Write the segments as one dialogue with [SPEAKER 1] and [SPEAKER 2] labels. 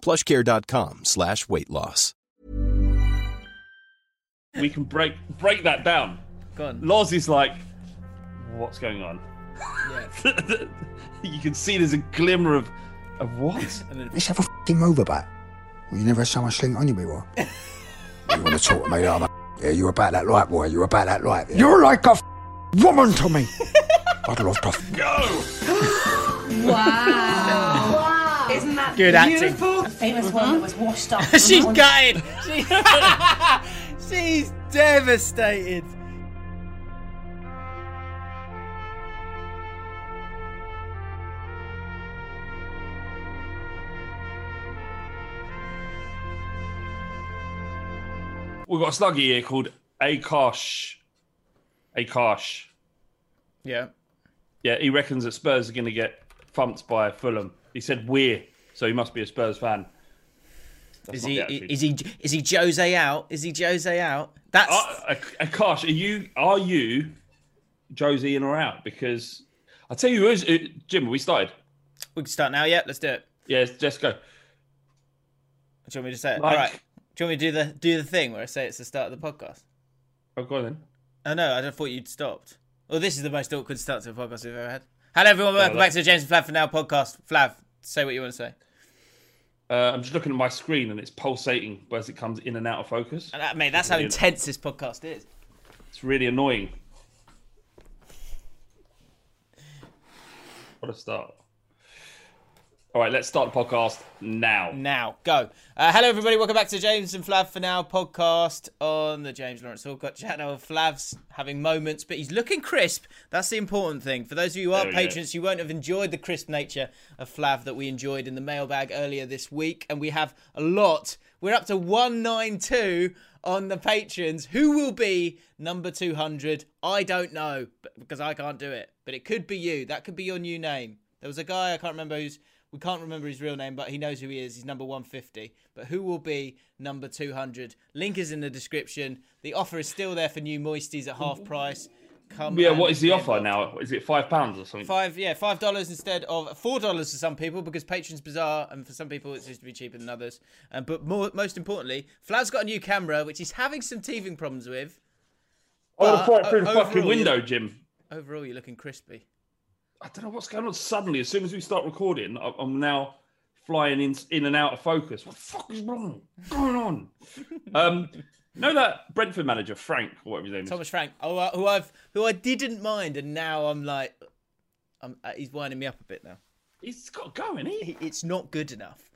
[SPEAKER 1] plushcare.com slash weight loss.
[SPEAKER 2] We can break break that down.
[SPEAKER 3] Go on.
[SPEAKER 2] Loz is like, what's going on?
[SPEAKER 3] Yeah.
[SPEAKER 2] you can see there's a glimmer of of what?
[SPEAKER 3] And then
[SPEAKER 4] Let's have a f***ing move about. Well, you never had someone sling it on you before. you want to talk to me like I'm a yeah, you're about that light, boy. You're about that light. You're like a f- woman to me. I'd love to f-
[SPEAKER 2] Go!
[SPEAKER 5] Wow. Isn't that
[SPEAKER 3] Good acting.
[SPEAKER 5] beautiful? A famous one that was washed up.
[SPEAKER 3] she's gutted. She- she's devastated.
[SPEAKER 2] We've got a sluggy here called Akash. Akash.
[SPEAKER 3] Yeah.
[SPEAKER 2] Yeah, he reckons that Spurs are going to get thumped by Fulham. He said we're, so he must be a Spurs fan. That's
[SPEAKER 3] Is he, is he is he Jose out? Is he Jose out? That's
[SPEAKER 2] Uh, Akash, are you are you Josie in or out? Because I tell you, who is uh, Jim? have We started.
[SPEAKER 3] we can start now. Yeah, let's do it.
[SPEAKER 2] Yeah, let's go.
[SPEAKER 3] Do you want me to say it?
[SPEAKER 2] Like-
[SPEAKER 3] All right. Do you want me to do the do the thing where I say it's the start of the podcast?
[SPEAKER 2] Oh, go on then.
[SPEAKER 3] Oh no, I thought you'd stopped. Well, this is the most awkward start to a podcast we've ever had. Hello everyone, welcome
[SPEAKER 2] that-
[SPEAKER 3] back to the James and Flav for Now podcast. Flav, say what you want to say.
[SPEAKER 2] Uh, I'm just looking at my screen and it's pulsating as it comes in and out of focus.
[SPEAKER 3] And that, mate, that's how
[SPEAKER 2] Brilliant.
[SPEAKER 3] intense this podcast is.
[SPEAKER 2] It's really annoying. What a start. All right, let's start the podcast now.
[SPEAKER 3] Now, go. Uh, hello, everybody. Welcome back to James and Flav for Now podcast on the James Lawrence Allcott channel. Flav's having moments, but he's looking crisp. That's the important thing. For those of you who aren't
[SPEAKER 2] we go.
[SPEAKER 3] patrons, you won't have enjoyed the crisp nature of Flav that we enjoyed in the mailbag earlier this week. And we have a lot. We're up to 192 on the patrons. Who will be number 200? I don't know because I can't do it. But it could be you. That could be your new name. There was a guy, I can't remember who's. We can't remember his real name, but he knows who he is. He's number 150. But who will be number 200? Link is in the description. The offer is still there for new moisties at half price. Come
[SPEAKER 2] Yeah, what is the offer now? Is it five pounds or something?
[SPEAKER 3] Five, yeah, five dollars instead of four dollars for some people because patrons bizarre, and for some people it seems to be cheaper than others. Um, but more, most importantly, Flav's got a new camera which he's having some teething problems with.
[SPEAKER 2] I want to throw it through the
[SPEAKER 3] uh,
[SPEAKER 2] fucking window, Jim.
[SPEAKER 3] Overall, you're looking crispy.
[SPEAKER 2] I don't know what's going on. Suddenly, as soon as we start recording, I'm now flying in, in and out of focus. What the fuck is wrong? What's going on? um, know that Brentford manager, Frank, or whatever his name is?
[SPEAKER 3] Thomas Frank, oh, uh, who I've who I didn't mind, and now I'm like, I'm, uh, he's winding me up a bit now.
[SPEAKER 2] He's got going. he?
[SPEAKER 3] It's not good enough.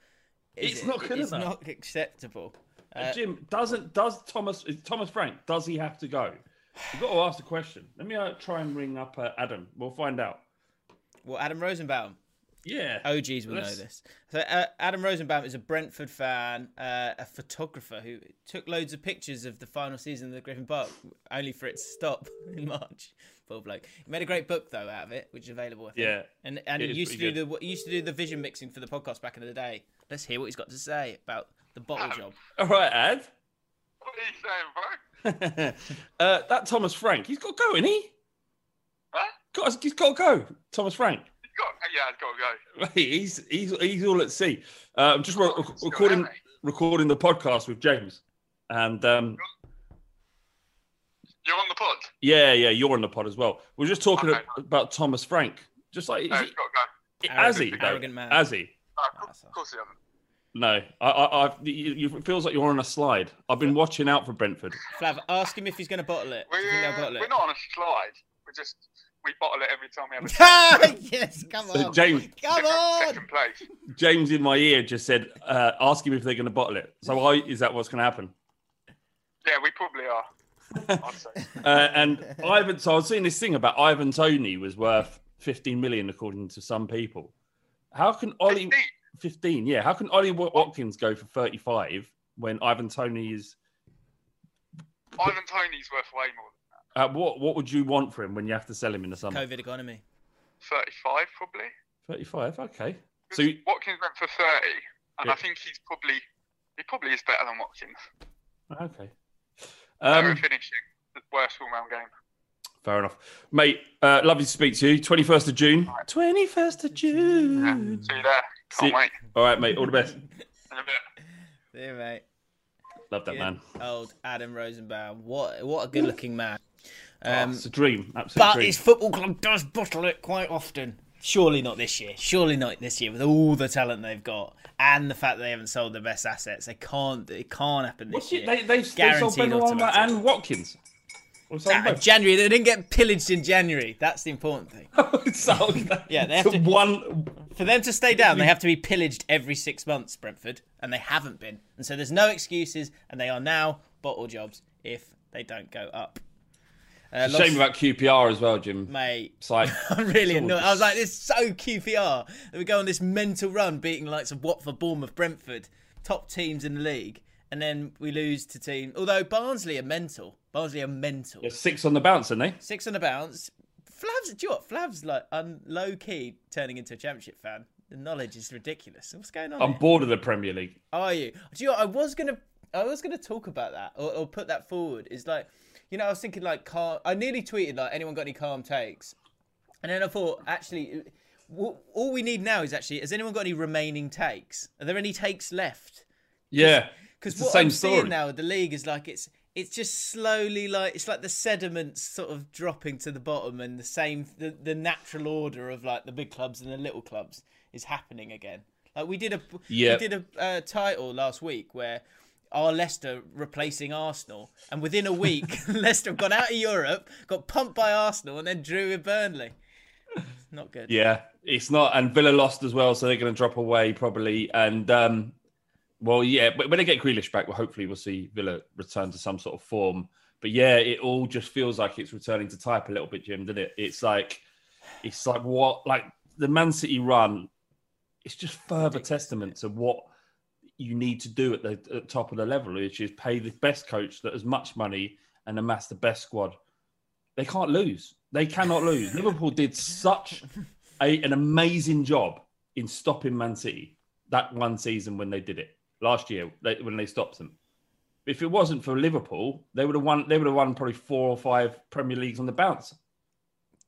[SPEAKER 2] It's
[SPEAKER 3] it?
[SPEAKER 2] not good
[SPEAKER 3] It's
[SPEAKER 2] enough.
[SPEAKER 3] not acceptable. Uh,
[SPEAKER 2] Jim, doesn't does Thomas Thomas Frank? Does he have to go? You've got to ask the question. Let me uh, try and ring up uh, Adam. We'll find out.
[SPEAKER 3] Well, Adam Rosenbaum.
[SPEAKER 2] Yeah.
[SPEAKER 3] OGs will know
[SPEAKER 2] Let's-
[SPEAKER 3] this. So uh, Adam Rosenbaum is a Brentford fan, uh, a photographer who took loads of pictures of the final season of the Griffin Park, only for it to stop in March. Poor bloke. He made a great book though out of it, which is available. I think.
[SPEAKER 2] Yeah,
[SPEAKER 3] and and
[SPEAKER 2] it
[SPEAKER 3] he used to
[SPEAKER 2] pretty
[SPEAKER 3] do the he used to do the vision mixing for the podcast back in the day. Let's hear what he's got to say about the bottle job.
[SPEAKER 2] All right, Ad.
[SPEAKER 6] What are you saying, bro?
[SPEAKER 2] uh, that Thomas Frank, he's got to go, isn't he?
[SPEAKER 6] Huh?
[SPEAKER 2] Got, he's got to go. Thomas Frank.
[SPEAKER 6] You got, yeah, it's got to go.
[SPEAKER 2] He's he's he's all at sea. Uh, I'm just re-
[SPEAKER 6] Oh, still
[SPEAKER 2] recording
[SPEAKER 6] there,
[SPEAKER 2] recording the podcast with James, and um,
[SPEAKER 6] You're on the pod.
[SPEAKER 2] yeah, yeah, you're on the pod as well. We're just talking
[SPEAKER 6] Okay.
[SPEAKER 2] about Thomas Frank. Just like
[SPEAKER 6] No,
[SPEAKER 2] is
[SPEAKER 6] it's
[SPEAKER 2] he,
[SPEAKER 6] got to go.
[SPEAKER 2] has he?
[SPEAKER 3] Arrogant-
[SPEAKER 2] though?
[SPEAKER 3] arrogant man.
[SPEAKER 2] Has he?
[SPEAKER 6] No, of course, he hasn't.
[SPEAKER 2] No, I, I, I you, you, it feels like you're on a slide. I've been watching out for Brentford.
[SPEAKER 3] Flav, ask him if he's going to bottle it. Do you think they'll
[SPEAKER 6] We're,
[SPEAKER 3] bottle
[SPEAKER 6] we're
[SPEAKER 3] it?
[SPEAKER 6] not on a slide. We're just we bottle it every time we have a
[SPEAKER 3] yes, come
[SPEAKER 2] So
[SPEAKER 3] on.
[SPEAKER 2] James,
[SPEAKER 3] Come on.
[SPEAKER 6] second place.
[SPEAKER 2] James in my ear just said, uh, "Ask him if they're going to bottle it." So, I, is that what's going to happen?
[SPEAKER 6] Yeah, we probably are.
[SPEAKER 2] Uh, and Ivan, so I was seeing this thing about Ivan Toney was worth 15 million according to some people. How can Ollie
[SPEAKER 6] 15?
[SPEAKER 2] 15? Yeah, how can Ollie Watkins go for 35 when Ivan Toney is?
[SPEAKER 6] Ivan Toney's worth way more than
[SPEAKER 2] Uh, what what would you want for him when you have to sell him in the summer?
[SPEAKER 3] COVID economy.
[SPEAKER 6] 35 probably.
[SPEAKER 2] 35. Okay. So
[SPEAKER 6] 'Cause
[SPEAKER 2] you-
[SPEAKER 6] Watkins went for 30, and
[SPEAKER 2] Yeah.
[SPEAKER 6] I think he's probably he probably is better than Watkins.
[SPEAKER 2] okay.
[SPEAKER 6] Better
[SPEAKER 2] Um,
[SPEAKER 6] at finishing the worst all round game.
[SPEAKER 2] fair enough, mate. Uh, lovely to speak to you. 21st of June. 21st of June.
[SPEAKER 6] Yeah. See you there. Can't
[SPEAKER 2] See-
[SPEAKER 6] wait.
[SPEAKER 2] All right, mate. All the best.
[SPEAKER 6] In you, bit.
[SPEAKER 3] Mate.
[SPEAKER 2] Love that
[SPEAKER 3] Good
[SPEAKER 2] man.
[SPEAKER 3] Old Adam Rosenbaum. What what a good looking man.
[SPEAKER 2] Oh,
[SPEAKER 3] Um,
[SPEAKER 2] it's a dream. Absolute
[SPEAKER 3] but
[SPEAKER 2] dream.
[SPEAKER 3] his football club does bottle it quite often. Surely not this year. Surely not this year with all the talent they've got and the fact that they haven't sold their best assets. They can't. It can't happen this
[SPEAKER 2] What's
[SPEAKER 3] year.
[SPEAKER 2] it? They, they, they sold
[SPEAKER 3] Guaranteed Benrahma
[SPEAKER 2] and Watkins. Or sold
[SPEAKER 3] Ah. January. They didn't get pillaged in January. That's the important thing.
[SPEAKER 2] sold
[SPEAKER 3] Yeah, they have to-
[SPEAKER 2] one.
[SPEAKER 3] For them to stay down, they have to be pillaged every six months, Brentford, and they haven't been. And so there's no excuses, and they are now bottle jobs if they don't go up. Uh, lost-
[SPEAKER 2] Shame about QPR as well, Jim.
[SPEAKER 3] mate.
[SPEAKER 2] It's like
[SPEAKER 3] I'm really annoyed. I was like, this is so QPR. that we go on this mental run, beating the likes of Watford, Bournemouth, Brentford, top teams in the league, and then we lose to team. Although Barnsley are mental. Barnsley are mental.
[SPEAKER 2] Six on the bounce, aren't they?
[SPEAKER 3] Six on the bounce. Flav's, do you know what? Flav's like un, low key turning into a championship fan. The knowledge is ridiculous. What's going on?
[SPEAKER 2] I'm
[SPEAKER 3] here?
[SPEAKER 2] bored of the Premier League.
[SPEAKER 3] Are you? Do you know? what? I was gonna, I was gonna talk about that or, or put that forward. Is like, you know, I was thinking like, calm. I nearly tweeted like, anyone got any calm takes? And then I thought, actually, w- all we need now is actually, has anyone got any remaining takes? Are there any takes left?
[SPEAKER 2] Yeah,
[SPEAKER 3] Because what
[SPEAKER 2] same
[SPEAKER 3] I'm
[SPEAKER 2] story.
[SPEAKER 3] seeing now with the league is like it's it's just slowly like it's like the sediments sort of dropping to the bottom and the same the, the natural order of like the big clubs and the little clubs is happening again. Like we did a
[SPEAKER 2] Yep.
[SPEAKER 3] we did a uh, title last week where our Leicester replacing Arsenal, and within a week Leicester have gone out of Europe, got pumped by Arsenal, and then drew with Burnley. Not good.
[SPEAKER 2] Yeah, it's not. And Villa lost as well, so they're going to drop away probably. And um, well, yeah, but when they get Grealish back, well, hopefully we'll see Villa return to some sort of form. But yeah, it all just feels like it's returning to type a little bit, Jim, doesn't it? It's like, it's like what, like the Man City run. It's just further testament to what you need to do at the, at top of the level, which is pay the best coach that has much money and amass the best squad. They can't lose. They cannot lose. Liverpool did such a, an amazing job in stopping Man City that one season when they did it last year they, when they stopped them. If it wasn't for Liverpool, they would have won. They would have won probably four or five Premier Leagues on the bounce.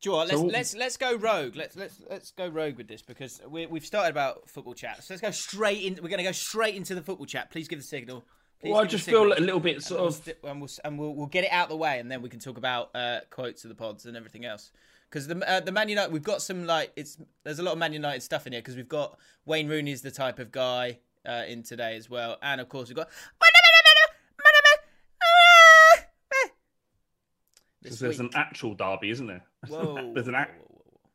[SPEAKER 3] Do you know what? Let's
[SPEAKER 2] So-
[SPEAKER 3] let's let's go rogue. Let's let's let's go rogue with this because we we've started about football chat. So let's go straight in. We're going to go straight into the football chat. Please give the signal. Please
[SPEAKER 2] Well, I just feel a little bit
[SPEAKER 3] And
[SPEAKER 2] sort
[SPEAKER 3] we'll
[SPEAKER 2] of.
[SPEAKER 3] and we'll and we'll, we'll get it out of the way, and then we can talk about uh, quotes of the pods and everything else. Because the uh, the Man United, we've got some like it's there's a lot of Man United stuff in here because we've got Wayne Rooney's the type of guy uh, in today as well, and of course we've got.
[SPEAKER 2] Because there's
[SPEAKER 3] week.
[SPEAKER 2] an actual derby, isn't there?
[SPEAKER 3] Whoa.
[SPEAKER 2] there's an act.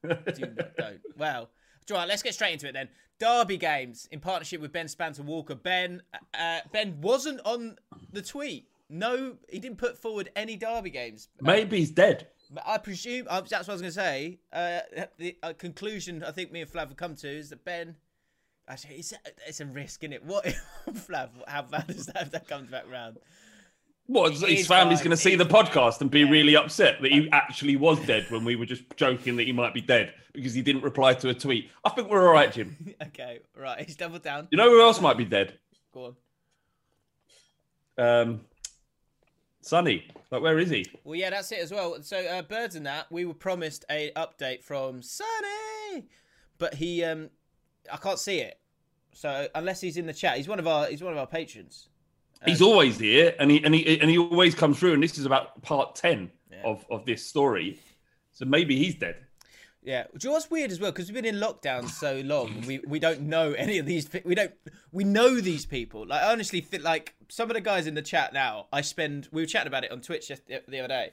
[SPEAKER 3] whoa, whoa, whoa. Do not, don't. Well, right, let's get straight into it then. Derby games in partnership with Ben Spancer Walker. Ben, uh, Ben wasn't on the tweet. No, he didn't put forward any Derby games.
[SPEAKER 2] Maybe he's dead.
[SPEAKER 3] I presume uh, that's what I was going to say. Uh, the uh, conclusion I think me and Flav have come to is that Ben. Actually, it's, it's a risk, isn't it? What, Flav? How bad is that if that comes back round?
[SPEAKER 2] What?
[SPEAKER 3] He
[SPEAKER 2] His family's going to see the podcast and be really upset that he actually was dead when we were just joking that he might be dead because he didn't reply to a tweet. I think we're all right, Jim.
[SPEAKER 3] Okay, right. He's doubled down.
[SPEAKER 2] You know who else might be dead?
[SPEAKER 3] Go on.
[SPEAKER 2] Um, Sonny. Like, where is he?
[SPEAKER 3] Well, yeah, that's it as well. So, uh, birds and that we were promised a update from Sonny, but he, um, I can't see it. So unless he's in the chat, he's one of our he's one of our patrons.
[SPEAKER 2] He's always here, and he and he and he always comes through. And this is about part ten of of this story, so maybe he's dead.
[SPEAKER 3] Yeah, know what's weird as well? Because we've been in lockdown so long, we we don't know any of these. We don't we know these people. Like honestly, like some of the guys in the chat now. I spend. We were chatting about it on Twitch the the other day.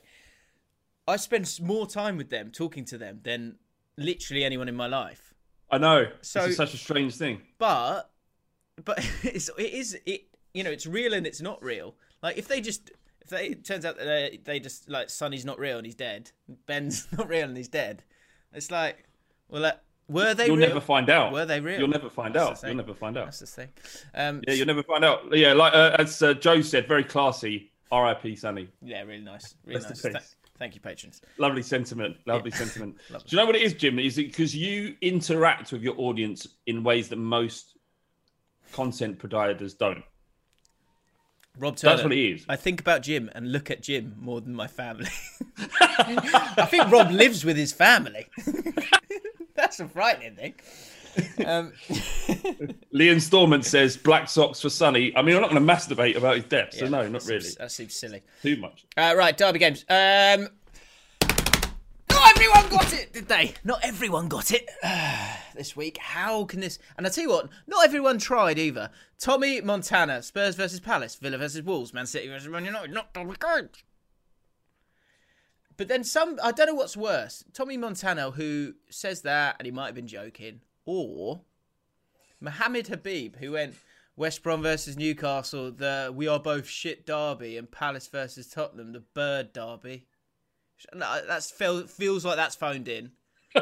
[SPEAKER 3] I spend more time with them, talking to them, than literally anyone in my life.
[SPEAKER 2] I know.
[SPEAKER 3] So-
[SPEAKER 2] this is such a strange thing.
[SPEAKER 3] But but it's it is it you know it's real and it's not real. Like if they just if they it turns out that they, they just like Sonny's not real and he's dead, Ben's not real and he's dead. It's like well, uh, were they?
[SPEAKER 2] You'll
[SPEAKER 3] real?
[SPEAKER 2] never find out.
[SPEAKER 3] Were they real?
[SPEAKER 2] You'll never find
[SPEAKER 3] That's
[SPEAKER 2] out. You'll never find out.
[SPEAKER 3] That's the thing. Um,
[SPEAKER 2] Yeah, you'll never find out. Yeah, like uh, as uh, Joe said, very classy. R.I.P. Sunny.
[SPEAKER 3] yeah, really nice, really
[SPEAKER 2] Rest
[SPEAKER 3] nice. Th- thank you, patrons.
[SPEAKER 2] Lovely sentiment. Lovely sentiment. Do you know what it is, Jim? Is it because you interact with your audience in ways that most content providers don't?
[SPEAKER 3] Rob Turner.
[SPEAKER 2] That's what it is.
[SPEAKER 3] I think about Jim and look at Jim more than my family. I think Rob lives with his family. That's a frightening thing. Um,
[SPEAKER 2] Leon Stormont says black socks for Sunny. I mean, I'm not going to masturbate about his death, so
[SPEAKER 3] yeah,
[SPEAKER 2] no, not
[SPEAKER 3] that
[SPEAKER 2] really.
[SPEAKER 3] seems- That seems silly.
[SPEAKER 2] Too much.
[SPEAKER 3] Uh, right, Derby games. Um, not everyone got it, did they? Not everyone got it this week. How can this? And I tell you what, not everyone tried either. Tommy Montana, Spurs versus Palace, Villa versus Wolves, Man City versus Man United. Not Derby games. But then some, I don't know what's worse. Tommy Montana, who says that, and he might have been joking, or Mohammed Habib, who went West Brom versus Newcastle, the we are both shit derby, and Palace versus Tottenham, the bird derby. No, That's feel, feels like that's phoned in.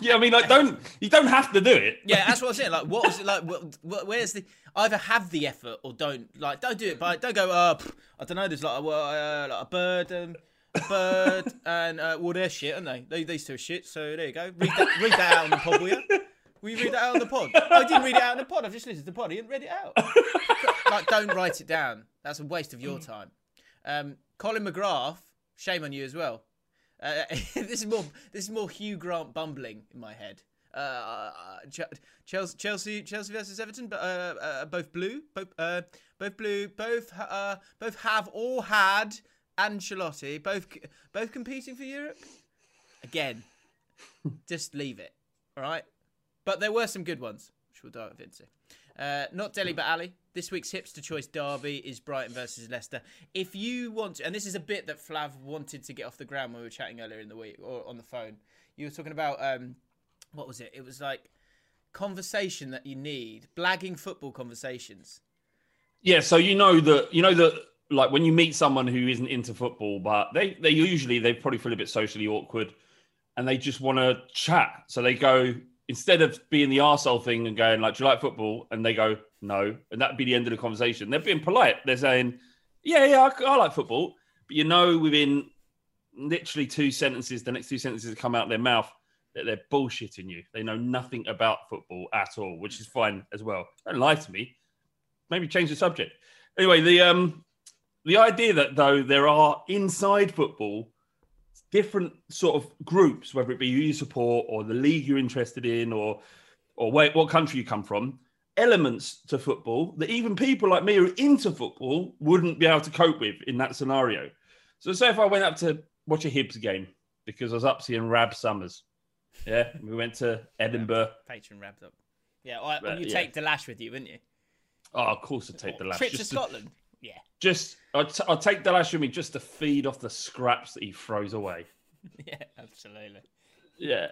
[SPEAKER 2] Yeah, I mean, like, don't you don't have to do it.
[SPEAKER 3] Yeah, that's what I'm saying. Like, what was it like? What, where's the either have the effort or don't like don't do it. But don't go. Uh, pff, I don't know. There's like a uh, like a bird and a bird and uh, well, they're shit, aren't they? they? These two are shit. So there you go. Read that, read that out on the pod, will you? Will you read that out on the pod? I didn't read it out on the pod. I've just listened to the pod. I didn't read it out. like, don't write it down. That's a waste of your time. Um, Colin McGrath, shame on you as well. Uh, this is more. This is more Hugh Grant bumbling in my head. Uh, Ch- Chelsea, Chelsea, Chelsea versus Everton, but uh, uh, both blue, both, uh, both blue, both uh, both have all had Ancelotti, both both competing for Europe. Again, just leave it. All right. But there were some good ones, we'll dive into. Uh, not Delhi, but Ali. This week's hipster choice derby is Brighton versus Leicester. If you want, to, and this is a bit that Flav wanted to get off the ground when we were chatting earlier in the week or on the phone. You were talking about um, what was it? It was like conversation that you need, blagging football conversations.
[SPEAKER 2] Yeah, so you know that you know that like when you meet someone who isn't into football, but they they usually they probably feel a bit socially awkward, and they just want to chat. So they go instead of being the arsehole thing and going like, "Do you like football?" and they go, "No," and that'd be the end of the conversation. They're being polite. They're saying, "Yeah, yeah, I, I like football," but you know, within literally two sentences, the next two sentences come out their mouth. That they're bullshitting you. They know nothing about football at all, which is fine as well. Don't lie to me maybe change the subject. Anyway, the um the idea that though there are inside football different sort of groups, whether it be who you support or the league you're interested in or or where, what country you come from, elements to football that even people like me who are into football wouldn't be able to cope with in that scenario. So say if I went up to watch a Hibs game because I was up seeing Rab Summers. Yeah, we went to Edinburgh.
[SPEAKER 3] Patron wrapped up. Yeah,
[SPEAKER 2] But,
[SPEAKER 3] you
[SPEAKER 2] yeah.
[SPEAKER 3] take the lash with you, wouldn't you?
[SPEAKER 2] Oh, of course I'd take the lash.
[SPEAKER 3] Trip to Scotland. Yeah,
[SPEAKER 2] just I'll, t- I'll take the lash with me just to feed off the scraps that he throws away.
[SPEAKER 3] yeah, absolutely.
[SPEAKER 2] Yeah,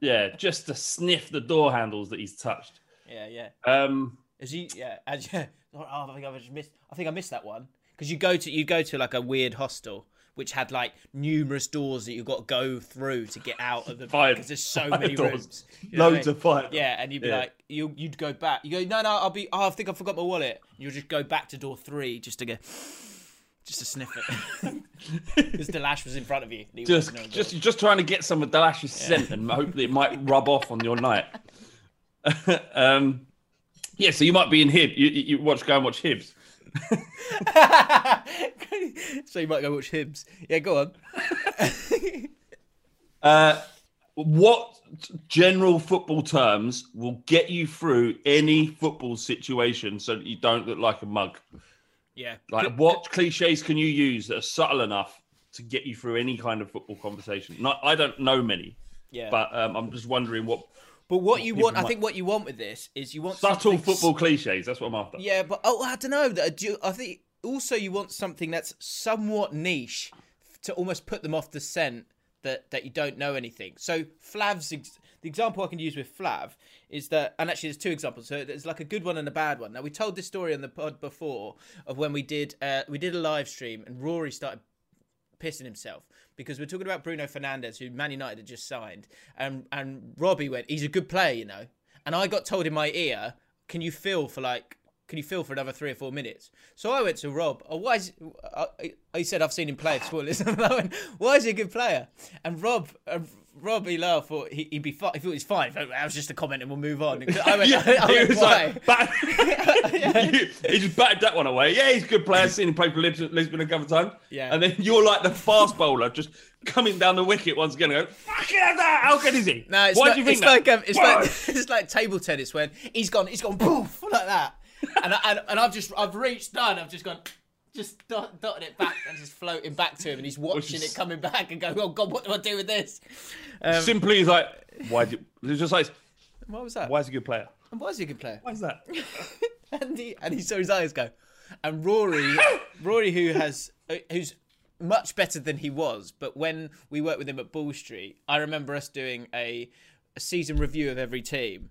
[SPEAKER 2] yeah, just to sniff the door handles that he's touched.
[SPEAKER 3] Yeah, yeah.
[SPEAKER 2] Um,
[SPEAKER 3] Is he? Yeah. As, yeah. Oh, I think I just missed. I think I missed that one because you go to you go to like a weird hostel which had like numerous doors that you've got to go through to get out of the
[SPEAKER 2] Fire-
[SPEAKER 3] because there's so many
[SPEAKER 2] doors.
[SPEAKER 3] rooms. You know what I
[SPEAKER 2] Loads
[SPEAKER 3] mean?
[SPEAKER 2] of fire.
[SPEAKER 3] Yeah, and you'd be
[SPEAKER 2] Yeah.
[SPEAKER 3] like, you you'd go back. You go, no, no, I'll be. Oh, I think I forgot my wallet. You'll just go back to door three just to go. Just to sniff it, because the lash was in front of you.
[SPEAKER 2] just,
[SPEAKER 3] wasn't on the
[SPEAKER 2] just, just trying to get some of the lash's scent and hopefully it might rub off on your night. um, yeah, so you might be in Hib. You, you you watch, go and watch Hibs.
[SPEAKER 3] so you might go watch Hibs. Yeah, go on.
[SPEAKER 2] Uh, what general football terms will get you through any football situation so that you don't look like a mug?
[SPEAKER 3] Yeah,
[SPEAKER 2] Like, what cliches can you use that are subtle enough to get you through any kind of football conversation? Not, I don't know many.
[SPEAKER 3] Yeah.
[SPEAKER 2] But um, I'm just wondering what
[SPEAKER 3] But what you want, I think, what you want with this is you want
[SPEAKER 2] subtle football cliches. That's what I'm after.
[SPEAKER 3] Yeah, but oh, I don't know. I think also you want something that's somewhat niche to almost put them off the scent that that you don't know anything. So Flav's ex- the example I can use with Flav is that, and actually there's two examples. So there's like a good one and a bad one. Now we told this story on the pod before of when we did uh, we did a live stream and Rory started pissing himself because we're talking about Bruno Fernandes, who Man United had just signed, and and Robbie went, he's a good player, you know, and I got told in my ear, can you feel for like. Can you feel for another three or four minutes? So I went to Rob. Oh, why is uh, he said I've seen him play at Spoilers. I went, why is he a good player? And Rob, uh, Rob, he. Thought he, he'd be fine. He thought he was fine. That was just a comment, and we'll move on. I went,
[SPEAKER 2] Yeah,
[SPEAKER 3] I
[SPEAKER 2] he
[SPEAKER 3] went
[SPEAKER 2] was
[SPEAKER 3] why?
[SPEAKER 2] like, bat- he just batted that one away. Yeah, he's a good player. I've Seen him play for Lisbon, a couple of times.
[SPEAKER 3] Yeah.
[SPEAKER 2] And then you're like the fast bowler, just coming down the wicket once again. And go, fucking. How good is he?
[SPEAKER 3] No, it's
[SPEAKER 2] Why
[SPEAKER 3] not,
[SPEAKER 2] do you think
[SPEAKER 3] it's like um, it's like it's like table tennis when he's gone, he's gone poof like that, and I, and, and I've just I've reached down, I've just gone. Just dot, dotted it back and just floating back to him, and he's watching
[SPEAKER 2] is-
[SPEAKER 3] it coming back and going, "Oh God, what do I do with this?" Um,
[SPEAKER 2] Simply, he's like, why do you, it's just like,
[SPEAKER 3] what was that?
[SPEAKER 2] why is he a good player?
[SPEAKER 3] And why is he a good player?
[SPEAKER 2] Why is that?
[SPEAKER 3] and he and he saw his eyes go. And Rory, Rory, who has uh, who's much better than he was, but when we worked with him at Bull Street, I remember us doing a, a season review of every team.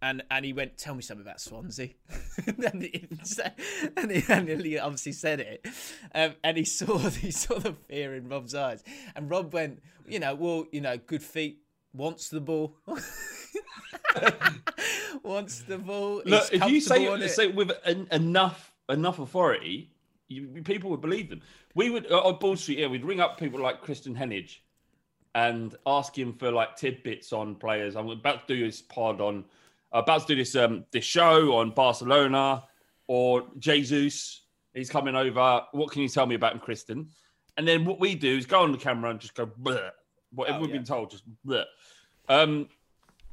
[SPEAKER 3] And, and he went, tell me something about Swansea. and, he, said- and, he, and he obviously said it. Um, and he saw he saw the fear in Rob's eyes. And Rob went, you know, well, you know, good feet, wants the ball. wants the ball.
[SPEAKER 2] Look, if you say,
[SPEAKER 3] it.
[SPEAKER 2] say with en- enough enough authority, you, people would believe them. We would uh, on Ball Street, yeah, we'd ring up people like Kristan Heneage and ask him for like tidbits on players. I'm about to do this pod on, about to do this um this show on Barcelona or Jesus. He's coming over. What can you tell me about him, Kristan? And then what we do is go on the camera and just go, Bleh. whatever
[SPEAKER 3] Oh,
[SPEAKER 2] we've
[SPEAKER 3] yeah.
[SPEAKER 2] been told, just bleh. Um,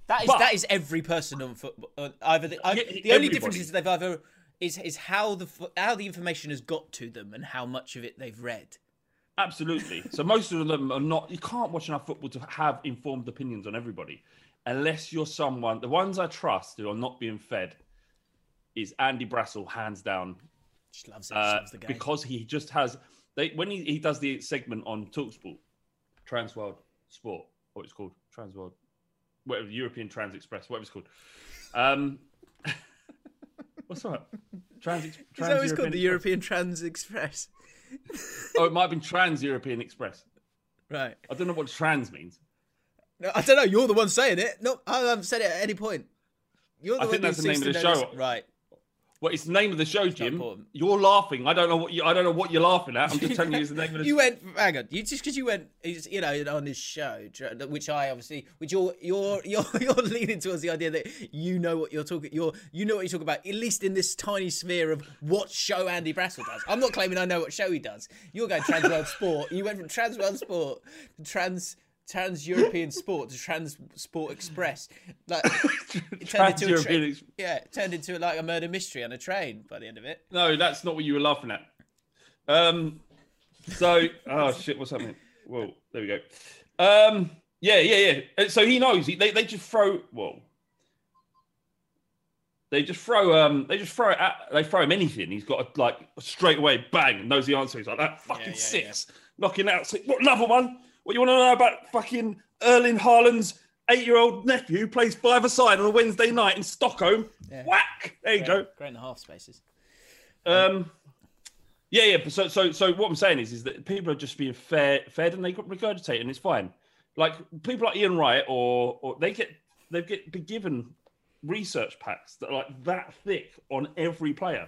[SPEAKER 3] That is
[SPEAKER 2] But-
[SPEAKER 3] that is every person on football. uh, Either the, I, the only difference is they've either is is how the how the information has got to them and how much of it they've read.
[SPEAKER 2] Absolutely. So most of them are not. You can't watch enough football to have informed opinions on everybody, unless you're someone. The ones I trust who are not being fed is Andy Brassell, hands down,
[SPEAKER 3] Just loves it.
[SPEAKER 2] uh,
[SPEAKER 3] loves the game.
[SPEAKER 2] because he just has. They when he, he does the segment on Talksport, Transworld Sport, what it's called, Transworld, whatever European Trans Express, whatever it's called. Um, what's that? Trans.
[SPEAKER 3] is that what it's called? The European Trans Express.
[SPEAKER 2] Oh, it might have been Trans European Express.
[SPEAKER 3] Right.
[SPEAKER 2] I don't know what trans means.
[SPEAKER 3] No, I don't know. You're the one saying it. No, I haven't said it at any point. You're the
[SPEAKER 2] I
[SPEAKER 3] one
[SPEAKER 2] think that's the name of the show.
[SPEAKER 3] this- Right.
[SPEAKER 2] Well, it's the name of the show, Jim. You're laughing. I don't know what you. I don't know what you're laughing at. I'm just telling you it's the name of the.
[SPEAKER 3] You went, hang on. You just because you went, you know, on this show, which I obviously, which you're, you're, you're, you're leaning towards the idea that you know what you're talking, you're, you know what you're talking about, at least in this tiny sphere of what show Andy Brassell does. I'm not claiming I know what show he does. You're going Trans World Sport. You went from Trans World Sport to Trans. Trans European Sport to Trans Sport Express, like it turned into a tra-
[SPEAKER 2] Ex-
[SPEAKER 3] yeah, it turned into like a murder mystery on a train by the end of it.
[SPEAKER 2] No, that's not what you were laughing at. Um. So, oh shit, what's happening? Well, there we go. Um. Yeah, yeah, yeah. So he knows. He, they they just throw. Well, They just throw. Um. They just throw it at. They throw him anything. He's got to, like straight away. Bang. Knows the answer. He's like that. Fucking
[SPEAKER 3] yeah, yeah.
[SPEAKER 2] six. Knocking out. Six. What another one? What you want to know about fucking Erling Haaland's eight-year-old nephew who plays five-a-side on a Wednesday night in Stockholm? Whack. There you go.
[SPEAKER 3] Great and a half spaces.
[SPEAKER 2] Um, yeah, yeah. So, so, so what I'm saying is, is that people are just being fair, fed, and they regurgitate, and it's fine. Like people like Ian Wright, or or they get they get be given research packs that are like that thick on every player.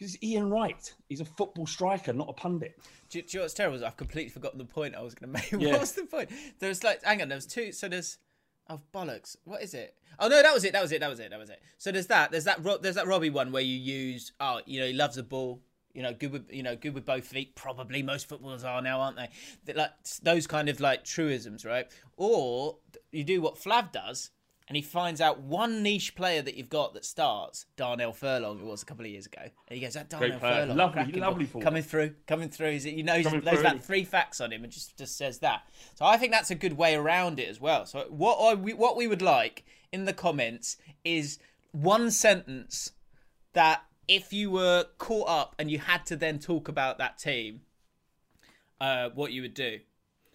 [SPEAKER 2] Because Ian Wright, he's a football striker, not a pundit.
[SPEAKER 3] Do, you- do you know what's terrible? I've completely forgotten the point I was going to make.
[SPEAKER 2] Yeah.
[SPEAKER 3] What was the point? There was like, hang on, there was two. So there's, oh bollocks, what is it? Oh no, that was it. That was it. That was it. That was it. So there's that. There's that. There's that Robbie one where you use. Oh, you know, he loves the ball. You know, good with you know, good with both feet. Probably most footballers are now, aren't they? That like those kind of like truisms, right? Or you do what Flav does, and he finds out one niche player that you've got that starts, Darnell Furlong, it was a couple of years ago, and he goes, "That Darnell. Furlong,
[SPEAKER 2] Lovely- lovely
[SPEAKER 3] ball, coming through, coming through." He knows
[SPEAKER 2] Coming
[SPEAKER 3] knows
[SPEAKER 2] through.
[SPEAKER 3] about three facts on him and just just says that. So I think that's a good way around it as well. So what I, we, what we would like in the comments is one sentence that if you were caught up and you had to then talk about that team, uh, what you would do.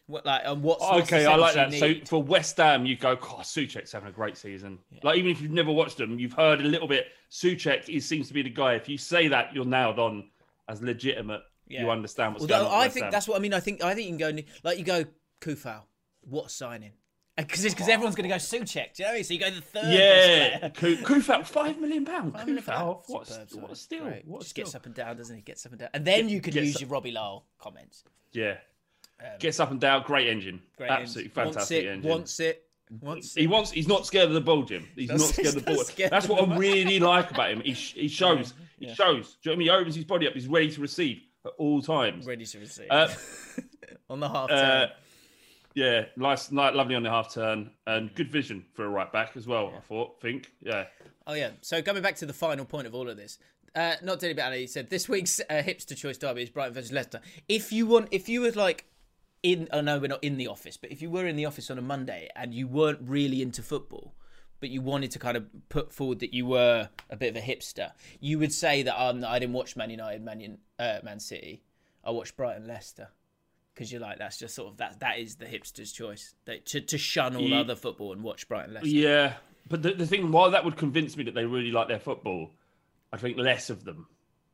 [SPEAKER 3] What like and what's what's
[SPEAKER 2] Okay, I like that. So for West Ham, you go, God, Souček's having a great season. Like even if you've never watched them, you've heard a little bit. Souček he seems to be the guy. If you say that, you're nailed on as legitimate.
[SPEAKER 3] Yeah.
[SPEAKER 2] You understand what's
[SPEAKER 3] Although
[SPEAKER 2] going on.
[SPEAKER 3] I think
[SPEAKER 2] Ham.
[SPEAKER 3] that's what I mean. I think I think you can go like you go Coufal. What signing! Because because everyone's going to go Souček. Do you know what I mean? So you go the third.
[SPEAKER 2] yeah. Coufal, five million pound. Coufal,
[SPEAKER 3] pounds.
[SPEAKER 2] what,
[SPEAKER 3] Superb
[SPEAKER 2] a-
[SPEAKER 3] signing.
[SPEAKER 2] what a steal!
[SPEAKER 3] Great.
[SPEAKER 2] What a
[SPEAKER 3] Just
[SPEAKER 2] steal.
[SPEAKER 3] gets up and down, doesn't he? Gets up and down, and then you can use
[SPEAKER 2] up-
[SPEAKER 3] your Robbie Lowell comments.
[SPEAKER 2] Yeah. Gets up and down. Great engine.
[SPEAKER 3] Great
[SPEAKER 2] Absolutely
[SPEAKER 3] ends.
[SPEAKER 2] fantastic
[SPEAKER 3] wants it,
[SPEAKER 2] engine.
[SPEAKER 3] Wants it. Wants
[SPEAKER 2] He
[SPEAKER 3] it.
[SPEAKER 2] wants. He's not scared of the ball, Jim. He's not scared of the ball. That's what I really like about him. He, he shows. He shows. Do you know what I mean? He opens his body up. He's ready to receive at all times.
[SPEAKER 3] Ready to receive
[SPEAKER 2] Uh,
[SPEAKER 3] on the half
[SPEAKER 2] uh,
[SPEAKER 3] turn.
[SPEAKER 2] yeah, nice, nice, lovely on the half turn, and good vision for a right back as well. I thought, think, yeah.
[SPEAKER 3] Oh yeah. So coming back to the final point of all of this, uh, not Dilly Bally he said this week's uh, hipster choice derby is Brighton versus Leicester. If you want, if you would like in, oh no, we're not in the office, but if you were in the office on a Monday and you weren't really into football, but you wanted to kind of put forward that you were a bit of a hipster, you would say that um, I didn't watch Man United, Man, uh, Man City, I watched Brighton, Leicester. Because you're like that's just sort of that that is the hipster's choice that, to to shun all
[SPEAKER 2] Ye-
[SPEAKER 3] other football and watch Brighton Leicester.
[SPEAKER 2] Yeah, but the, the thing, while that would convince me that they really like their football, I think less of them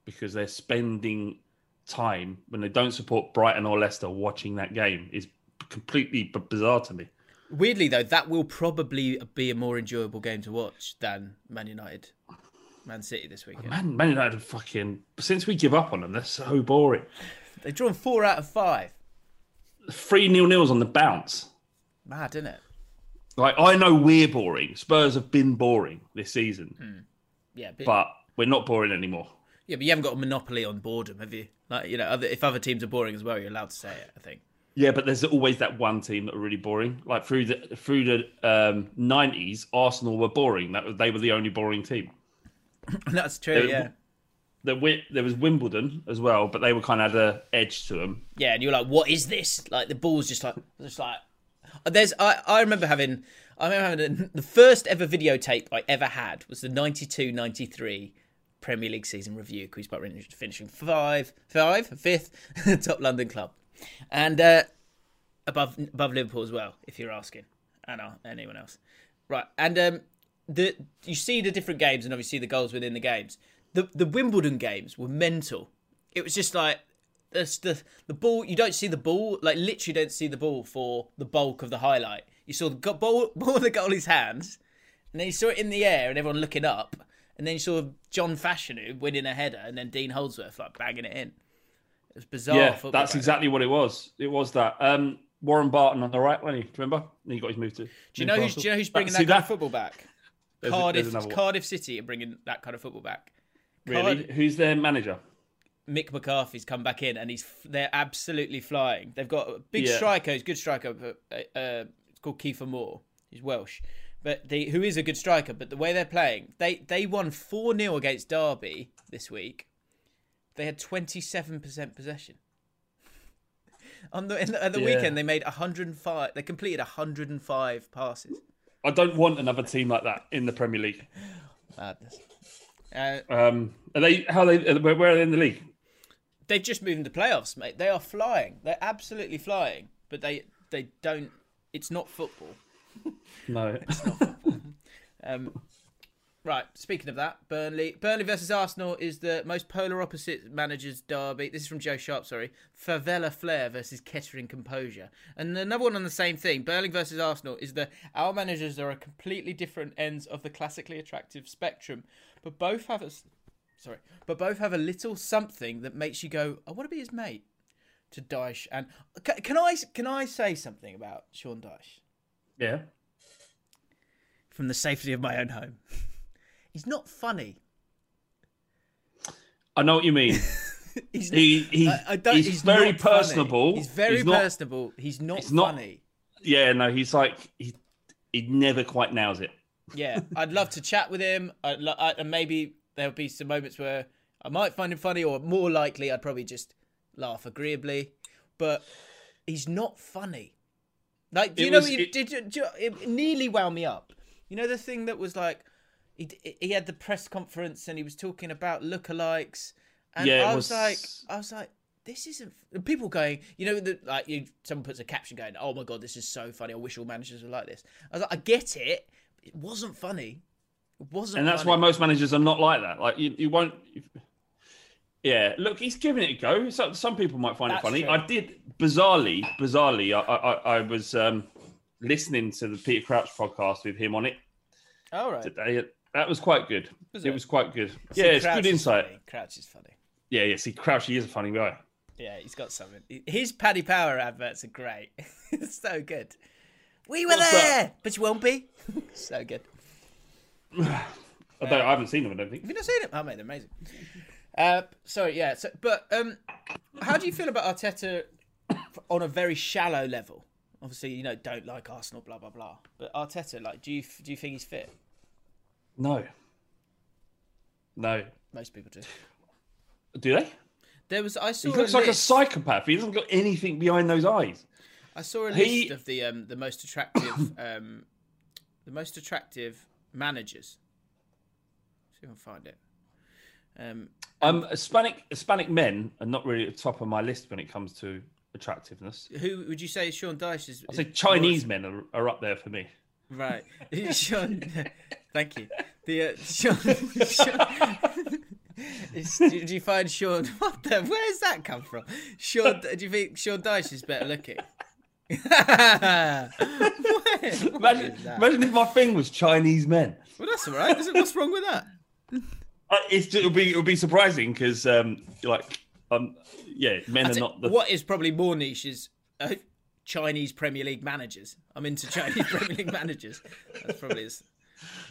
[SPEAKER 2] because they're spending time when they don't support Brighton or Leicester watching that game is completely b- bizarre to me.
[SPEAKER 3] Weirdly though, that will probably be a more enjoyable game to watch than Man United, Man City this weekend.
[SPEAKER 2] Man, Man United fucking since we give up on them, they're so boring.
[SPEAKER 3] They've drawn four out of five.
[SPEAKER 2] Three nil nils on the bounce.
[SPEAKER 3] Mad, isn't it?
[SPEAKER 2] Like I know we're boring. Spurs have been boring this season, hmm.
[SPEAKER 3] Yeah, but,
[SPEAKER 2] but we're not boring anymore.
[SPEAKER 3] Yeah, but you haven't got a monopoly on boredom, have you? Like you know, other, if other teams are boring as well, you're allowed to say it. I think.
[SPEAKER 2] Yeah, but there's always that one team that are really boring. Like through the through the um, 90s, Arsenal were boring. That they were the only boring team.
[SPEAKER 3] That's true.
[SPEAKER 2] Uh,
[SPEAKER 3] Yeah,
[SPEAKER 2] There, there was Wimbledon as well, but they were kind of had a edge to them.
[SPEAKER 3] yeah, and you're like, what is this? Like the ball's just like, just like. There's, I, I remember having, I remember having the first ever videotape I ever had was the 92-93 Premier League season review. Queen's Park Rangers finishing five, five, fifth, top London club, and uh, above above Liverpool as well. If you're asking, and uh, anyone else, right? And um, the you see the different games, and obviously the goals within the games. The the Wimbledon games were mental. It was just like the the the ball. You don't see the ball, like literally don't see the ball for the bulk of the highlight. You saw the ball ball in the goalie's hands, and then you saw it in the air and everyone looking up, and then you saw John Fashanu winning a header, and then Dean Holdsworth like bagging it in. It was bizarre.
[SPEAKER 2] yeah,
[SPEAKER 3] football
[SPEAKER 2] that's exactly what it was. It was that. Um, Warren Barton on the right, wasn't he? Do you remember? And he got his move to.
[SPEAKER 3] Do you know who's, do you know who's bringing that,
[SPEAKER 2] See
[SPEAKER 3] kind of football back?
[SPEAKER 2] There's a-
[SPEAKER 3] Cardiff,
[SPEAKER 2] there's.
[SPEAKER 3] Cardiff City are bringing that kind of football back.
[SPEAKER 2] Really?
[SPEAKER 3] Card-
[SPEAKER 2] Who's their manager?
[SPEAKER 3] Mick McCarthy's come back in and he's they're absolutely flying. They've got a big
[SPEAKER 2] Yeah.
[SPEAKER 3] striker, he's a good striker, but uh, uh, it's called Kiefer Moore. He's Welsh, but the who is a good striker. But the way they're playing, they they won four 0 against Derby this week. They had twenty seven percent possession. On the, in the at the
[SPEAKER 2] Yeah.
[SPEAKER 3] weekend, they made hundred and five. They completed hundred and five passes.
[SPEAKER 2] I don't want another team like that in the Premier League.
[SPEAKER 3] Madness. Uh,
[SPEAKER 2] Um, are they? How are they? Where, where are they in the league?
[SPEAKER 3] They've just moved into playoffs, mate. They are flying. They're absolutely flying. But they they don't. It's not football.
[SPEAKER 2] No.
[SPEAKER 3] Um, right. Speaking of that, Burnley Burnley versus Arsenal is the most polar opposite managers derby. This is from Joe Sharp. Sorry, Favela Flair versus Kettering Composure. And another one on the same thing. Burnley versus Arsenal is the our managers are at completely different ends of the classically attractive spectrum, but both have a sorry, but both have a little something that makes you go, I want to be his mate. To Dyche and can, can I can I say something about Sean Dyche?
[SPEAKER 2] Yeah.
[SPEAKER 3] from the safety of my own home. He's not funny.
[SPEAKER 2] I know what you mean.
[SPEAKER 3] He's
[SPEAKER 2] He, he,
[SPEAKER 3] I, I don't,
[SPEAKER 2] he's,
[SPEAKER 3] he's,
[SPEAKER 2] very
[SPEAKER 3] not funny.
[SPEAKER 2] personable.
[SPEAKER 3] He's very
[SPEAKER 2] He's not-
[SPEAKER 3] personable. He's not
[SPEAKER 2] he's not-
[SPEAKER 3] funny.
[SPEAKER 2] Yeah, no, he's like he he never quite nails it.
[SPEAKER 3] Yeah, I'd love to chat with him. I'd lo- I, and maybe there'll be some moments where I might find him funny, or more likely, I'd probably just laugh agreeably. But he's not funny. Like, do
[SPEAKER 2] It
[SPEAKER 3] you know?
[SPEAKER 2] was-
[SPEAKER 3] what you,
[SPEAKER 2] it-
[SPEAKER 3] did you, do you- it nearly wound me up. You know the thing that was like, he he had the press conference and he was talking about lookalikes, and
[SPEAKER 2] Yeah,
[SPEAKER 3] I was,
[SPEAKER 2] was-
[SPEAKER 3] like, I was like. This isn't people going. You know, the, like you. Someone puts a caption going, "Oh my god, this is so funny. I wish all managers were like this." I was like, I get it. It wasn't funny. It wasn't.
[SPEAKER 2] and that's
[SPEAKER 3] funny.
[SPEAKER 2] why most managers are not like that. Like you, you won't. Yeah, look, he's giving it a go. So, some people might find
[SPEAKER 3] That's
[SPEAKER 2] it funny.
[SPEAKER 3] true.
[SPEAKER 2] I did bizarrely, bizarrely. I, I, I was um, listening to the Peter Crouch podcast with him on it
[SPEAKER 3] All right.
[SPEAKER 2] today. That was quite good.
[SPEAKER 3] Was
[SPEAKER 2] it?
[SPEAKER 3] it?
[SPEAKER 2] was quite good.
[SPEAKER 3] See,
[SPEAKER 2] yeah, it's
[SPEAKER 3] Crouch
[SPEAKER 2] good insight.
[SPEAKER 3] funny. Crouch is funny.
[SPEAKER 2] Yeah, yeah. See, Crouch, he is a funny guy.
[SPEAKER 3] Yeah, he's got something. His Paddy Power adverts are great. it's so good. We were
[SPEAKER 2] What's
[SPEAKER 3] there,
[SPEAKER 2] that?
[SPEAKER 3] but you won't be. so good.
[SPEAKER 2] I, don't, I haven't seen them. I don't think.
[SPEAKER 3] Have you not seen them? Oh, mate, they're amazing. Uh, sorry, yeah. So, but um, how do you feel about Arteta on a very shallow level? Obviously, you know, don't like Arsenal, blah blah blah. But Arteta, like, do you do you think he's fit?
[SPEAKER 2] No. No.
[SPEAKER 3] Most people do.
[SPEAKER 2] Do they?
[SPEAKER 3] There was I saw
[SPEAKER 2] He looks
[SPEAKER 3] a
[SPEAKER 2] like a psychopath. He doesn't got anything behind those eyes.
[SPEAKER 3] I saw a
[SPEAKER 2] He-
[SPEAKER 3] list of the um, the most attractive um, the most attractive managers. See if I can find it. Um,
[SPEAKER 2] Um, Hispanic Hispanic men are not really at the top of my list when it comes to attractiveness.
[SPEAKER 3] who would you say is Sean Dyche is?
[SPEAKER 2] I say Chinese men are, are up there for me.
[SPEAKER 3] Right, Sean. thank you. The uh, Sean. Sean is, do, do you find Sean? What the? Where's that come from? Sean, do you think Sean Dyche is better looking?
[SPEAKER 2] Imagine, imagine if my thing was Chinese men.
[SPEAKER 3] Well, that's all right. What's wrong with that?
[SPEAKER 2] Uh, it'll be it'll be surprising because um, like um, yeah, men are not the
[SPEAKER 3] What is probably more niche is uh, Chinese Premier League managers. I'm into Chinese Premier League managers. That's probably is.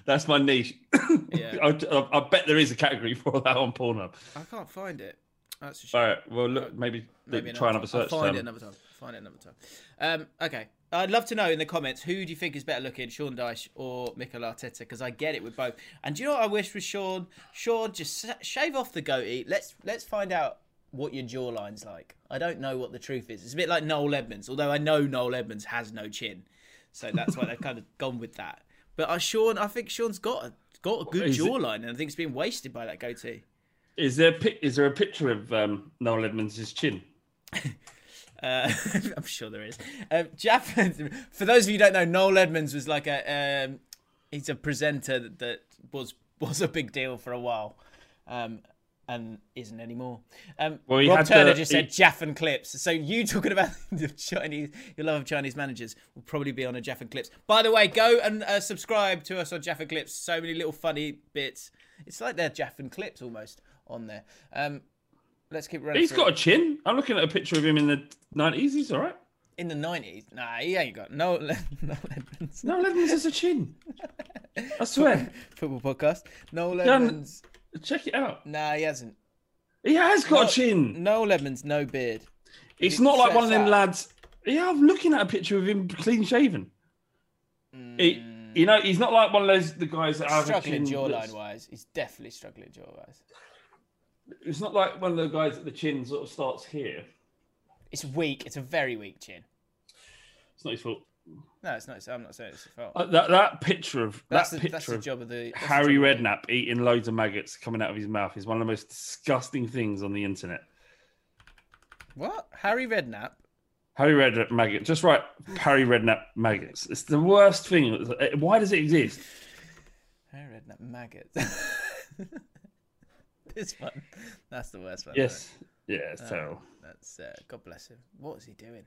[SPEAKER 2] that's my niche.
[SPEAKER 3] Yeah.
[SPEAKER 2] I, I, I bet there is a category for that on Pornhub.
[SPEAKER 3] I can't find it. That's a shame.
[SPEAKER 2] All right, well look, maybe,
[SPEAKER 3] Maybe
[SPEAKER 2] try another
[SPEAKER 3] time.
[SPEAKER 2] search.
[SPEAKER 3] I'll find
[SPEAKER 2] term.
[SPEAKER 3] it another time. Find it another time. Um, okay. I'd love to know in the comments who do you think is better looking, Sean Dyche or Mikel Arteta? Because I get it with both. And do you know what I wish with Sean? Sean, just shave off the goatee. Let's let's find out what your jawline's like. I don't know what the truth is. It's a bit like Noel Edmonds, although I know Noel Edmonds has no chin, so that's why they've kind of gone with that. But uh, Sean, I think Sean's got a, got a good
[SPEAKER 2] Is it-
[SPEAKER 3] jawline, and I think it's been wasted by that goatee.
[SPEAKER 2] Is there is there a picture of um, Noel Edmonds' chin?
[SPEAKER 3] Uh, I'm sure there is. Um, Jaff, for those of you who don't know, Noel Edmonds was like a um, he's a presenter that, that was was a big deal for a while, um, and isn't anymore. Um,
[SPEAKER 2] Well,
[SPEAKER 3] Rob
[SPEAKER 2] had
[SPEAKER 3] Turner
[SPEAKER 2] the-
[SPEAKER 3] just
[SPEAKER 2] he-
[SPEAKER 3] said Jaff and Clips. So you talking about the Chinese, your love of Chinese managers will probably be on a Jaff and Clips. By the way, go and uh, subscribe to us on Jaff and Clips. So many little funny bits. It's like they're Jaff and Clips almost on there. Um, let's keep running.
[SPEAKER 2] He's
[SPEAKER 3] through.
[SPEAKER 2] got a chin. I'm looking at a picture of him in the nineties. He's all right.
[SPEAKER 3] In the nineties, nah, he ain't got no no.
[SPEAKER 2] Noel Edmonds has a chin. I swear.
[SPEAKER 3] Football podcast.
[SPEAKER 2] No.
[SPEAKER 3] Edmonds.
[SPEAKER 2] Check it out.
[SPEAKER 3] Nah, he hasn't.
[SPEAKER 2] He has got
[SPEAKER 3] No-
[SPEAKER 2] a chin.
[SPEAKER 3] No Edmonds, no beard.
[SPEAKER 2] It's not like one of them
[SPEAKER 3] out.
[SPEAKER 2] lads. Yeah, I'm looking at a picture of him clean shaven. He, hmm. you know, he's not like one of those the guys that have a
[SPEAKER 3] Struggling jawline wise. He's definitely struggling jaw wise.
[SPEAKER 2] It's not like one of the guys that the chin sort of starts here.
[SPEAKER 3] It's weak. It's a very weak chin.
[SPEAKER 2] It's not his fault.
[SPEAKER 3] No, it's not. I'm not saying it's his fault.
[SPEAKER 2] Uh, that that picture of
[SPEAKER 3] that's
[SPEAKER 2] that
[SPEAKER 3] the,
[SPEAKER 2] picture
[SPEAKER 3] that's the
[SPEAKER 2] of
[SPEAKER 3] job of the that's the
[SPEAKER 2] Harry
[SPEAKER 3] job of
[SPEAKER 2] Redknapp eating loads of maggots coming out of his mouth is one of the most disgusting things on the internet.
[SPEAKER 3] What? Harry Redknapp.
[SPEAKER 2] Harry Redknapp maggot. Just write Harry Redknapp maggots. It's the worst thing. Why does it exist?
[SPEAKER 3] Harry Redknapp maggot. this one. That's the worst one.
[SPEAKER 2] Yes. Yeah,
[SPEAKER 3] Uh,
[SPEAKER 2] it's terrible.
[SPEAKER 3] That's uh, God bless him. What is he doing?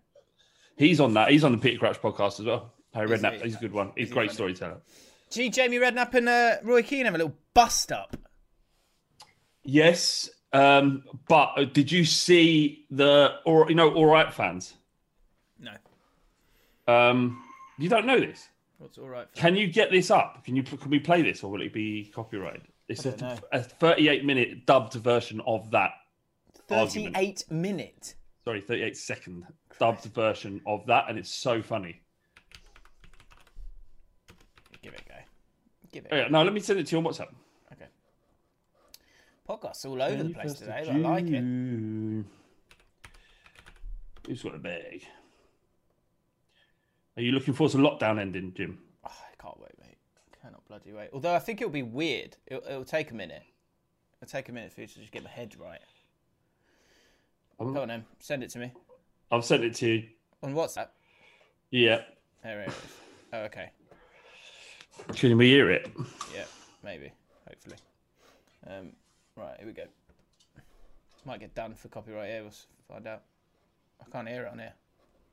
[SPEAKER 2] He's on that. He's on the Peter Crouch podcast as well. Harry
[SPEAKER 3] Is
[SPEAKER 2] Redknapp.
[SPEAKER 3] he?
[SPEAKER 2] He's a good one. He's a great storyteller.
[SPEAKER 3] Gee, Jamie Redknapp and uh, Roy Keane have a little bust up.
[SPEAKER 2] Yes. Um, but uh, did you see the or you know all right fans?
[SPEAKER 3] No.
[SPEAKER 2] Um, you don't know this.
[SPEAKER 3] What's all right? For
[SPEAKER 2] Can you get this up? Can you can we play this or will it be copyrighted? It's
[SPEAKER 3] I don't know.
[SPEAKER 2] a, a 38 minute dubbed version of that. argument.
[SPEAKER 3] 38 minute.
[SPEAKER 2] Sorry, 38 second dubbed version of that, and it's so funny.
[SPEAKER 3] Give it a go. Give it.
[SPEAKER 2] Oh, yeah, no, let me send it to you on WhatsApp.
[SPEAKER 3] Okay. Podcasts all over the place today. I like it.
[SPEAKER 2] Who's got a bag? Are you looking forward to lockdown ending, Jim?
[SPEAKER 3] Oh, I can't wait. Cannot bloody wait. Although I think it'll be weird. It'll, it'll take a minute. It'll take a minute for you to just get my head right.
[SPEAKER 2] I'm-
[SPEAKER 3] Go on then. Send it to me.
[SPEAKER 2] I've sent it to you.
[SPEAKER 3] On WhatsApp.
[SPEAKER 2] Yeah.
[SPEAKER 3] There it is. Oh, okay.
[SPEAKER 2] Can we hear it?
[SPEAKER 3] Yeah, maybe. Hopefully. Um, right, here we go. Might get done for copyright here. We'll s- find out. I can't hear it on here.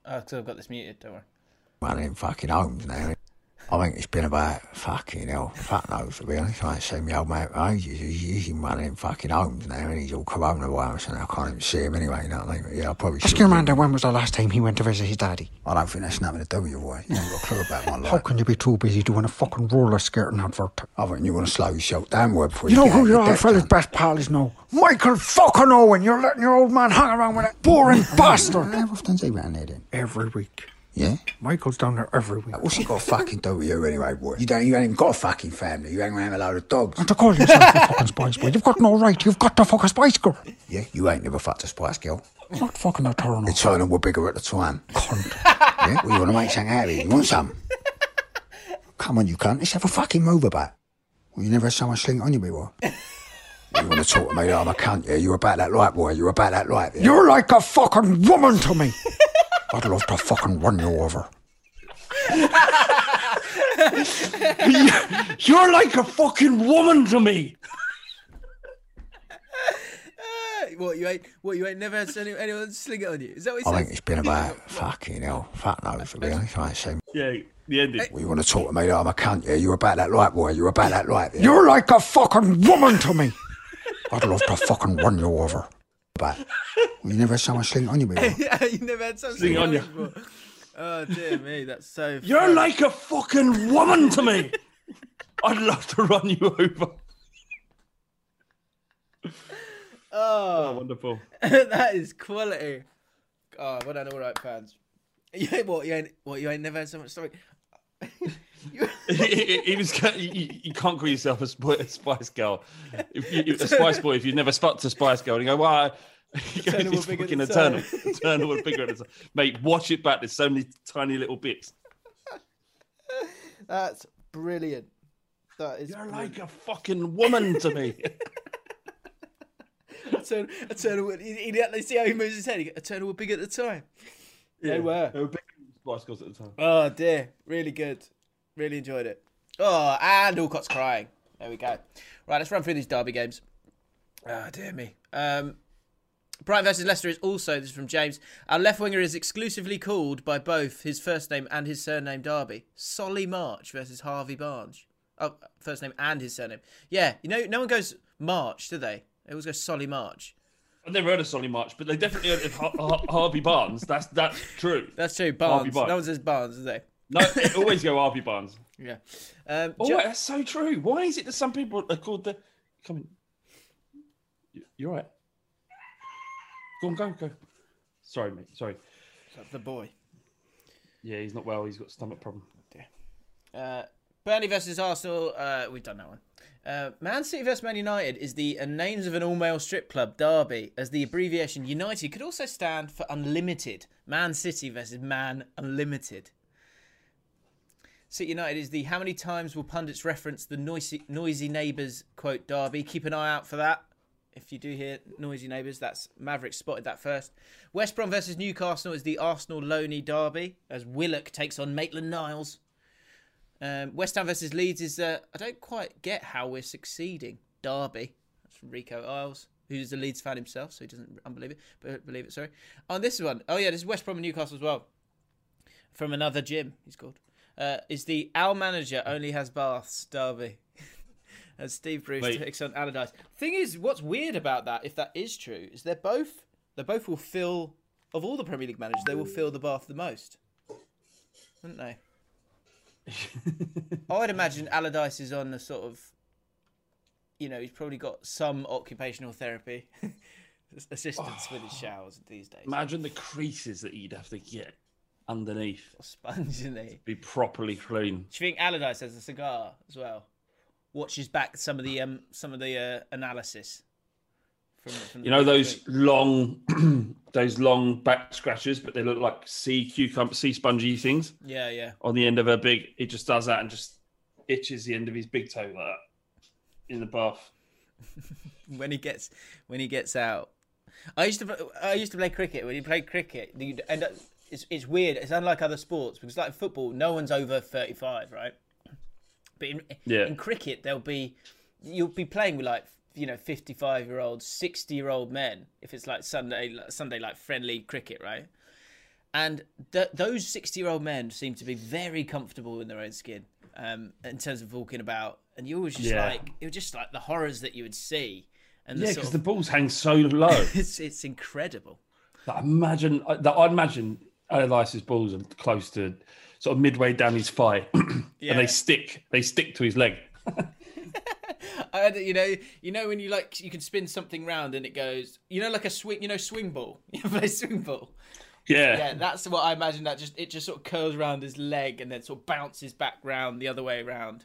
[SPEAKER 3] Oh, because I've got this muted. Don't worry.
[SPEAKER 4] One of them fucking homes now. I think it's been about fucking hell, fuck knows to be honest. I ain't seen my old mate for ages. He's, he's in one of them fucking homes now and he's all coronavirus and I can't even see him anyway, you know what I mean? But yeah, I'll probably
[SPEAKER 7] Ask your man when was the last time he went to visit his daddy?
[SPEAKER 4] I don't think that's nothing to do with your voice. You ain't got a clue about my life.
[SPEAKER 7] How can you be too busy doing a fucking roller skating advert?
[SPEAKER 4] I think you want to slow yourself down word before
[SPEAKER 7] You
[SPEAKER 4] you,
[SPEAKER 7] know who your old fella's best pal is now? Michael fucking Owen! You're letting your old man hang around with that boring bastard!
[SPEAKER 4] How often's eh, he round there then?
[SPEAKER 7] Every week.
[SPEAKER 4] Yeah?
[SPEAKER 7] Michael's down there every week.
[SPEAKER 4] What's he got to fucking do with you anyway, boy? You don't, you ain't even got a fucking family. You hang around a load of dogs.
[SPEAKER 7] And to call yourself a fucking Spice Boy, you've got no right. You've got to fuck a Spice Girl.
[SPEAKER 4] Yeah? You ain't never fucked a Spice Girl.
[SPEAKER 7] Not fucking a turn
[SPEAKER 4] The China were bigger at the time.
[SPEAKER 7] Cunt.
[SPEAKER 4] Yeah? Well, you want to make something out of it? You want some? Come on, you cunt. Let's have a fucking move about. Well, you never had someone sling on you before. you want to talk to me like I'm a cunt, yeah? You're about that light, boy. You're about that light. Yeah?
[SPEAKER 7] You're like a fucking woman to me. I'd love to fucking run you over.
[SPEAKER 2] You're like a fucking woman to me.
[SPEAKER 3] What you ain't? What you ain't never had any, anyone sling it on you? Is that what he
[SPEAKER 4] I
[SPEAKER 3] says?
[SPEAKER 4] think it's been about fucking hell. Fuck knows, to be honest. I ain't seen.
[SPEAKER 2] Yeah, the ending.
[SPEAKER 4] Well, you want to talk to me like I'm a cunt, yeah? You're about that light, boy. You're about that light. Yeah?
[SPEAKER 7] You're like a fucking woman to me. I'd love to fucking run you over.
[SPEAKER 4] But you never had someone sling it on you before.
[SPEAKER 3] you never had something
[SPEAKER 2] Sling it on you.
[SPEAKER 3] before. Oh dear me, that's so. Funny.
[SPEAKER 2] You're like a fucking woman to me. I'd love to run you over. Oh, oh wonderful.
[SPEAKER 3] that is quality. Oh, well done, all right, fans. You ain't what? You ain't what? You ain't never had so much story. You-
[SPEAKER 2] he, he was. You, you can't call yourself a, sp- a Spice Girl, if you, a Spice Boy, if you've never spot a Spice Girl. And you go, why? You go,
[SPEAKER 3] Eternal
[SPEAKER 2] it's
[SPEAKER 3] bigger
[SPEAKER 2] fucking eternal. Eternal were bigger at the time. Mate, watch it back. There's so many tiny little bits.
[SPEAKER 3] That's brilliant. That is.
[SPEAKER 2] You're like a fucking woman to me.
[SPEAKER 3] Eternal. Eternal. He, he, he, see how he moves his head. He Eternal were big at the time. They were.
[SPEAKER 2] They were bigger than Spice Girls at the time.
[SPEAKER 3] Oh dear, really good. Really enjoyed it. Oh, and Allcott's crying. There we go. Right, let's run through these derby games. Oh dear me. Um, Brighton versus Leicester is also, this is from James. Our left winger is exclusively called by both his first name and his surname Derby. Solly March versus Harvey Barnes. Oh, first name and his surname. Yeah, you know, no one goes March, do they? They always go Solly March.
[SPEAKER 2] I've never heard of Solly March, but they definitely heard of Har- Har- Harvey Barnes. That's that's true.
[SPEAKER 3] That's true. Barnes.
[SPEAKER 2] Barnes.
[SPEAKER 3] No one says Barnes, do they?
[SPEAKER 2] No, they always go Harvey Barnes.
[SPEAKER 3] Yeah. Um,
[SPEAKER 2] Oh,
[SPEAKER 3] Jo-
[SPEAKER 2] wait, that's so true. Why is it that some people are called the? Come You- you're right. Go on, go, go. Sorry, mate. Sorry.
[SPEAKER 3] the boy.
[SPEAKER 2] Yeah, he's not well. He's got a stomach problem. Yeah.
[SPEAKER 3] Uh, Burnley versus Arsenal. Uh, we've done that one. Uh, Man City versus Man United is the uh, names of an all-male strip club derby, as the abbreviation United could also stand for unlimited. Man City versus Man Unlimited. City United is the how many times will pundits reference the noisy, noisy neighbours quote derby? Keep an eye out for that. If you do hear noisy neighbours, that's Maverick spotted that first. West Brom versus Newcastle is the Arsenal loanee derby, as Willock takes on Maitland Niles. Um, West Ham versus Leeds is uh, I don't quite get how we're succeeding. Derby. That's from Rico Isles, who's a Leeds fan himself, so he doesn't unbelieve it. But believe it, sorry. On this one, oh yeah, this is West Brom and Newcastle as well. From another Jim, he's called. Uh, is the Al manager only has baths Derby? As Steve Bruce
[SPEAKER 2] Wait.
[SPEAKER 3] takes on Allardyce. Thing is, what's weird about that, if that is true, is they're both they both will fill of all the Premier League managers, they will fill the bath the most, wouldn't they? I'd imagine Allardyce is on a sort of, you know, he's probably got some occupational therapy assistance with his oh. showers these days.
[SPEAKER 2] Imagine the creases that you'd have to get underneath.
[SPEAKER 3] Sponge, isn't he?
[SPEAKER 2] Be properly clean.
[SPEAKER 3] Do you think Allardyce has a cigar as well? Watches back some of the um some of the uh, analysis. From, from
[SPEAKER 2] You know those
[SPEAKER 3] week.
[SPEAKER 2] long, those long back scratches, but they look like sea cucumber, sea spongy things
[SPEAKER 3] Yeah, yeah.
[SPEAKER 2] on the end of her big. It just does that and just itches the end of his big toe like that in the bath.
[SPEAKER 3] when he gets when he gets out. I used to I used to play cricket. When you play cricket, you'd end up. It's, it's weird. It's unlike other sports because like football, no one's over thirty five, right? But in
[SPEAKER 2] Yeah.
[SPEAKER 3] in cricket, there'll be you'll be playing with like you know 55 year old sixty year old men. If it's like Sunday Sunday like friendly cricket, right? And th- those sixty year old men seem to be very comfortable in their own skin um, in terms of walking about. And you always just
[SPEAKER 2] Yeah.
[SPEAKER 3] like it was just like the horrors that you would see. And the
[SPEAKER 2] Yeah, because
[SPEAKER 3] of-
[SPEAKER 2] the balls hang so low.
[SPEAKER 3] it's it's incredible.
[SPEAKER 2] Like, imagine that. I imagine Elias's balls are close to sort of midway down his thigh,
[SPEAKER 3] Yeah.
[SPEAKER 2] and they stick. They stick to his leg.
[SPEAKER 3] I had, you know, you know when you like you can spin something round and it goes, you know, like a swing, you know, swing ball. You play swing ball.
[SPEAKER 2] Yeah.
[SPEAKER 3] Yeah, that's what I imagine. That just it just sort of curls around his leg and then sort of bounces back round the other way around,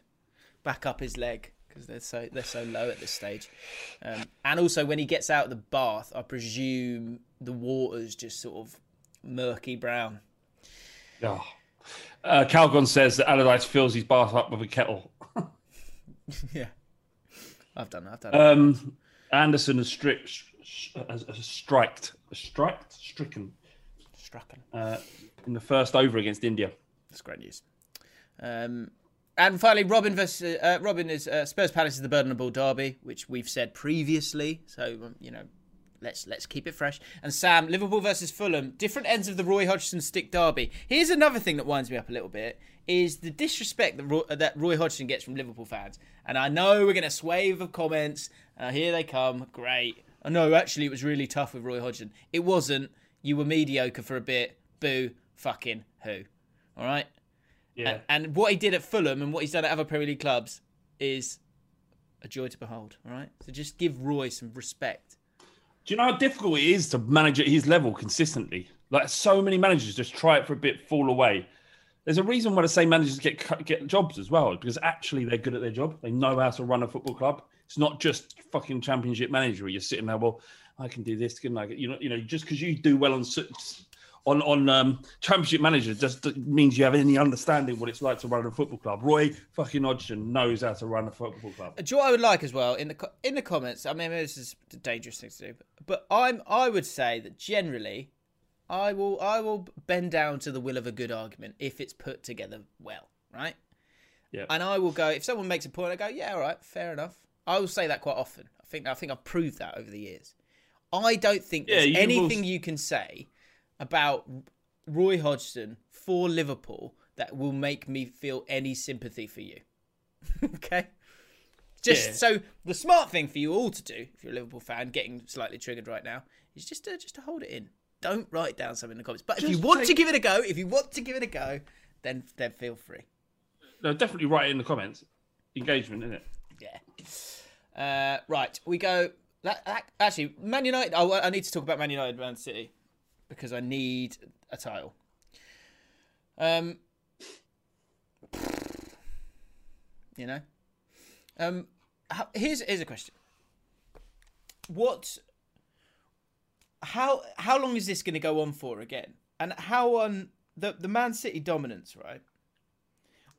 [SPEAKER 3] back up his leg because they're so they're so low at this stage. Um, and also when he gets out of the bath, I presume the water's just sort of murky brown.
[SPEAKER 2] Oh. Uh, Calgon says that Allardyce fills his bath up with a kettle.
[SPEAKER 3] yeah, I've done. that, I've done. that.
[SPEAKER 2] Um, Anderson has, stri- has, has striked, striked, stricken
[SPEAKER 3] Strachan.
[SPEAKER 2] uh, in the first over against India.
[SPEAKER 3] That's great news. Um, and finally, Robin versus uh, Robin is uh, Spurs Palace is the Burden of Ball derby, which we've said previously. So um, you know, let's let's keep it fresh. And Sam, Liverpool versus Fulham, different ends of the Roy Hodgson stick derby. Here's another thing that winds me up a little bit: is the disrespect that Roy, uh, that Roy Hodgson gets from Liverpool fans. And I know we're going to swave of comments. Uh, here they come. Great. Oh no, actually, it was really tough with Roy Hodgson. It wasn't. You were mediocre for a bit. Boo. Fucking who. All right.
[SPEAKER 2] Yeah.
[SPEAKER 3] And, and what he did at Fulham and what he's done at other Premier League clubs is a joy to behold. All right. So just give Roy some respect.
[SPEAKER 2] Do you know how difficult it is to manage at his level consistently? Like so many managers just try it for a bit, fall away. There's a reason why the same managers get get jobs as well because actually they're good at their job. They know how to run a football club. It's not just fucking championship manager. where You're sitting there, well, I can do this, can I? You know, you know, just because you do well on on on um, championship manager just means you have any understanding what it's like to run a football club. Roy fucking Hodgson knows how to run a football club.
[SPEAKER 3] Do you know what I would like as well in the co- in the comments? I mean, this is a dangerous thing to do, but I'm I would say that generally, I will I will bend down to the will of a good argument if it's put together well, right?
[SPEAKER 2] Yeah.
[SPEAKER 3] And I will go if someone makes a point, I go, yeah, all right, fair enough. I will say that quite often. I think I think I've proved that over the years. I don't think
[SPEAKER 2] Yeah,
[SPEAKER 3] there's
[SPEAKER 2] you will-
[SPEAKER 3] anything you can say about Roy Hodgson for Liverpool that will make me feel any sympathy for you. okay? Just
[SPEAKER 2] Yeah.
[SPEAKER 3] so the smart thing for you all to do, if you're a Liverpool fan, getting slightly triggered right now, is just to just to hold it in. Don't write down something in the comments. But if you
[SPEAKER 2] Just
[SPEAKER 3] want to give it a go, if you want to give it a go, then then feel free.
[SPEAKER 2] No, definitely write it in the comments. Engagement, isn't it?
[SPEAKER 3] Yeah. Uh, right, we go. That, that, actually, Man United. Oh, I need to talk about Man United, Man City, because I need a title. Um, you know, um, how, here's here's a question. What? How how long is this going to go on for again? And how on the the Man City dominance, right?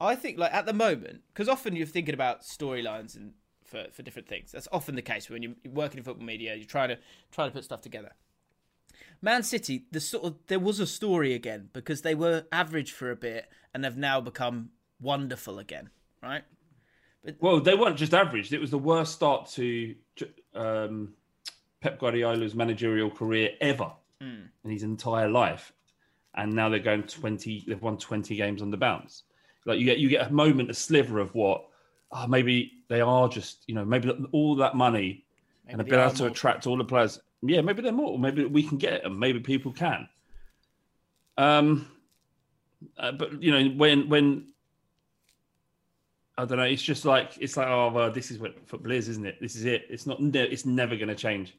[SPEAKER 3] I think like at the moment, because often you're thinking about storylines and for, for different things. That's often the case when you're working in football media. You're trying to trying to put stuff together. Man City, the sort of there was a story again because they were average for a bit and have now become wonderful again, right?
[SPEAKER 2] Well, they weren't just average. It was the worst start to um, Pep Guardiola's managerial career ever
[SPEAKER 3] Mm.
[SPEAKER 2] in his entire life, and now they're going twenty. They've won twenty games on the bounce. Like you get, you get a moment, a sliver of what. Oh, maybe they are just, you know, maybe all that money and
[SPEAKER 3] Maybe
[SPEAKER 2] have
[SPEAKER 3] they
[SPEAKER 2] been able to attract all the players. Yeah, maybe they're more. Maybe we can get them. Maybe people can. Um, uh, but you know, when when I don't know, it's just like it's like oh well, this is what football is, isn't it? This is it. It's not. It's never going to change.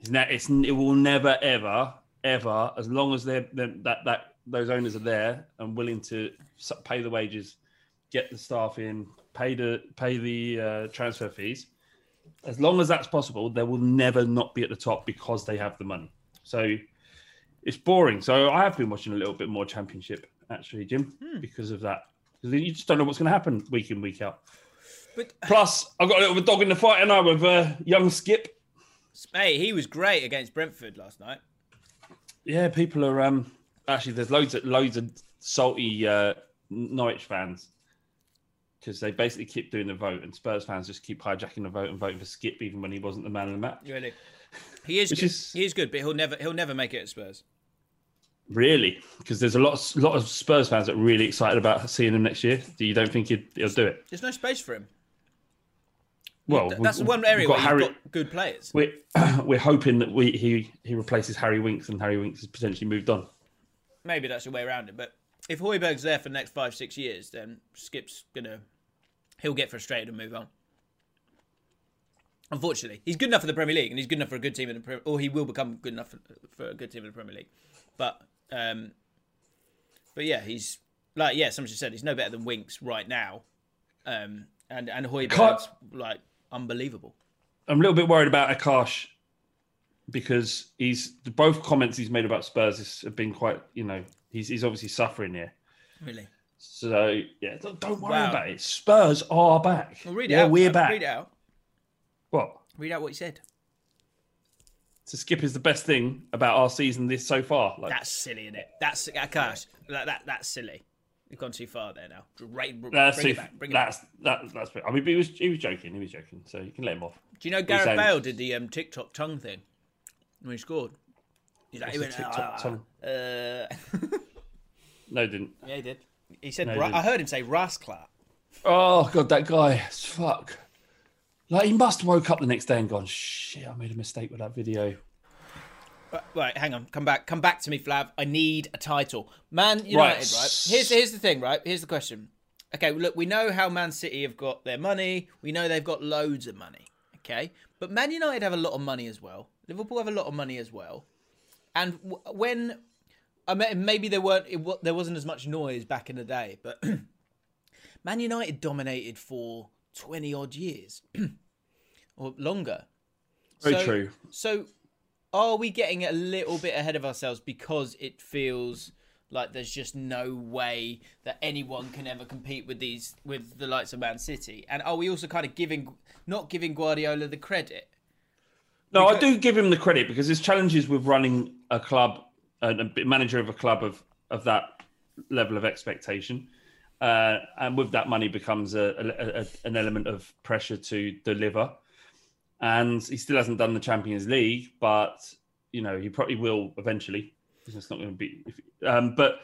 [SPEAKER 2] It's ne- It's it will never ever ever as long as they're, they're that that those owners are there and willing to pay the wages. get the staff in, pay the pay the uh, transfer fees. As long as that's possible, they will never not be at the top because they have the money. So it's boring. So I have been watching a little bit more Championship actually, Jim, because of that. Because you just don't know what's going to happen week in week out.
[SPEAKER 3] But
[SPEAKER 2] Plus, I've got a little bit of a dog in the fight, and I with uh, young Skip.
[SPEAKER 3] hey, he was great against Brentford last night.
[SPEAKER 2] Yeah, people are um actually there's loads of loads of salty uh, Norwich fans because they basically keep doing the vote, and Spurs fans just keep hijacking the vote and voting for Skip even when he wasn't the man of the match.
[SPEAKER 3] Really, he is. good.
[SPEAKER 2] Is...
[SPEAKER 3] He is good, but he'll never he'll never make it at Spurs.
[SPEAKER 2] Really, because there's a lot of, lot of Spurs fans that are really excited about seeing him next year. Do you don't think he'd, he'll do it?
[SPEAKER 3] There's no space for him.
[SPEAKER 2] Well,
[SPEAKER 3] Th- that's the one area
[SPEAKER 2] we've
[SPEAKER 3] where
[SPEAKER 2] got
[SPEAKER 3] you've got good players.
[SPEAKER 2] We're we're hoping that we he he replaces Harry Winks, and Harry Winks has potentially moved on.
[SPEAKER 3] Maybe that's the way around it. But if Højbjerg's there for the next five six years, then Skip's gonna he'll get frustrated and move on. Unfortunately, he's good enough for the Premier League, and he's good enough for a good team in the Premier, or he will become good enough for, for a good team in the Premier League. But um, but yeah, he's like yeah, someone just said he's no better than Winks right now. Um, and and Højbjerg's like unbelievable.
[SPEAKER 2] I'm a little bit worried about Akash because he's both comments he's made about Spurs have been quite, you know, he's he's obviously suffering here.
[SPEAKER 3] Really.
[SPEAKER 2] So yeah, don't, don't worry
[SPEAKER 3] Wow.
[SPEAKER 2] about it. Spurs are back.
[SPEAKER 3] Well, read it
[SPEAKER 2] yeah,
[SPEAKER 3] out.
[SPEAKER 2] we're back.
[SPEAKER 3] Read it out.
[SPEAKER 2] What?
[SPEAKER 3] Read out what you said.
[SPEAKER 2] To skip is the best thing about our season this so far. Like
[SPEAKER 3] That's silly, isn't it? That's Akash. That, that that's silly. You've gone too far there now. Right, bring
[SPEAKER 2] that's
[SPEAKER 3] it
[SPEAKER 2] too-
[SPEAKER 3] back. Bring it
[SPEAKER 2] that's
[SPEAKER 3] back.
[SPEAKER 2] that, that's. I mean, he was he was joking. He was joking. So you can let him off.
[SPEAKER 3] Do you know Gareth Bale did the um, TikTok tongue thing when he scored? He's like, he went,
[SPEAKER 2] TikTok
[SPEAKER 3] "Ah,
[SPEAKER 2] tongue?"
[SPEAKER 3] Uh...
[SPEAKER 2] No, didn't.
[SPEAKER 3] yeah, he did. He said,
[SPEAKER 2] No, he
[SPEAKER 3] I heard him say rasclat.
[SPEAKER 2] Oh god, that guy. Fuck. Like he must have woke up the next day and gone, shit, I made a mistake with that video.
[SPEAKER 3] Right, right, hang on. Come back. Come back to me, Flav. I need a title. Man United, right?
[SPEAKER 2] Right.
[SPEAKER 3] Here's here's the thing, right? Here's the question. Okay, look, we know how Man City have got their money. We know they've got loads of money. Okay, but Man United have a lot of money as well. Liverpool have a lot of money as well. And w- when I mean, maybe there weren't, it, there wasn't as much noise back in the day, but Man United dominated for twenty odd years or longer.
[SPEAKER 2] Very
[SPEAKER 3] So-
[SPEAKER 2] true.
[SPEAKER 3] So, are we getting a little bit ahead of ourselves because it feels like there's just no way that anyone can ever compete with these with the likes of Man City? And are we also kind of giving not giving Guardiola the credit?
[SPEAKER 2] No, I do give him the credit because his challenges with running a club a bit- manager of a club of of that level of expectation, uh, and with that money becomes a, a, a, an element of pressure to deliver. And he still hasn't done the Champions League, but you know he probably will eventually. It's not going to be. If, um, but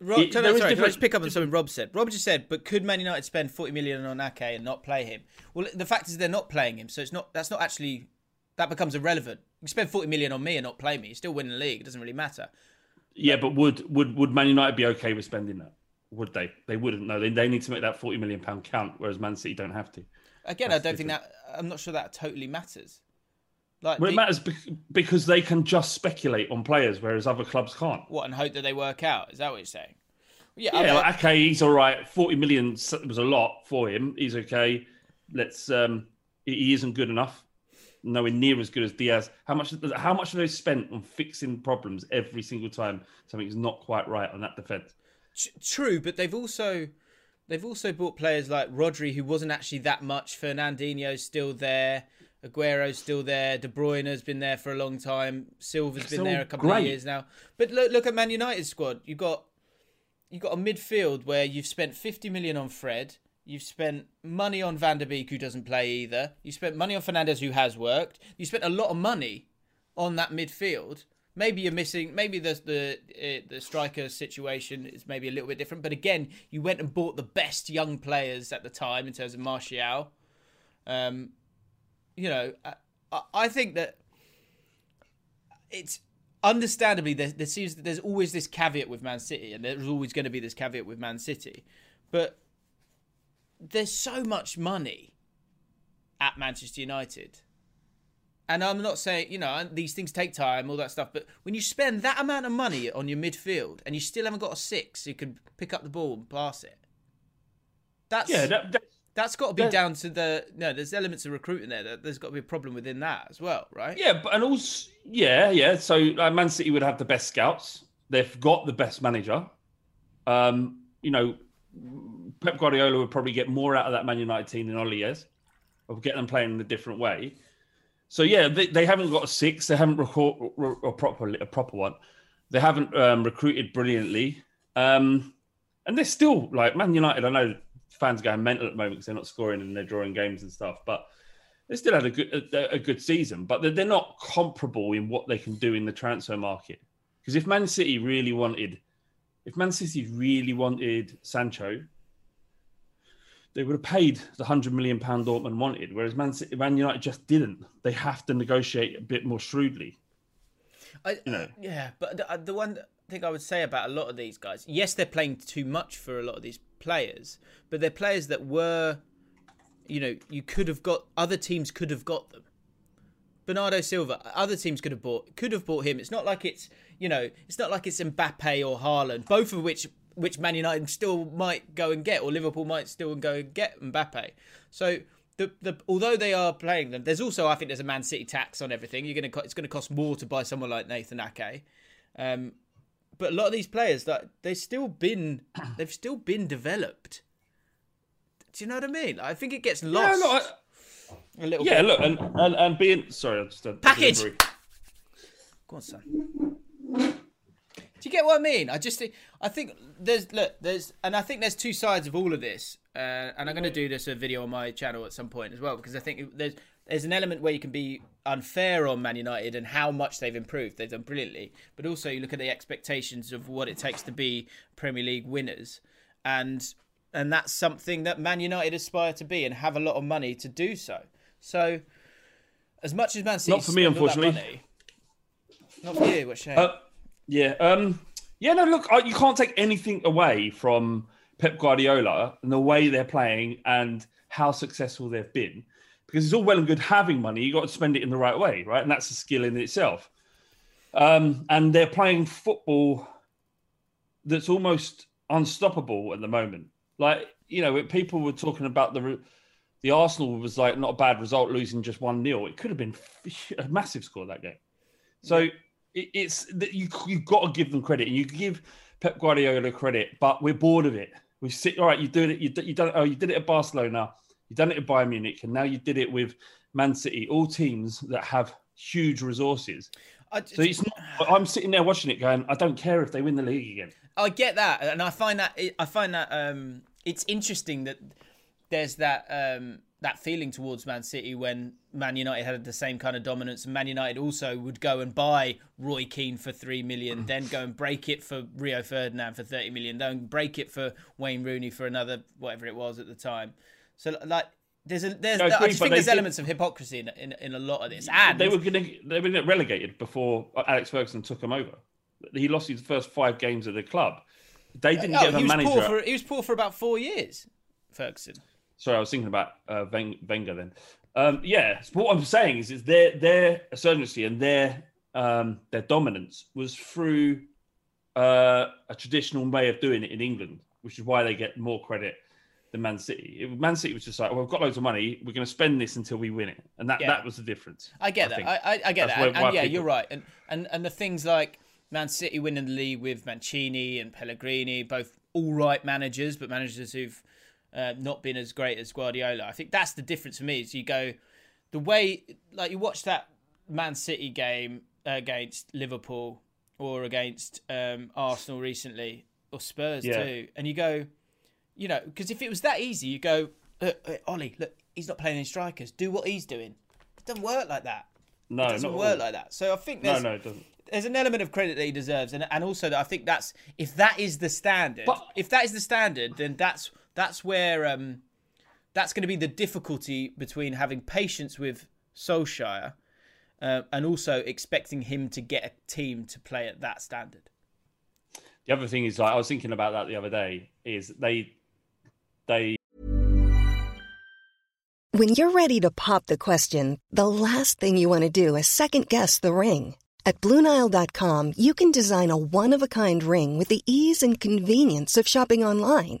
[SPEAKER 3] Rob,
[SPEAKER 2] It-
[SPEAKER 3] can I,
[SPEAKER 2] is
[SPEAKER 3] sorry, I
[SPEAKER 2] different-
[SPEAKER 3] pick up on something Rob said? Rob just said, but could Man United spend 40 million on Ake and not play him? Well, the fact is they're not playing him, so it's not. That's not actually. That becomes irrelevant. You spend 40 million on me and not play me. You still win the league. It doesn't really matter.
[SPEAKER 2] yeah, but would would would Man United be okay with spending that? Would they? They wouldn't. No, they, they need to make that forty million pound count, whereas Man City don't have to.
[SPEAKER 3] Again,
[SPEAKER 2] That's
[SPEAKER 3] I don't think that. I'm not sure that totally matters. Like,
[SPEAKER 2] Well, it matters because they can just speculate on players, whereas other clubs can't.
[SPEAKER 3] what and hope that they work out. Is that what you're saying? Yeah,
[SPEAKER 2] Yeah,
[SPEAKER 3] I-
[SPEAKER 2] like, okay, he's all right. Forty million was a lot for him. He's okay. Let's. um he isn't good enough. Nowhere near as good as Dias. How much? How much are they spent on fixing problems every single time something's not quite right on that defense?
[SPEAKER 3] True, but they've also they've also bought players like Rodri, who wasn't actually that much. Fernandinho's still there. Aguero's still there. De Bruyne's been there for a long time. Silva's been there a couple of years now. But look, look at Man United's squad. You got you got a midfield where you've spent 50 million on Fred. You've spent money on Van der Beek, who doesn't play either. You spent money on Fernandes, who has worked. You spent a lot of money on that midfield. Maybe you're missing. Maybe the the uh, the striker situation is maybe a little bit different. But again, you went and bought the best young players at the time in terms of Martial. Um, you know, I, I- think that it's understandably there, there seems that there's always this caveat with Man City, and there's always going to be this caveat with Man City, but there's so much money at Manchester United. And I'm not saying, you know, these things take time, all that stuff, but when you spend that amount of money on your midfield and you still haven't got a six who can pick up the ball and pass it, That's
[SPEAKER 2] Yeah, that, that,
[SPEAKER 3] that's got to be
[SPEAKER 2] that-
[SPEAKER 3] down to the no. There's elements of recruiting there. That there's got to be a problem within that as well, right?
[SPEAKER 2] yeah, but and also yeah, yeah. So uh, Man City would have the best scouts. They've got the best manager. Um, you know, Pep Guardiola would probably get more out of that Man United team than Oli is, of getting them playing in a different way. So yeah, they, they haven't got a six. They haven't record a proper a proper one. They haven't um, recruited brilliantly, um, and they're still like Man United. I know fans going mental at the moment because they're not scoring and they're drawing games and stuff, but they still had a good a, a good season. But they're, they're not comparable in what they can do in the transfer market. Because if Man City really wanted, if Man City really wanted Sancho, they would have paid the hundred million pound Dortmund wanted, whereas Man, City, Man United just didn't. They have to negotiate a bit more shrewdly.
[SPEAKER 3] I,
[SPEAKER 2] You know.
[SPEAKER 3] yeah, but the, uh, the one thing I would say about a lot of these guys, yes, they're playing too much for a lot of these players, but they're players that were, you know, you could have got other teams could have got them. Bernardo Silva, other teams could have bought could have bought him. It's not like it's you know, it's not like it's Mbappe or Haaland, both of which which Man United still might go and get, or Liverpool might still go and get Mbappe. So the, the although they are playing them, there's also I think there's a Man City tax on everything. You're gonna it's gonna cost more to buy someone like Nathan Ake. Um, but a lot of these players that they've still been they've still been developed. Do you know what I mean? I think it gets lost
[SPEAKER 2] Yeah, look, I-
[SPEAKER 3] a little
[SPEAKER 2] yeah,
[SPEAKER 3] bit.
[SPEAKER 2] look, and, and, and being sorry, I just a
[SPEAKER 3] Package! Go on, son. Do you get what I mean? I just think I think there's look there's and I think there's two sides of all of this, uh, and I'm going to do this a video on my channel at some point as well because I think there's there's an element where you can be unfair on Man United and how much they've improved. They've done brilliantly, but also you look at the expectations of what it takes to be Premier League winners, and and that's something that Man United aspire to be and have a lot of money to do so. So, as much as Man City
[SPEAKER 2] Not for me,
[SPEAKER 3] spend all that
[SPEAKER 2] unfortunately.
[SPEAKER 3] money- not for you. What shame?
[SPEAKER 2] Uh, yeah, um, yeah. No, look, you can't take anything away from Pep Guardiola and the way they're playing and how successful they've been, because it's all well and good having money. You've got to spend it in the right way, right? And that's a skill in itself. Um, and they're playing football that's almost unstoppable at the moment. Like you know, people were talking about the the Arsenal was like not a bad result, losing just one 0 It could have been a massive score that game. So it, it's that you you've got to give them credit, and you give Pep Guardiola credit, but we're bored of it. We sit all right. You doing it. You you done. Oh, you did it at Barcelona. You done it at Bayern Munich, and now you did it with Man City. All teams that have huge resources.
[SPEAKER 3] I,
[SPEAKER 2] So it's not. I'm sitting there watching it, going, I don't care if they win the league again.
[SPEAKER 3] I get that, and I find that I find that um, it's interesting that there's that um, that feeling towards Man City when Man United had the same kind of dominance, and Man United also would go and buy Roy Keane for three million, mm. then go and break it for Rio Ferdinand for thirty million, then break it for Wayne Rooney for another whatever it was at the time. So like. There's a, there's,
[SPEAKER 2] No, I
[SPEAKER 3] I just think there's
[SPEAKER 2] did-
[SPEAKER 3] elements of hypocrisy in, in in a lot of this, and
[SPEAKER 2] they were going to they were gonna relegated before Alex Ferguson took them over. He lost his first five games of the club. They uh, didn't
[SPEAKER 3] Oh,
[SPEAKER 2] get a manager.
[SPEAKER 3] poor for he was poor for about four years, Ferguson.
[SPEAKER 2] Sorry, I was thinking about uh, Wen- Wenger then. Um, yeah, so what I'm saying is, is their their ascendancy and their um, their dominance was through uh, a traditional way of doing it in England, which is why they get more credit than Man City. It- Man City was just like, well, we've got loads of money, we're going to spend this until we win it, and that
[SPEAKER 3] Yeah.
[SPEAKER 2] that was the difference.
[SPEAKER 3] I get that. I, I, I get
[SPEAKER 2] That's
[SPEAKER 3] that.
[SPEAKER 2] why-
[SPEAKER 3] And,
[SPEAKER 2] why
[SPEAKER 3] and yeah,
[SPEAKER 2] people-
[SPEAKER 3] you're right. And, and and the things like Man City winning the league with Mancini and Pellegrini, both all right managers, but managers who've uh, not been as great as Guardiola. I think that's the difference for me. Is you go the way like you watch that Man City game against Liverpool or against um, Arsenal recently or Spurs
[SPEAKER 2] Yeah.
[SPEAKER 3] too, and you go, you know, because if it was that easy, you go, uh, uh, Ollie, look, he's not playing any strikers. Do what he's doing. It doesn't work like that.
[SPEAKER 2] No,
[SPEAKER 3] it doesn't
[SPEAKER 2] not
[SPEAKER 3] work
[SPEAKER 2] all.
[SPEAKER 3] like that. So I think
[SPEAKER 2] No,
[SPEAKER 3] there's
[SPEAKER 2] no, it doesn't.
[SPEAKER 3] there's an element of credit that he deserves, and and also that I think that's if that is the standard,
[SPEAKER 2] But-
[SPEAKER 3] if that is the standard, then that's that's where um that's going to be the difficulty between having patience with Solskjaer uh, and also expecting him to get a team to play at that standard.
[SPEAKER 2] The other thing is, like, I was thinking about that the other day. Is they they
[SPEAKER 8] When you're ready to pop the question, the last thing you want to do is second guess the ring. At Bluenile.com, you can design a one of a kind ring with the ease and convenience of shopping online.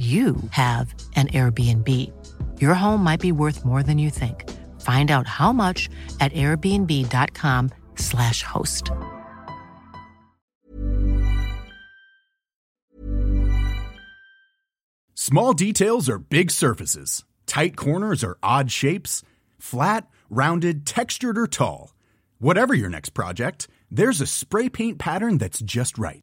[SPEAKER 9] you have an Airbnb. Your home might be worth more than you think. Find out how much at airbnb.com/slash host.
[SPEAKER 10] Small details are big surfaces, tight corners are odd shapes, flat, rounded, textured, or tall. Whatever your next project, there's a spray paint pattern that's just right.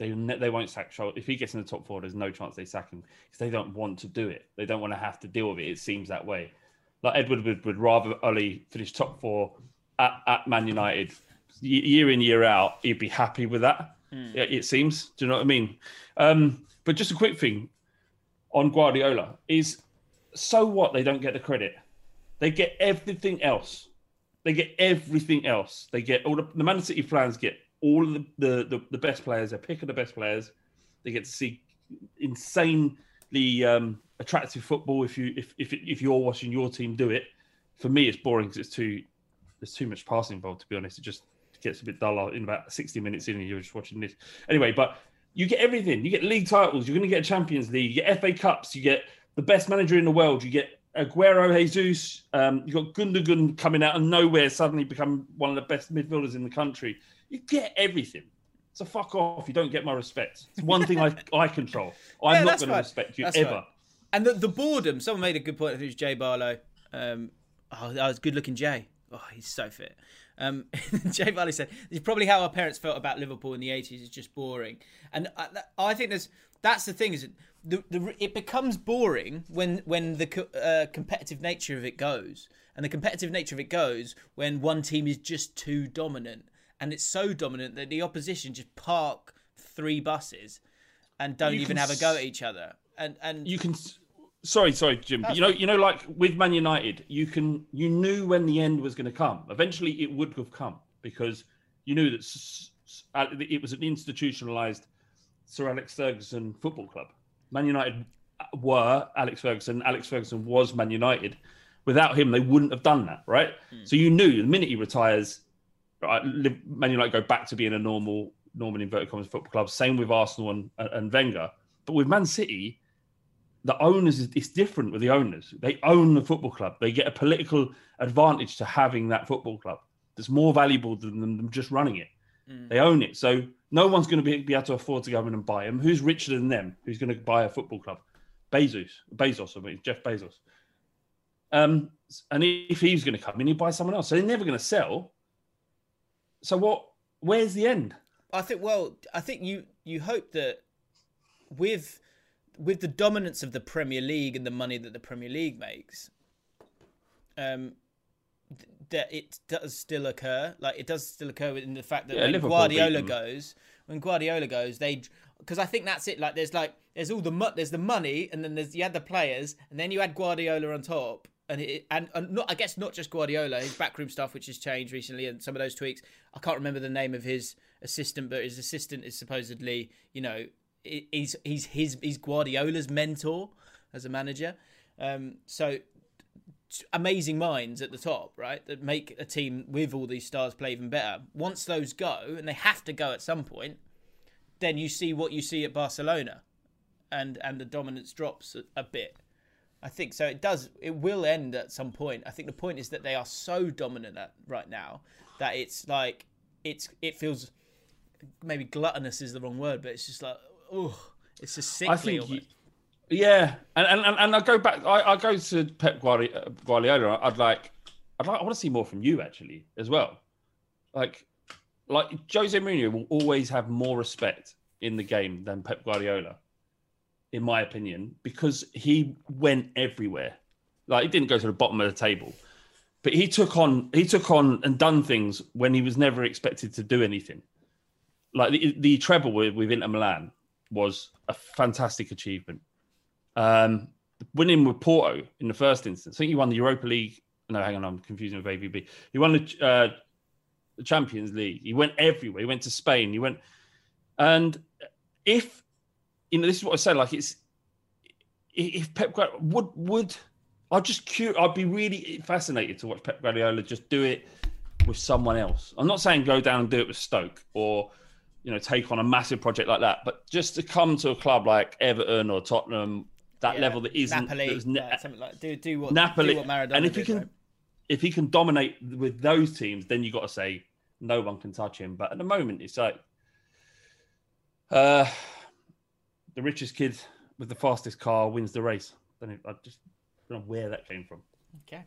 [SPEAKER 2] They they won't sack Scholes. If he gets in the top four, there's no chance they sack him because they don't want to do it. They don't want to have to deal with it. It seems that way. Like Ed Woodward, would rather Ollie finish top four at, at Man United year in year out. He'd be happy with that. Mm. It, it, seems. Do you know what I mean? Um, but just a quick thing on Guardiola is so what they don't get the credit. They get everything else. They get everything else. They get all the, the Man City fans get all of the, the, the, the best players. They're picking the best players. They get to see insanely um, attractive football. If you if, if if you're watching your team do it, for me it's boring because it's too there's too much passing involved. To be honest, it just gets a bit dull in about 60 minutes in, and you're just watching this anyway. But you get everything. You get league titles. You're going to get Champions League. You get FA Cups. You get the best manager in the world. You get Aguero, Jesus. Um, you got Gundogan coming out of nowhere, suddenly become one of the best midfielders in the country. You get everything. So fuck off. You don't get my respect. It's one thing I I control. I'm yeah, not going to respect you that's ever. Right.
[SPEAKER 3] And the, the boredom. Someone made a good point. Who's Jay Barlow? Um, oh, that was good looking Jay. Oh, he's so fit. Um, Jay Barlow said, "It's probably how our parents felt about Liverpool in the '80s. It's just boring." And I, I think there's that's the thing is the, the it becomes boring when when the uh, competitive nature of it goes, and the competitive nature of it goes when one team is just too dominant and it's so dominant that the opposition just park three buses and don't you even have a go at each other. And and
[SPEAKER 2] you can. Sorry, sorry, Jim. But you know, you know, like with Man United, you can you knew when the end was going to come. Eventually, it would have come because you knew that it was an institutionalized Sir Alex Ferguson football club. Man United were Alex Ferguson. Alex Ferguson was Man United. Without him, they wouldn't have done that, right? Hmm. So you knew the minute he retires, Man United go back to being a normal, normal inverted commas football club. Same with Arsenal and, and Wenger. But with Man City, the owners it's different with the owners. They own the football club. They get a political advantage to having that football club. That's more valuable than them just running it. Mm. They own it. So No one's going to be, be able to afford to go in and buy them. Who's richer than them? Who's going to buy a football club? Bezos, Bezos, I mean Jeff Bezos. Um, and if he's going to come in, he buy someone else. So they're never going to sell. So what? Where's the end?
[SPEAKER 3] I think. Well, I think you you hope that with with the dominance of the Premier League and the money that the Premier League makes, um, th- that it does still occur. Like it does still occur in the fact that
[SPEAKER 2] Yeah,
[SPEAKER 3] when
[SPEAKER 2] Liverpool
[SPEAKER 3] Guardiola goes, when Guardiola goes, they because I think that's it. Like there's like there's all the there's the money, and then there's you had the players, and then you had Guardiola on top. And, it, and and not I guess not just Guardiola, his backroom stuff which has changed recently, and some of those tweaks. I can't remember the name of his assistant, but his assistant is supposedly, you know, he's he's his he's Guardiola's mentor as a manager. Um, so amazing minds at the top, right? That make a team with all these stars play even better. Once those go, and they have to go at some point, then you see what you see at Barcelona, and and the dominance drops a, a bit. I think so. It does. It will end at some point. I think the point is that they are so dominant at, right now that it's like it's it feels maybe gluttonous is the wrong word, but it's just like oh, it's just sickly.
[SPEAKER 2] I think, you, yeah, and, and and I go back. I, I go to Pep uh, Guardiola. I'd like, I'd like, I want to see more from you actually as well. Like, like Jose Mourinho will always have more respect in the game than Pep Guardiola, in my opinion, because he went everywhere. Like he didn't go to the bottom of the table, but he took on he took on and done things when he was never expected to do anything. Like the, the treble with, with Inter Milan was a fantastic achievement. Um, winning with Porto in the first instance, I think he won the Europa League. No, hang on, I'm confusing with AVB. He won the, uh, the Champions League. He went everywhere. He went to Spain. He went, and if you know, this is what I said. Like it's if Pep Guardiola would would I'd just cute. I'd be really fascinated to watch Pep Guardiola just do it with someone else. I'm not saying go down and do it with Stoke or you know take on a massive project like that, but just to come to a club like Everton or Tottenham, that
[SPEAKER 3] Yeah,
[SPEAKER 2] level that isn't
[SPEAKER 3] Napoli,
[SPEAKER 2] that was ne-
[SPEAKER 3] like, something like do do what
[SPEAKER 2] Napoli,
[SPEAKER 3] do what Maradona
[SPEAKER 2] and if he can,
[SPEAKER 3] right?
[SPEAKER 2] if he can dominate with those teams, then you got to say no one can touch him. But at the moment, it's like uh, the richest kid with the fastest car wins the race. Don't know, I just don't know where that came from.
[SPEAKER 3] Okay.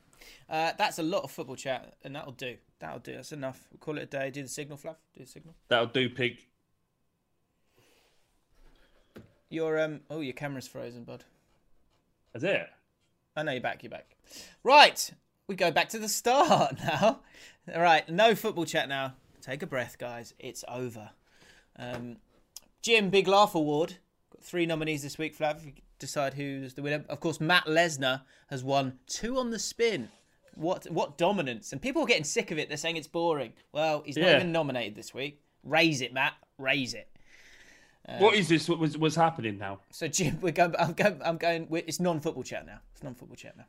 [SPEAKER 3] Uh, that's a lot of football chat, and that'll do. That'll do. That's enough. We'll call it a day. Do the signal, Flav. Do the signal.
[SPEAKER 2] That'll do, pig.
[SPEAKER 3] Your um. Oh, your camera's frozen, bud.
[SPEAKER 2] Is it?
[SPEAKER 3] I know you're back. You're back. Right. We go back to the start now. All right. No football chat now. Take a breath, guys. It's over. Um, Jim Big Laugh Award. Three nominees this week, Flav. You decide who's the winner. Of course, Matt Lesnar has won two on the spin. What what dominance! And people are getting sick of it. They're saying it's boring. Well, he's not
[SPEAKER 2] Yeah.
[SPEAKER 3] even nominated this week. Raise it, Matt. Raise it.
[SPEAKER 2] what is this? What was what's happening now?
[SPEAKER 3] So Jim, we're going. I'm going. I'm going. It's non-football chat now. It's non-football chat now.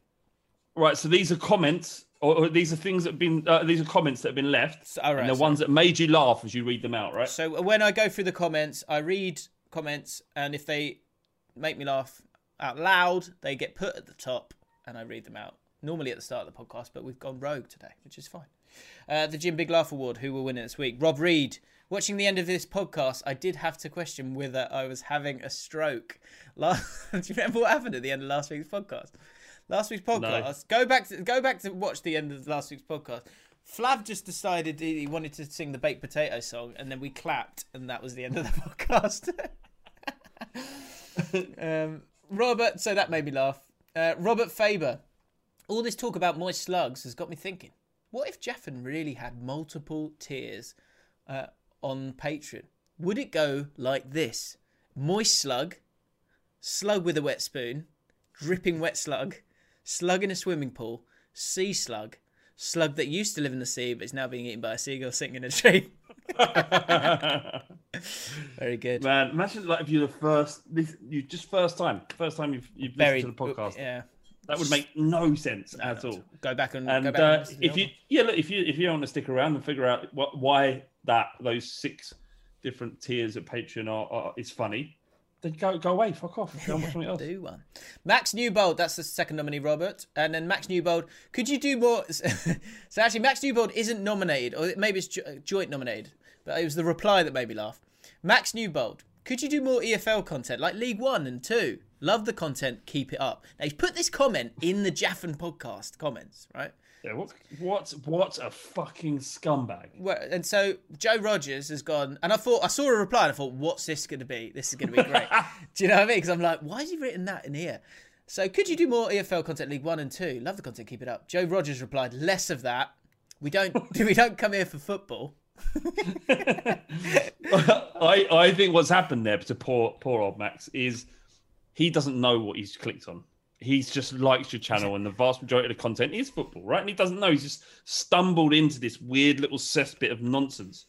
[SPEAKER 2] Right. So these are comments, or, or these are things that have been. Uh, these are comments that have been left,
[SPEAKER 3] all right,
[SPEAKER 2] and the
[SPEAKER 3] so-
[SPEAKER 2] ones that made you laugh as you read them out. Right.
[SPEAKER 3] So when I go through the comments, I read comments, and if they make me laugh out loud, they get put at the top, and I read them out. Normally at the start of the podcast, but we've gone rogue today, which is fine. Uh, the Jim Big Laugh Award, who will win it this week? Rob Reed. Watching the end of this podcast, I did have to question whether I was having a stroke. Last, do you remember what happened at the end of last week's podcast? Last week's podcast. Go back to go back to watch the end of last week's podcast. Flav just decided he wanted to sing the baked potato song, and then we clapped, and that was the end of the podcast. um, Robert, so that made me laugh. Uh, Robert Faber, all this talk about moist slugs has got me thinking. What if Jeffin really had multiple tiers uh, on Patreon? Would it go like this: moist slug, slug with a wet spoon, dripping wet slug, slug in a swimming pool, sea slug, slug that used to live in the sea but is now being eaten by a seagull sitting in a tree. Very good.
[SPEAKER 2] Man, imagine like if you're the first, this, you just first time, first time you've you've
[SPEAKER 3] Very-
[SPEAKER 2] listened to the podcast.
[SPEAKER 3] yeah.
[SPEAKER 2] that would make no sense at all.
[SPEAKER 3] Go back and,
[SPEAKER 2] And
[SPEAKER 3] go back
[SPEAKER 2] uh,
[SPEAKER 3] and listen to the
[SPEAKER 2] if you, yeah, look, if you if you want to stick around and figure out what why that those six different tiers of Patreon are, are is funny, then go go away, fuck off, go and watch else.
[SPEAKER 3] Do one. Max Newbold, that's the second nominee, Robert. And then Max Newbold, could you do more? so actually, Max Newbold isn't nominated, or maybe it's jo- uh, joint nominated, but it was the reply that made me laugh. Max Newbold, could you do more EFL content like League One and Two? Love the content, keep it up. Now he's put this comment in the Jaffin podcast comments, right?
[SPEAKER 2] Yeah, what, what, what a fucking scumbag.
[SPEAKER 3] Well, and so Joe Rogers has gone, and I thought I saw a reply, and I thought, what's this going to be? This is going to be great. do you know what I mean? Because I'm like, why has he written that in here? So could you do more EFL content, League One and Two? Love the content, keep it up. Joe Rogers replied, less of that. We don't, we don't come here for football.
[SPEAKER 2] I, I think what's happened there to poor poor old Max is he doesn't know what he's clicked on. He's just likes your channel, and the vast majority of the content is football, right? And he doesn't know. He's just stumbled into this weird little cesspit of nonsense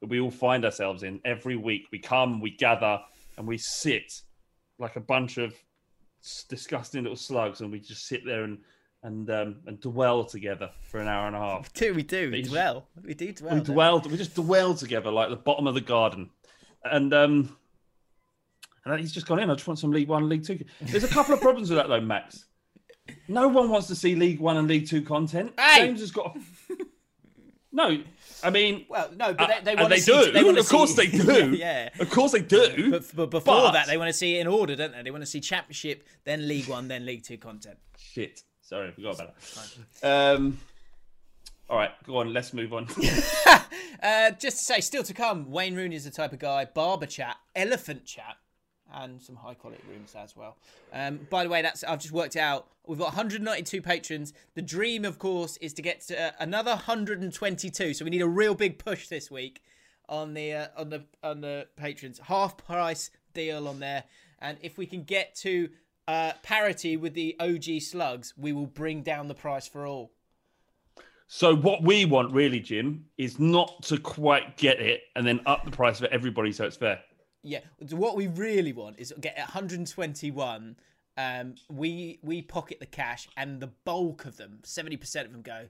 [SPEAKER 2] that we all find ourselves in every week. We come, we gather, and we sit like a bunch of disgusting little slugs, and we just sit there and and um, and dwell together for an hour and a half.
[SPEAKER 3] Do we do we dwell? We do dwell.
[SPEAKER 2] we dwell. We just dwell together like the bottom of the garden, and um, and he's just gone in. I just want some League One, League Two. There's a couple of problems with that though, Max. No one wants to see League One and League Two content.
[SPEAKER 3] Hey!
[SPEAKER 2] James has got. A... No, I mean,
[SPEAKER 3] Well, no, but they, they
[SPEAKER 2] and
[SPEAKER 3] want
[SPEAKER 2] they
[SPEAKER 3] to see.
[SPEAKER 2] do.
[SPEAKER 3] They
[SPEAKER 2] of course
[SPEAKER 3] see,
[SPEAKER 2] they do.
[SPEAKER 3] yeah.
[SPEAKER 2] Of course they do.
[SPEAKER 3] But, but before
[SPEAKER 2] But-
[SPEAKER 3] that, they want to see it in order, don't they? They want to see Championship, then League One, then League Two content.
[SPEAKER 2] Shit. Sorry, I forgot about that. Um. All right, go on. Let's move on.
[SPEAKER 3] Uh, just to say, still to come, Wayne Rooney is the type of guy. Barber chat, elephant chat, and some high quality rooms as well. Um, by the way, that's I've just worked out. We've got 192 patrons. The dream, of course, is to get to uh, another 122. So we need a real big push this week on the uh, on the on the patrons. Half price deal on there, and if we can get to uh, parity with the OG slugs, we will bring down the price for all.
[SPEAKER 2] So what we want really, Jim, is not to quite get it and then up the price for everybody so it's fair.
[SPEAKER 3] Yeah, what we really want is get 121. Um, we we pocket the cash, and the bulk of them, 70% of them, go.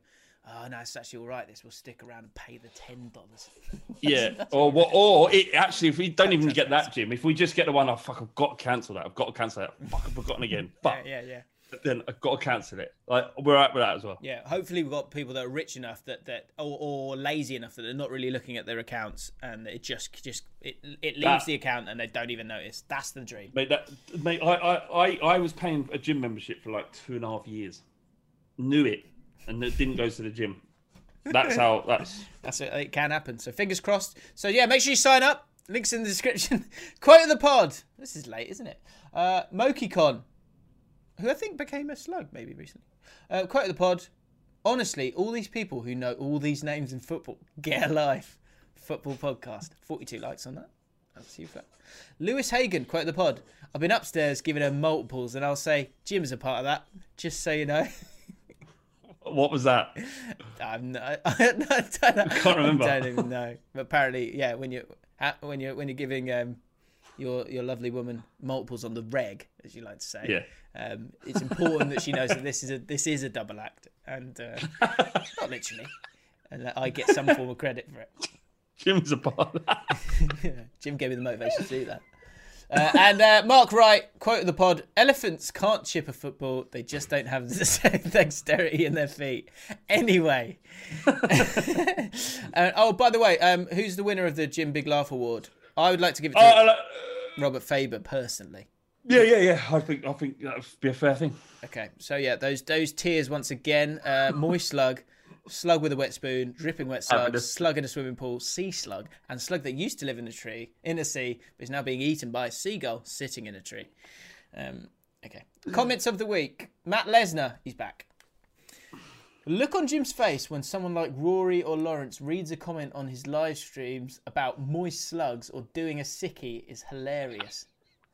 [SPEAKER 3] Oh no, it's actually all right. This will stick around and pay the ten dollars.
[SPEAKER 2] Yeah. or what? Or it actually, if we don't even get that, Jim, if we just get the one, oh fuck, I've got to cancel that. I've got to cancel that. Fuck, I've forgotten again. Fuck.
[SPEAKER 3] Yeah, yeah, yeah.
[SPEAKER 2] Then I've got to cancel it. Like we're out with that as well.
[SPEAKER 3] Yeah, hopefully we've got people that are rich enough that that or, or lazy enough that they're not really looking at their accounts and it just just it it leaves
[SPEAKER 2] That-
[SPEAKER 3] the account and they don't even notice. That's the dream.
[SPEAKER 2] Mate, that mate, I, I, I, I was paying a gym membership for like two and a half years. Knew it, and it didn't go to the gym. That's how. That's
[SPEAKER 3] That's it. It can happen. So fingers crossed. So yeah, make sure you sign up. Links in the description. Quote of the pod. This is late, isn't it? Uh, MokiCon, who I think became a slug maybe recently. Uh, quote of the pod. Honestly, all these people who know all these names in football, get a life. Football podcast. 42 likes on that. That's you, fat. Lewis Hagan, quote of the pod. I've been upstairs giving her multiples, and I'll say Jim's a part of that. Just so you know.
[SPEAKER 2] what was that?
[SPEAKER 3] I'm not, I, don't. I
[SPEAKER 2] can't remember.
[SPEAKER 3] I don't even know. But apparently, yeah, when you when you when you're giving um your your lovely woman multiples on the reg, as you like to say,
[SPEAKER 2] Yeah.
[SPEAKER 3] um, it's important that she knows that this is a this is a double act, and uh, not literally, and that I get some form of credit for it.
[SPEAKER 2] Jim's a part of that.
[SPEAKER 3] Jim gave me the motivation to do that. Uh, and uh, Mark Wright, quote of the pod Elephants can't chip a football, they just don't have the same dexterity in their feet. Anyway. uh, oh, by the way, um, who's the winner of the Jim Big Laugh Award? I would like to give it to
[SPEAKER 2] Oh,
[SPEAKER 3] Robert Faber personally.
[SPEAKER 2] Yeah, yeah, yeah. I think I think that would be a fair thing.
[SPEAKER 3] Okay, so yeah, those those tiers once again: uh, moist slug, slug with a wet spoon, dripping wet slug,
[SPEAKER 2] Avenue.
[SPEAKER 3] slug in a swimming pool, sea slug, and slug that used to live in a tree in a sea but is now being eaten by a seagull sitting in a tree. Um, okay, comments of the week: Matt Lesnar, he's back. Look on Jim's face when someone like Rory or Lawrence reads a comment on his live streams about moist slugs or doing a sickie is hilarious.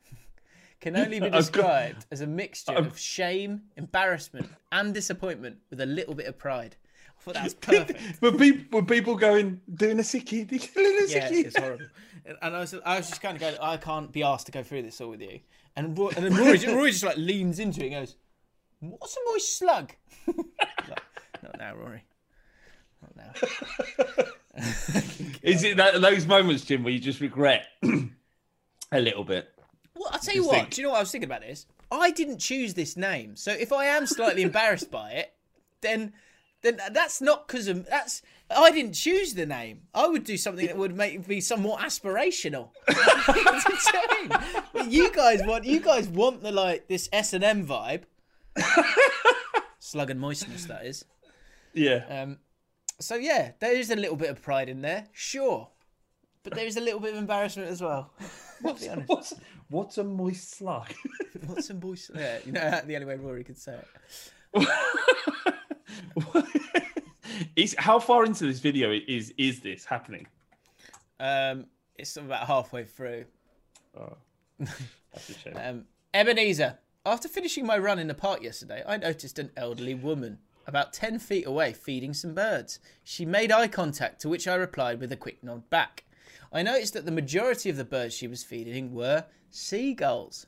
[SPEAKER 3] Can only be described as a mixture of shame, embarrassment, and disappointment with a little bit of pride. I thought that was perfect.
[SPEAKER 2] Were people, were people going doing a sickie? Doing a
[SPEAKER 3] yeah,
[SPEAKER 2] sickie?
[SPEAKER 3] it's horrible. And I was, I was just kind of going, I can't be asked to go through this all with you. And, and then Rory, just- Rory just like leans into it and goes, "What's a moist slug?" Like, Not now, Rory. Not now.
[SPEAKER 2] Is it that, those moments, Jim, where you just regret a little bit?
[SPEAKER 3] Well, I'll tell you
[SPEAKER 2] Just
[SPEAKER 3] what.
[SPEAKER 2] think-
[SPEAKER 3] Do you know what I was thinking about this? I didn't choose this name, so if I am slightly embarrassed by it, then then that's not because of that's. I didn't choose the name. I would do something that would make me somewhat aspirational. What I'm saying. But you guys want you guys want the like this S and M vibe. Slug and moistness, that is.
[SPEAKER 2] Yeah.
[SPEAKER 3] Um, so yeah, there is a little bit of pride in there, sure, but there is a little bit of embarrassment as well.
[SPEAKER 2] What's, what's, what's a moist slug?
[SPEAKER 3] What's a moist? Yeah, you know the only way Rory could say it.
[SPEAKER 2] is how far into this video is is this happening?
[SPEAKER 3] Um, it's about halfway through.
[SPEAKER 2] Oh, that's a shame.
[SPEAKER 3] Um, Ebenezer, after finishing my run in the park yesterday, I noticed an elderly woman about 10 feet away feeding some birds. She made eye contact, to which I replied with a quick nod back. I noticed that the majority of the birds she was feeding were seagulls.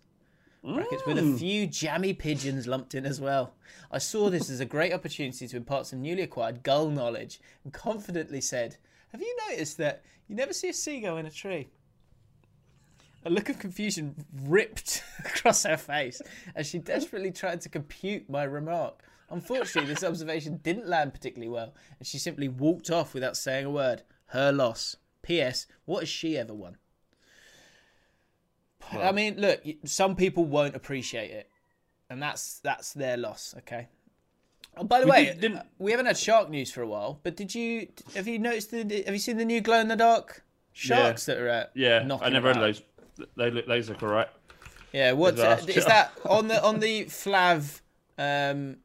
[SPEAKER 3] Brackets with a
[SPEAKER 2] Mm.
[SPEAKER 3] few jammy pigeons lumped in as well. I saw this as a great opportunity to impart some newly acquired gull knowledge and confidently said, Have you noticed that you never see a seagull in a tree? A look of confusion ripped across her face as she desperately tried to compute my remark. Unfortunately, this observation didn't land particularly well, and she simply walked off without saying a word. Her loss. P.S. What has she ever won? I mean, look, some people won't appreciate it, and that's that's their loss. Okay. Oh, by the
[SPEAKER 2] We
[SPEAKER 3] way,
[SPEAKER 2] did- didn't-
[SPEAKER 3] uh, we haven't had shark news for a while, but did you have you noticed? The, have you seen the new glow in the dark sharks that are out?
[SPEAKER 2] Yeah,
[SPEAKER 3] knocking
[SPEAKER 2] I never heard
[SPEAKER 3] about?
[SPEAKER 2] of those. They look, those look alright.
[SPEAKER 3] Yeah, what
[SPEAKER 2] Bizarre.
[SPEAKER 3] uh, is that on the on the Flav um,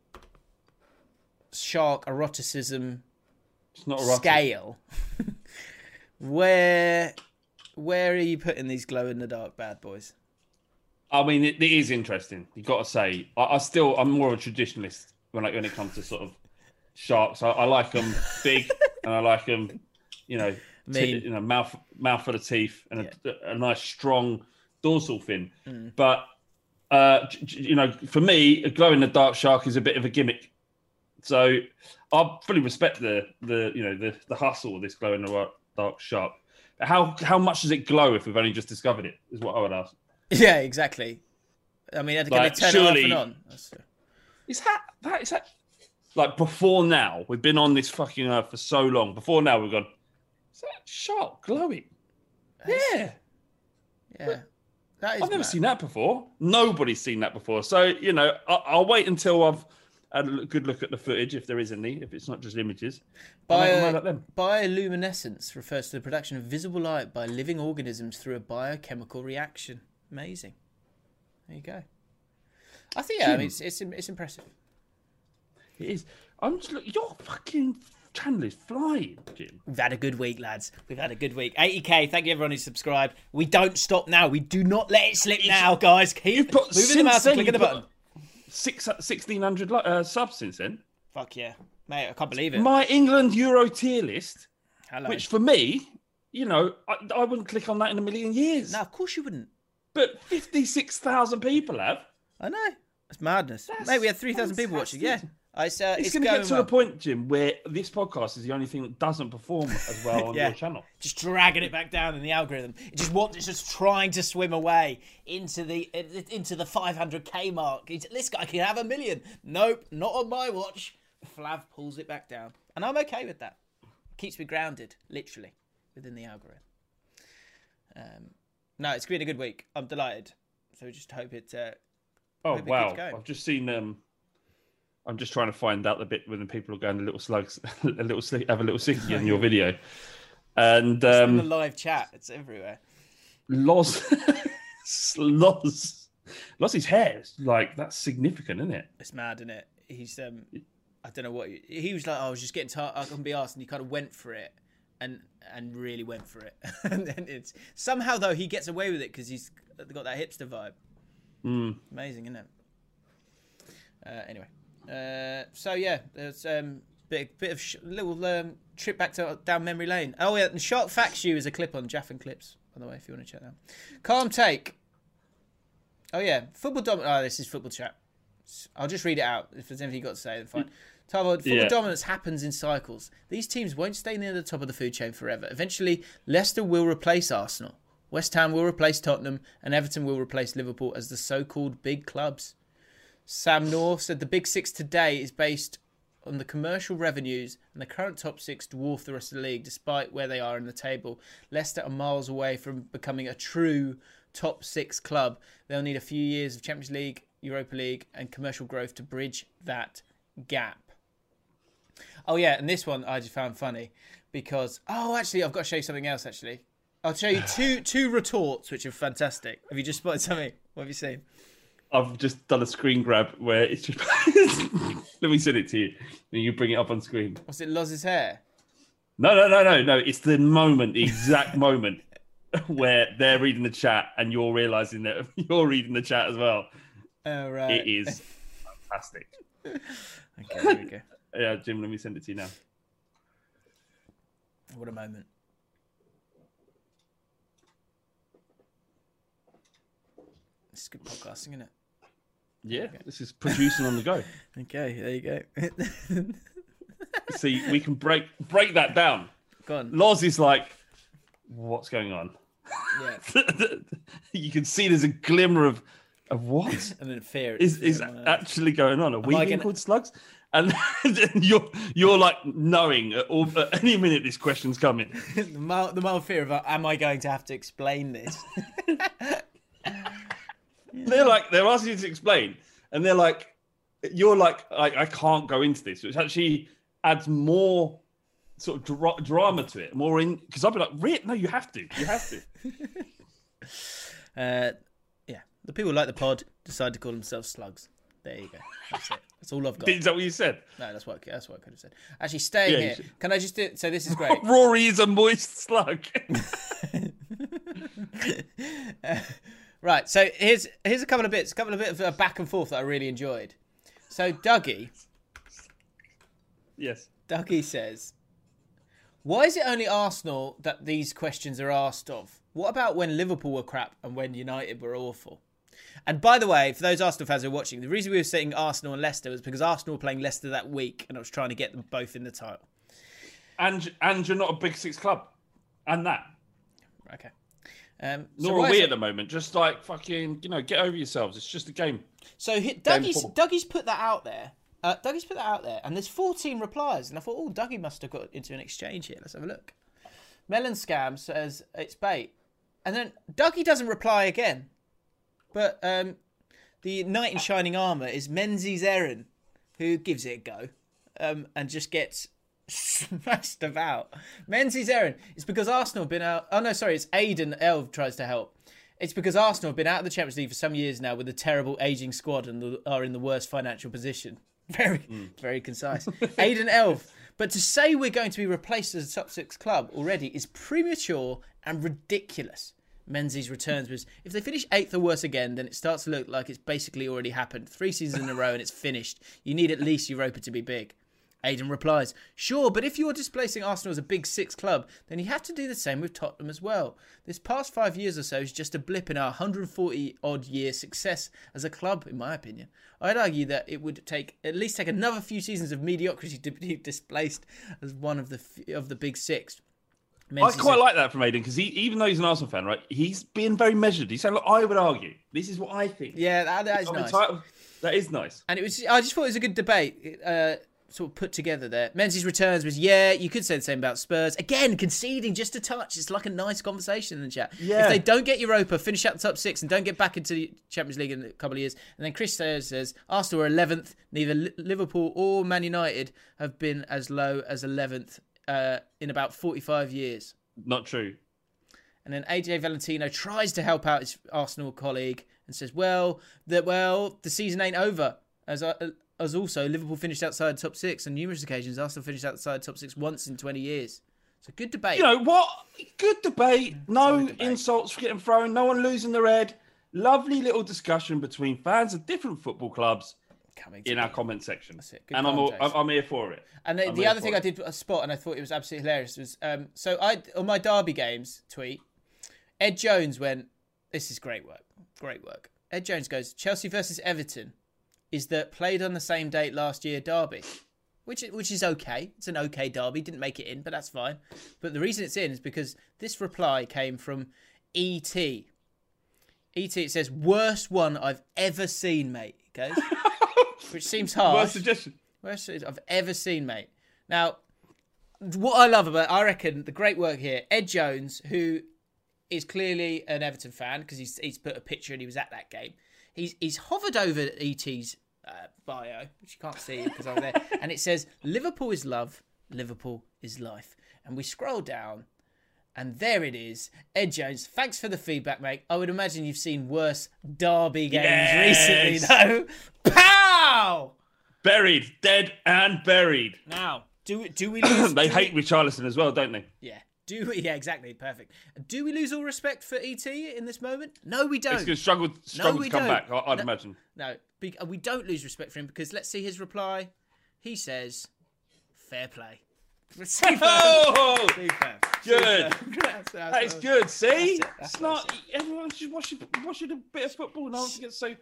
[SPEAKER 3] shark eroticism
[SPEAKER 2] It's not erotic.
[SPEAKER 3] scale? where where are you putting these glow in the dark bad boys?
[SPEAKER 2] I mean, it, it is interesting. You've got to say, I, I still, I'm more of a traditionalist when like when it comes to sort of sharks. I, I like them big, and I like them, you know, t- you know, mouth mouth full of teeth and a, a nice strong dorsal fin.
[SPEAKER 3] Mm.
[SPEAKER 2] But uh, you know, for me, a glow in the dark shark is a bit of a gimmick. So I fully respect the the you know the the hustle of this glow in the dark shark. How how much does it glow if we've only just discovered it? Is what I would ask.
[SPEAKER 3] Yeah, exactly. I mean, can
[SPEAKER 2] Like,
[SPEAKER 3] they turn
[SPEAKER 2] surely-
[SPEAKER 3] it off and on?
[SPEAKER 2] Is that that is that like before now? We've been on this fucking earth for so long. Before now, we've gone. Is that shark glowing? Yeah,
[SPEAKER 3] Yeah, that is.
[SPEAKER 2] I've never
[SPEAKER 3] mad.
[SPEAKER 2] seen that before. Nobody's seen that before. So you know, I'll, I'll wait until I've had a good look at the footage, if there is any, if it's not just images. I'll make my mind up
[SPEAKER 3] Bio,
[SPEAKER 2] then.
[SPEAKER 3] bioluminescence refers to the production of visible light by living organisms through a biochemical reaction. Amazing. There you go. I think yeah, I mean, it's, it's it's impressive.
[SPEAKER 2] It is. I'm just look. Your fucking channel is flying, Jim.
[SPEAKER 3] We've had a good week, lads. We've had a good week. 80k. Thank you everyone who's subscribed. We don't stop now. We do not let it slip now, guys. Keep moving the mouse and clicking the button.
[SPEAKER 2] Six, 1,600 li- uh, subs since then.
[SPEAKER 3] Fuck yeah, mate! I can't believe it.
[SPEAKER 2] My England Euro tier list,
[SPEAKER 3] Hello.
[SPEAKER 2] which for me, you know, I, I wouldn't click on that in a million years.
[SPEAKER 3] No, of course you wouldn't.
[SPEAKER 2] But 56,000 people have.
[SPEAKER 3] I know. It's madness. Mate, we had 3,000 people watching. Yeah. I, it's, uh,
[SPEAKER 2] It's,
[SPEAKER 3] it's
[SPEAKER 2] going to get to
[SPEAKER 3] well.
[SPEAKER 2] the point, Jim, where this podcast is the only thing that doesn't perform as well on
[SPEAKER 3] Yeah.
[SPEAKER 2] your channel.
[SPEAKER 3] just dragging it back down in the algorithm. It just wants, it's just trying to swim away into the into the 500k mark. It's- This guy can have a million. Nope, not on my watch. Flav pulls it back down, and I'm okay with that. Keeps me grounded, literally, within the algorithm. Um, no, it's been a good week. I'm delighted. So we just hope it. Uh,
[SPEAKER 2] Oh,
[SPEAKER 3] hope it keeps
[SPEAKER 2] wow.
[SPEAKER 3] going.
[SPEAKER 2] I've just seen. um I'm just trying to find out the bit when the people are going a little slugs, a little sleep, have a little sickie in your video. And
[SPEAKER 3] It's in the
[SPEAKER 2] um,
[SPEAKER 3] live chat. It's everywhere.
[SPEAKER 2] Loz, Loz, Loz's hair like that's significant, isn't it?
[SPEAKER 3] It's mad, isn't it? He's um, I don't know what he, he was like. I was just getting tired. I can be asked, and he kind of went for it, and and really went for it. and then it's somehow though he gets away with it because he's got that hipster vibe.
[SPEAKER 2] Mm.
[SPEAKER 3] Amazing, isn't it? Uh, anyway, uh, so yeah, there's um bit bit of sh- little um, trip back to down memory lane. Oh yeah, and Shark Facts You is a clip on Jaff and Clips, by the way, if you want to check that. out. Calm take. Oh yeah, football dom. Oh, this is football chat. I'll just read it out. If there's anything you got to say, then fine. Tavo, football
[SPEAKER 2] Yeah.
[SPEAKER 3] dominance happens in cycles. These teams won't stay near the top of the food chain forever. Eventually, Leicester will replace Arsenal. West Ham will replace Tottenham, and Everton will replace Liverpool as the so-called big clubs. Sam North said the Big Six today is based on the commercial revenues, and the current top six dwarf the rest of the league, despite where they are in the table. Leicester are miles away from becoming a true top six club. They'll need a few years of Champions League, Europa League, and commercial growth to bridge that gap. Oh yeah, and this one I just found funny because oh, actually, I've got to show you something else. Actually, I'll show you two two retorts which are fantastic. Have you just spotted something? What have you seen?
[SPEAKER 2] I've just done a screen grab where it's just. Let me send it to you. Then you bring it up on screen.
[SPEAKER 3] Was it Loz's hair?
[SPEAKER 2] No, no, no, no, no. It's the moment, the exact moment where they're reading the chat and you're realizing that you're reading the chat as well.
[SPEAKER 3] Oh right.
[SPEAKER 2] It is fantastic.
[SPEAKER 3] okay, here we go.
[SPEAKER 2] Yeah, Jim, let me send it to you now.
[SPEAKER 3] What a moment. This is good podcasting, isn't it?
[SPEAKER 2] Yeah, this is producing on the go.
[SPEAKER 3] Okay, there you go.
[SPEAKER 2] See, we can break break that down.
[SPEAKER 3] Go on.
[SPEAKER 2] Loz is like, what's going on?
[SPEAKER 3] Yeah.
[SPEAKER 2] you can see there's a glimmer of of what
[SPEAKER 3] and then fear
[SPEAKER 2] is is actually going on. Are we
[SPEAKER 3] I
[SPEAKER 2] being
[SPEAKER 3] gonna-
[SPEAKER 2] called slugs? And you're you're like knowing at, all, at any minute this question's coming.
[SPEAKER 3] the mild, the mild fear of, uh, am I going to have to explain this?
[SPEAKER 2] They're like they're asking you to explain, and they're like, you're like, I, I can't go into this, which actually adds more sort of dra- drama to it, more in because I'd be like, Re- no, you have to, you have to.
[SPEAKER 3] uh, yeah, the people like the pod decide to call themselves slugs. There you go. That's it. That's all I've got.
[SPEAKER 2] Is that what you said?
[SPEAKER 3] No, that's what that's what I could have said. Actually, staying
[SPEAKER 2] Yeah,
[SPEAKER 3] here. Can I just do? So this is great.
[SPEAKER 2] Rory is a moist slug.
[SPEAKER 3] Right. So here's here's a couple of bits, a couple of bits of uh, back and forth that I really enjoyed. So Dougie,
[SPEAKER 2] yes.
[SPEAKER 3] Dougie says, "Why is it only Arsenal that these questions are asked of? What about when Liverpool were crap and when United were awful?" And by the way, for those Arsenal fans who are watching, the reason we were saying Arsenal and Leicester was because Arsenal were playing Leicester that week, and I was trying to get them both in the title.
[SPEAKER 2] And and you're not a big six club, and that.
[SPEAKER 3] Okay. Um, so
[SPEAKER 2] Nor are we at the moment. Just like fucking, you know, get over yourselves. It's just a game.
[SPEAKER 3] So he, Dougie's,
[SPEAKER 2] four.
[SPEAKER 3] Dougie's put that out there. Uh, Dougie's put that out there, and there's 14 replies. And I thought, oh, Dougie must have got into an exchange here. Let's have a look. Melon Scam says it's bait, and then Dougie doesn't reply again. But um, the knight in shining armor is Menzies Erin, who gives it a go, um, and just gets smashed about. Menzies Erin. It's because Arsenal have been out. Oh no, sorry, it's Aidan Elv tries to help. It's because Arsenal have been out of the Champions League for some years now with a terrible aging squad and are in the worst financial position. Very, very concise. Aidan Elf. But to say we're going to be replaced as a top six club already is premature and ridiculous. Menzies returns was if they finish eighth or worse again, then it starts to look like it's basically already happened. Three seasons in a row and it's finished. You need at least Europa to be big. Aidan replies, Sure, but if you're displacing Arsenal as a big six club, then you have to do the same with Tottenham as well. This past five years or so is just a blip in our 140 odd year success as a club, in my opinion. I'd argue that it would take at least take another few seasons of mediocrity to be displaced as one of the f- of the big six.
[SPEAKER 2] I quite like that from Aidan because he, even though he's an Arsenal fan, right, he's being very measured. He's saying, "Look, I would argue this is what I think."
[SPEAKER 3] Yeah, that, that is
[SPEAKER 2] I'm
[SPEAKER 3] nice.
[SPEAKER 2] entitled- That is nice.
[SPEAKER 3] And it was, I just thought it was a good debate, uh, sort of put together there. Menzies returns was, yeah, you could say the same about Spurs. Again, conceding just a touch. It's like a nice conversation in the chat.
[SPEAKER 2] Yeah.
[SPEAKER 3] If they don't get Europa, finish out the top six, and don't get back into the Champions League in a couple of years. And then Chris Sayers says, Arsenal are 11th. Neither Liverpool or Man United have been as low as 11th uh, in about 45 years.
[SPEAKER 2] Not true.
[SPEAKER 3] And then AJ Valentino tries to help out his Arsenal colleague and says, "Well, that well, the season ain't over." As uh, as also Liverpool finished outside top six on numerous occasions. Arsenal finished outside top six once in twenty years. It's a good debate.
[SPEAKER 2] You know what? Good debate. No insults getting thrown. No one losing their head. Lovely little discussion between fans of different football clubs in our comment section. And I'm, all, I'm here for it.
[SPEAKER 3] And the, the other thing
[SPEAKER 2] it.
[SPEAKER 3] I did a spot, and I thought it was absolutely hilarious, was um, so I on my Derby games tweet, Ed Jones went, "This is great work, great work." Ed Jones goes, "Chelsea versus Everton is that played on the same date last year Derby." Which, which is okay. It's an okay derby. Didn't make it in, but that's fine. But the reason it's in is because this reply came from ET. ET it says worst one I've ever seen, mate. Goes, which seems harsh.
[SPEAKER 2] Worst suggestion.
[SPEAKER 3] Worst I've ever seen, mate. Now, what I love about, I reckon, the great work here, Ed Jones, who is clearly an Everton fan because he's he's put a picture and he was at that game. He's he's hovered over ET's uh, bio, which you can't see because I'm there, and it says Liverpool is love, Liverpool is life. And we scroll down, and there it is, Ed Jones. Thanks for the feedback, mate. I would imagine you've seen worse derby games
[SPEAKER 2] Yes.
[SPEAKER 3] recently, though. Pow!
[SPEAKER 2] Buried, dead and buried.
[SPEAKER 3] Now, do do we lose?
[SPEAKER 2] they
[SPEAKER 3] do
[SPEAKER 2] hate
[SPEAKER 3] we-
[SPEAKER 2] Richarlison as well, don't they?
[SPEAKER 3] Yeah. Do we? Yeah, exactly. Perfect. Do we lose all respect for ET in this moment? No, we don't.
[SPEAKER 2] It's going to struggle, struggle
[SPEAKER 3] we
[SPEAKER 2] to come
[SPEAKER 3] don't.
[SPEAKER 2] back, I- I'd
[SPEAKER 3] No-
[SPEAKER 2] imagine.
[SPEAKER 3] No, uh, we don't lose respect for him because let's see his reply. He says, "Fair play." Superb.
[SPEAKER 2] Oh!
[SPEAKER 3] Superb.
[SPEAKER 2] Good.
[SPEAKER 3] That's- that's-
[SPEAKER 2] That is good. See,
[SPEAKER 3] That's it,
[SPEAKER 2] it's not. Everyone should watch watching a bit of football. No one gets so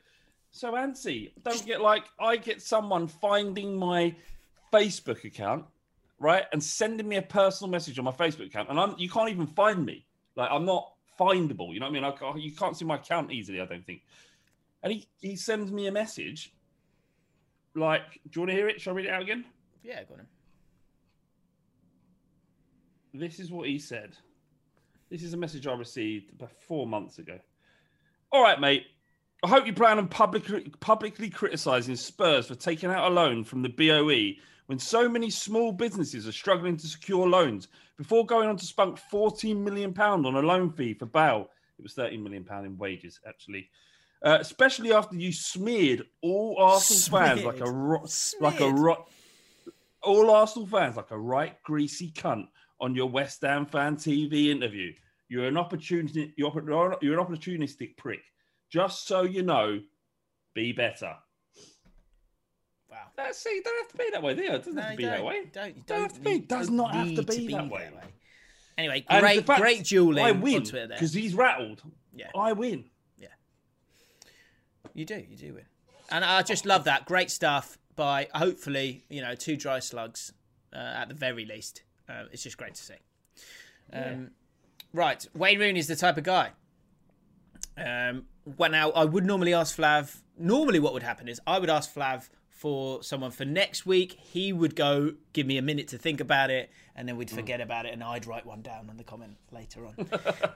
[SPEAKER 2] so antsy. Don't get like I get someone finding my Facebook account, right, and sending me a personal message on my Facebook account, and I'm you can't even find me. Like I'm not findable. You know what I mean? I you can't see my account easily. I don't think. And he he sends me a message. Like, do you want to hear it? Shall I read it out again?
[SPEAKER 3] Yeah, go on.
[SPEAKER 2] This is what he said. This is a message I received about four months ago. All right, mate. I hope you plan on publicly, publicly criticising Spurs for taking out a loan from the BOE when so many small businesses are struggling to secure loans before going on to spunk £14 million on a loan fee for Bale. It was £13 million in wages, actually. Uh, especially after you smeared all Arsenal fans like a ro- like a
[SPEAKER 3] Smeared.
[SPEAKER 2] ro- all Arsenal fans like a right greasy cunt on your West Ham fan TV interview. You're an opportunity. You're, you're an opportunistic prick. Just so you know, be better.
[SPEAKER 3] Wow.
[SPEAKER 2] That's see, you don't have to be that way, There. It doesn't
[SPEAKER 3] No,
[SPEAKER 2] have to be that way.
[SPEAKER 3] Don't. You
[SPEAKER 2] Don't
[SPEAKER 3] don't
[SPEAKER 2] have to be.
[SPEAKER 3] need-
[SPEAKER 2] It does
[SPEAKER 3] don't
[SPEAKER 2] have to
[SPEAKER 3] need
[SPEAKER 2] be that way.
[SPEAKER 3] Anyway, great,
[SPEAKER 2] fact
[SPEAKER 3] great dueling
[SPEAKER 2] I win
[SPEAKER 3] there.
[SPEAKER 2] because he's rattled.
[SPEAKER 3] Yeah.
[SPEAKER 2] I win.
[SPEAKER 3] Yeah, you do, you do win. And I just love that. Great stuff by hopefully, you know, two dry slugs uh, at the very least. Uh, it's just great to see. Um, Right, Wayne Rooney is the type of guy. Um, well, now I would normally ask Flav. Normally, what would happen is I would ask Flav for someone for next week. He would go give me a minute to think about it, and then we'd forget about it, and I'd write one down on the comment later on.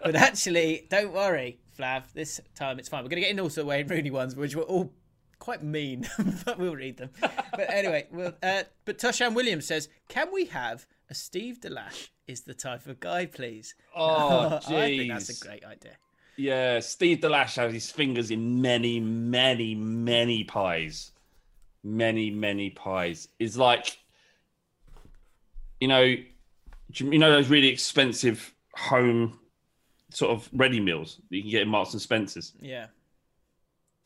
[SPEAKER 3] but actually, don't worry, Flav. This time it's fine. We're going to get into also the Wayne Rooney ones, which were all quite mean, but we'll read them. But anyway, well, uh, but Toshan Williams says, "Can we have a Steve Delash is the type of guy, please?"
[SPEAKER 2] Oh,
[SPEAKER 3] I think that's a great idea.
[SPEAKER 2] Yeah, Steve Delash has his fingers in many, many, many pies. Many, many pies. Is like, you know, you know those really expensive home sort of ready meals that you can get in Marks and Spencers.
[SPEAKER 3] Yeah,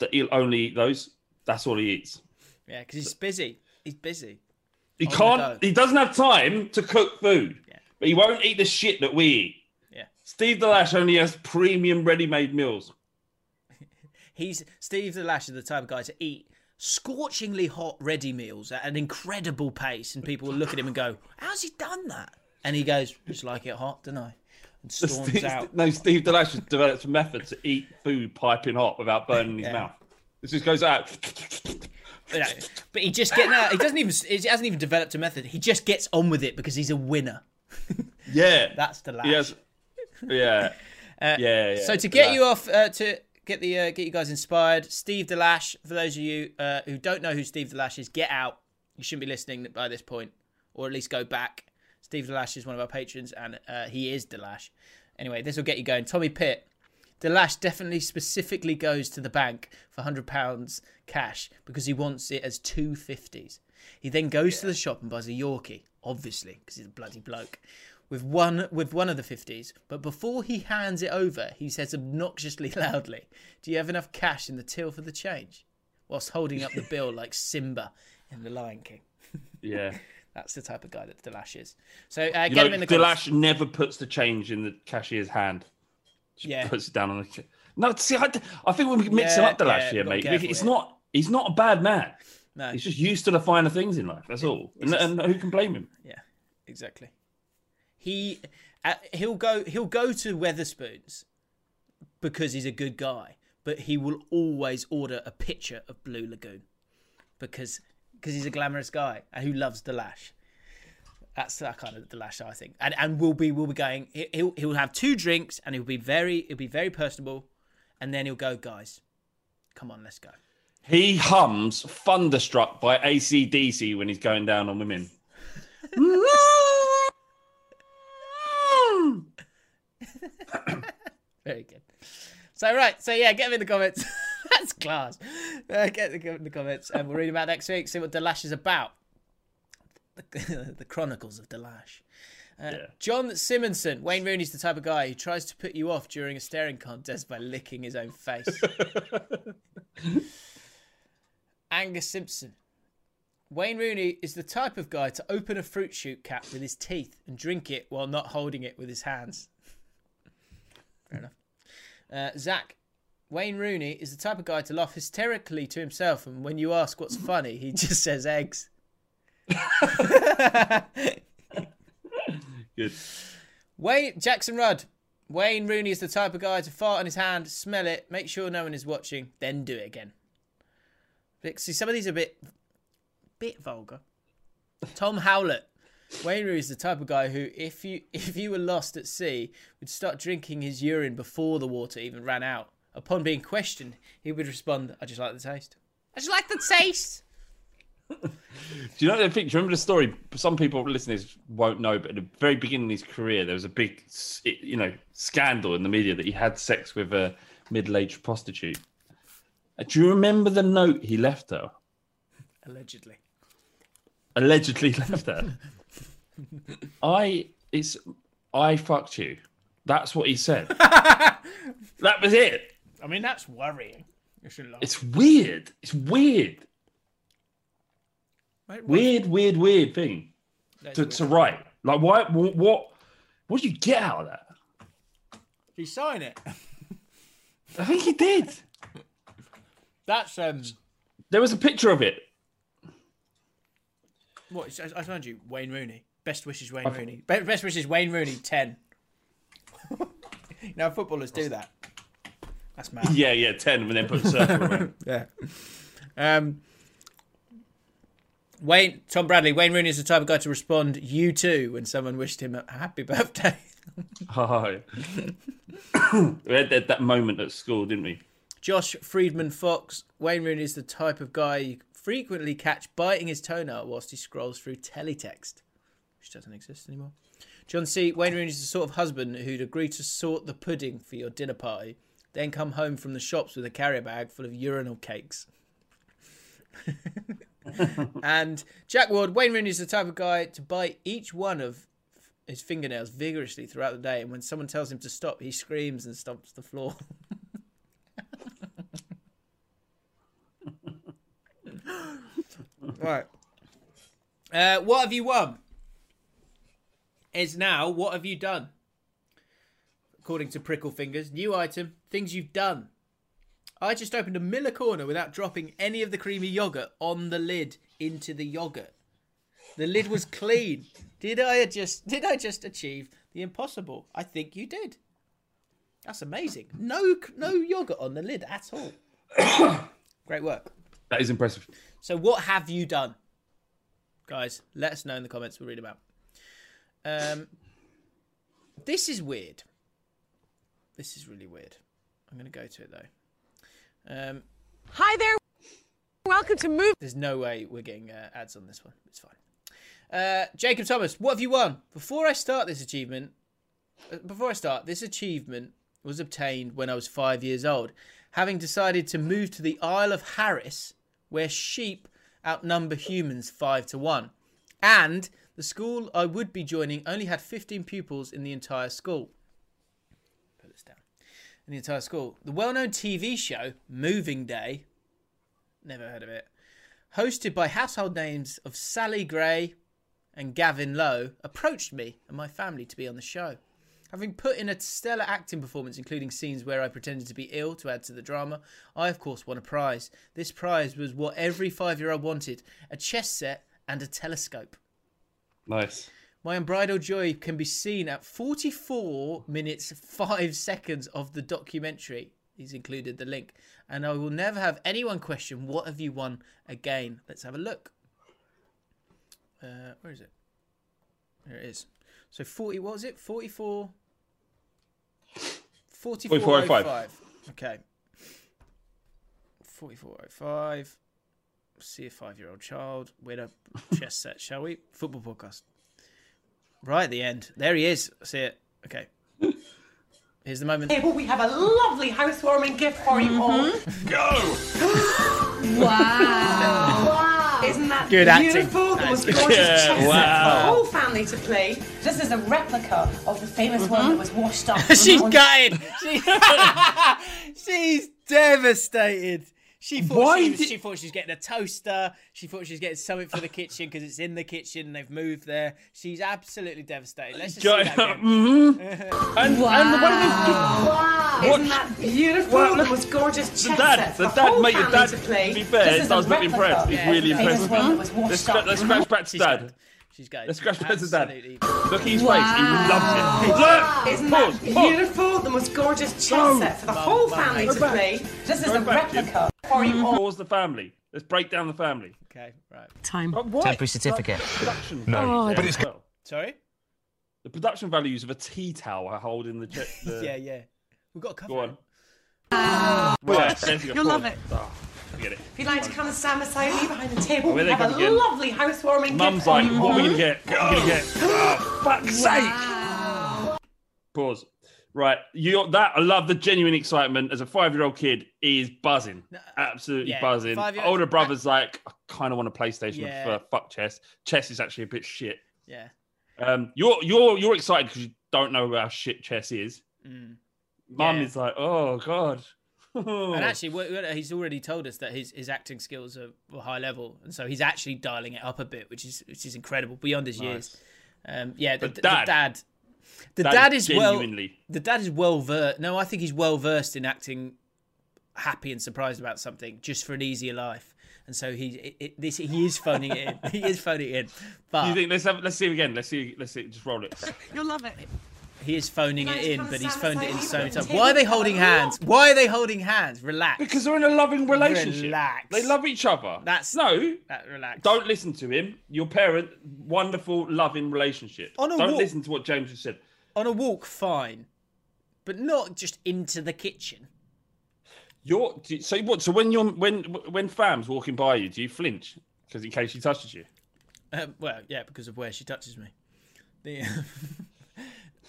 [SPEAKER 2] That he'll only eat those. That's all he eats.
[SPEAKER 3] yeah, because he's busy. He's busy.
[SPEAKER 2] He
[SPEAKER 3] On
[SPEAKER 2] can't. He doesn't have time to cook food. Yeah. But he won't eat the shit that we eat.
[SPEAKER 3] Yeah.
[SPEAKER 2] Steve Delash only has premium ready-made meals.
[SPEAKER 3] He's Steve the Lash is the type of guy to eat scorchingly hot ready meals at an incredible pace, and people will look at him and go, "How's he done that?" And he goes, "Just like it hot, don't I?" And storms
[SPEAKER 2] Steve,
[SPEAKER 3] out.
[SPEAKER 2] No, Steve Delash has developed a method to eat food piping hot without burning his mouth. This just goes out.
[SPEAKER 3] You know, but he just get no, he doesn't even he hasn't even developed a method. He just gets on with it because he's a winner.
[SPEAKER 2] Yeah,
[SPEAKER 3] That's the Lash.
[SPEAKER 2] Has, yeah,
[SPEAKER 3] Uh,
[SPEAKER 2] yeah, yeah.
[SPEAKER 3] So to get you off, uh, to get the uh, get you guys inspired, Steve Delash. For those of you uh, who don't know who Steve Delash is, get out. You shouldn't be listening by this point, or at least go back. Steve Delash is one of our patrons, and uh, he is Delash. Anyway, this will get you going. Tommy Pitt. Delash definitely specifically goes to the bank for hundred pounds cash because he wants it as two fifties. He then goes to the shop and buys a Yorkie, obviously, because he's a bloody bloke, with one with one of the fifties. But before he hands it over, he says obnoxiously loudly, "Do you have enough cash in the till for the change?" Whilst holding up the bill like Simba in The Lion King.
[SPEAKER 2] Yeah.
[SPEAKER 3] That's the type of guy that Delash is. So uh,
[SPEAKER 2] You
[SPEAKER 3] get
[SPEAKER 2] know,
[SPEAKER 3] him in the.
[SPEAKER 2] Delash never puts the change in the cashier's hand. Just
[SPEAKER 3] Yeah.
[SPEAKER 2] puts it down on the. No, see, I, I think we're mixing
[SPEAKER 3] Yeah,
[SPEAKER 2] up Delash
[SPEAKER 3] yeah,
[SPEAKER 2] here, mate. It's
[SPEAKER 3] here.
[SPEAKER 2] not. He's not a bad man.
[SPEAKER 3] No.
[SPEAKER 2] He's just used to the finer things in life. That's all. And, and who can blame him?
[SPEAKER 3] Yeah, exactly. He uh, he'll go he'll go to Wetherspoons because he's a good guy, but he will always order a pitcher of Blue Lagoon because because he's a glamorous guy and who loves the lash. That's that kind of the lash, I think. And and we'll be we'll be going. he- He'll he'll have two drinks and he'll be very he'll be very personable, and then he'll go, guys, come on, let's go.
[SPEAKER 2] He hums Thunderstruck by AC/DC when he's going down on women.
[SPEAKER 3] Very good. So right, so yeah, get them in the comments. That's class. Uh, get them in the comments, and we'll read about next week. See what Delash is about. The, the Chronicles of Delash. Uh, John Simonson, Wayne Rooney's the type of guy who tries to put you off during a staring contest by licking his own face. Angus Simpson. Wayne Rooney is the type of guy to open a fruit shoot cap with his teeth and drink it while not holding it with his hands. Fair enough. Uh, Zach. Wayne Rooney is the type of guy to laugh hysterically to himself, and when you ask what's funny, he just says eggs.
[SPEAKER 2] Good.
[SPEAKER 3] Wayne Jackson Rudd. Wayne Rooney is the type of guy to fart on his hand, smell it, make sure no one is watching, then do it again. See, some of these are a bit, bit vulgar. Tom Howlett. Wayne Rooney is the type of guy who, if you if you were lost at sea, would start drinking his urine before the water even ran out. Upon being questioned, he would respond, "I just like the taste. I just like the taste."
[SPEAKER 2] Do you know the thing? Do you remember the story? Some people listeners won't know, but at the very beginning of his career, there was a big, you know, scandal in the media that he had sex with a middle-aged prostitute. Uh, Do you remember the note he left her?
[SPEAKER 3] Allegedly.
[SPEAKER 2] Allegedly left her. I it's I fucked you. That's what he said. that was it.
[SPEAKER 3] I mean, that's worrying. You should laugh.
[SPEAKER 2] It's weird. It's weird. Weird, weird, weird thing to,
[SPEAKER 3] weird.
[SPEAKER 2] to write. Like, why? What? What, what did you get out of that?
[SPEAKER 3] Did he sign it?
[SPEAKER 2] I think he did.
[SPEAKER 3] That's um.
[SPEAKER 2] There was a picture of it.
[SPEAKER 3] What I I found you, Wayne Rooney. Best wishes, Wayne Rooney. Be- Best wishes, Wayne Rooney. Ten. now footballers do that. That's mad.
[SPEAKER 2] Yeah, yeah, ten, and then put a circle around.
[SPEAKER 3] yeah. Um. Wayne Tom Bradley. Wayne Rooney is the type of guy to respond "you too" when someone wished him a happy birthday.
[SPEAKER 2] Hi. we had that, that moment at school, didn't we?
[SPEAKER 3] Josh Friedman Fox. Wayne Rooney is the type of guy you frequently catch biting his toenail whilst he scrolls through teletext, which doesn't exist anymore. John C. Wayne Rooney is the sort of husband who'd agree to sort the pudding for your dinner party, then come home from the shops with a carrier bag full of urinal cakes. and Jack Ward, Wayne Rooney is the type of guy to bite each one of his fingernails vigorously throughout the day, and when someone tells him to stop, he screams and stomps the floor. right. Uh, what have you won? Is now what have you done? According to Prickle Fingers, new item, things you've done. I just opened a Müller Corner without dropping any of the creamy yogurt on the lid into the yogurt. The lid was clean. Did I just did I just achieve the impossible? I think you did. That's amazing. No no yogurt on the lid at all. Great work.
[SPEAKER 2] That is impressive.
[SPEAKER 3] So what have you done? Guys, let us know in the comments we'll read about. Um this is weird. This is really weird. I'm gonna go to it though. Um
[SPEAKER 11] Hi there. Welcome to Move.
[SPEAKER 3] There's no way we're getting uh, ads on this one. It's fine. Uh, Jacob Thomas, what have you won? Before I start this achievement, uh, before I start, this achievement was obtained when I was five years old, having decided to move to the Isle of Harris, where sheep outnumber humans five to one, and the school I would be joining only had 15 pupils in the entire school. Put this down. In the entire school, the well-known TV show Moving Day Never heard of it. Hosted by household names of Sally Gray and Gavin Lowe, approached me and my family to be on the show. Having put in a stellar acting performance, including scenes where I pretended to be ill to add to the drama, I of course won a prize. This prize was what every five year old wanted a chess set and a telescope.
[SPEAKER 2] Nice.
[SPEAKER 3] My unbridled joy can be seen at 44 minutes 5 seconds of the documentary. He's included the link. And I will never have anyone question what have you won again. Let's have a look. Uh, where is it? There it is. So 40, what was it? 44? 44.05. Okay. 44.05. See a five year old child win a chess set, shall we? Football podcast. Right at the end. There he is. See it. Okay. Here's the moment.
[SPEAKER 5] Table, we have a lovely housewarming gift for you all. Mm-hmm.
[SPEAKER 2] Go!
[SPEAKER 5] Wow. wow. Isn't that
[SPEAKER 3] Good
[SPEAKER 5] beautiful? The most
[SPEAKER 3] Nice.
[SPEAKER 5] gorgeous
[SPEAKER 2] Yeah,
[SPEAKER 5] chess set for the whole family to play. This is a replica of the famous one mm-hmm. that was washed up.
[SPEAKER 3] She's
[SPEAKER 5] on-
[SPEAKER 3] gutted. She, she's devastated. She thought
[SPEAKER 2] Why
[SPEAKER 3] she, was,
[SPEAKER 2] did-
[SPEAKER 3] she thought she was getting a toaster. She thought she was getting something for the kitchen because it's in the kitchen and they've moved there. She's absolutely devastated. Let's just see that
[SPEAKER 2] mm-hmm. and, and the way they
[SPEAKER 5] Wow.
[SPEAKER 2] What-
[SPEAKER 5] Isn't that beautiful?
[SPEAKER 2] Well,
[SPEAKER 5] the most gorgeous chess
[SPEAKER 2] the dad,
[SPEAKER 5] set
[SPEAKER 2] the
[SPEAKER 5] the
[SPEAKER 2] dad,
[SPEAKER 5] whole
[SPEAKER 2] mate, your dad.
[SPEAKER 5] to play.
[SPEAKER 2] To be fair,
[SPEAKER 5] This is a
[SPEAKER 2] Dad's not impressed.
[SPEAKER 5] replica
[SPEAKER 2] He's
[SPEAKER 3] Yeah,
[SPEAKER 2] really
[SPEAKER 3] the
[SPEAKER 2] impressed.
[SPEAKER 5] one that was
[SPEAKER 2] Let's,
[SPEAKER 5] washed
[SPEAKER 2] let's scratch back to
[SPEAKER 3] She's
[SPEAKER 2] dad.
[SPEAKER 3] Gutted. She's going.
[SPEAKER 2] Let's scratch back to dad. Look at his face. He loves it.
[SPEAKER 5] Wow.
[SPEAKER 2] Look.
[SPEAKER 5] Isn't
[SPEAKER 2] Pause.
[SPEAKER 5] that
[SPEAKER 2] Pause.
[SPEAKER 5] beautiful? The most gorgeous chess
[SPEAKER 2] Go.
[SPEAKER 5] set for the
[SPEAKER 3] Mum,
[SPEAKER 5] whole
[SPEAKER 3] mum,
[SPEAKER 5] family
[SPEAKER 3] mate.
[SPEAKER 5] to
[SPEAKER 2] back.
[SPEAKER 5] play. This is
[SPEAKER 2] Go
[SPEAKER 5] a
[SPEAKER 2] back, Jim.
[SPEAKER 5] replica for you all.
[SPEAKER 2] Pause the family. Let's break down the family.
[SPEAKER 3] Okay, right.
[SPEAKER 5] Time.
[SPEAKER 2] But why?
[SPEAKER 12] Temporary certificate.
[SPEAKER 2] The production
[SPEAKER 12] No,
[SPEAKER 2] values
[SPEAKER 12] but it's
[SPEAKER 2] as well.
[SPEAKER 3] Sorry?
[SPEAKER 2] The production values of a tea towel holding the. Che- the
[SPEAKER 3] Yeah, yeah. We've got a cover.
[SPEAKER 2] Go on. Ah. Right, there's your
[SPEAKER 5] You'll love
[SPEAKER 2] pause.
[SPEAKER 5] it.
[SPEAKER 2] Ah. Forget it.
[SPEAKER 5] If you'd like to come and stand beside me behind the table,
[SPEAKER 2] Oh,
[SPEAKER 5] we have a
[SPEAKER 2] again.
[SPEAKER 5] lovely housewarming
[SPEAKER 2] Mum's
[SPEAKER 5] gift for
[SPEAKER 2] like, what are we gonna get? What are we gonna get? Oh, fuck's sake! Pause. Right, you that I love the genuine excitement as a five-year-old kid. Is buzzing, absolutely
[SPEAKER 3] yeah,
[SPEAKER 2] buzzing.
[SPEAKER 3] five-year-
[SPEAKER 2] Older brother's like, I kind of want a PlayStation
[SPEAKER 3] Yeah.
[SPEAKER 2] for fuck chess. Chess is actually a bit shit.
[SPEAKER 3] Yeah.
[SPEAKER 2] Um, you're you're you're excited because you don't know how shit chess is.
[SPEAKER 3] Mm.
[SPEAKER 2] Mum
[SPEAKER 3] Yeah.
[SPEAKER 2] is like, oh god.
[SPEAKER 3] And actually, what- what- he's already told us that his, his acting skills are, are high level, and so he's actually dialing it up a bit, which is which is incredible beyond his years. Um, yeah, the, the
[SPEAKER 2] Dad-
[SPEAKER 3] dad, the
[SPEAKER 2] Dad
[SPEAKER 3] dad,
[SPEAKER 2] is
[SPEAKER 3] is well, the dad is well versed. No, I think he's well versed in acting, happy and surprised about something, just for an easier life. And so he it, it, this he is phoning it in. he is phoning it in,
[SPEAKER 2] Do
[SPEAKER 3] but
[SPEAKER 2] you think let's have let's see it again. Let's see let's see just roll it.
[SPEAKER 5] You'll love it.
[SPEAKER 3] He is phoning
[SPEAKER 5] Can
[SPEAKER 3] it in. But he's
[SPEAKER 5] stand
[SPEAKER 3] phoned it in so
[SPEAKER 5] you
[SPEAKER 3] many times. Why are they holding hands? Why are they holding hands? Relax.
[SPEAKER 2] Because they're in a loving relationship.
[SPEAKER 3] Relax.
[SPEAKER 2] They love each other.
[SPEAKER 3] That's
[SPEAKER 2] no.
[SPEAKER 3] That, relax.
[SPEAKER 2] Don't listen to him. Your parent, wonderful, loving relationship.
[SPEAKER 3] On a
[SPEAKER 2] Don't
[SPEAKER 3] walk-
[SPEAKER 2] listen to what James has said.
[SPEAKER 3] on a walk, fine, but not just into the kitchen.
[SPEAKER 2] You're do- so what? So when you're when when fam's walking by you, do you flinch because in case she touches you?
[SPEAKER 3] Um, well, yeah, because of where she touches me. The,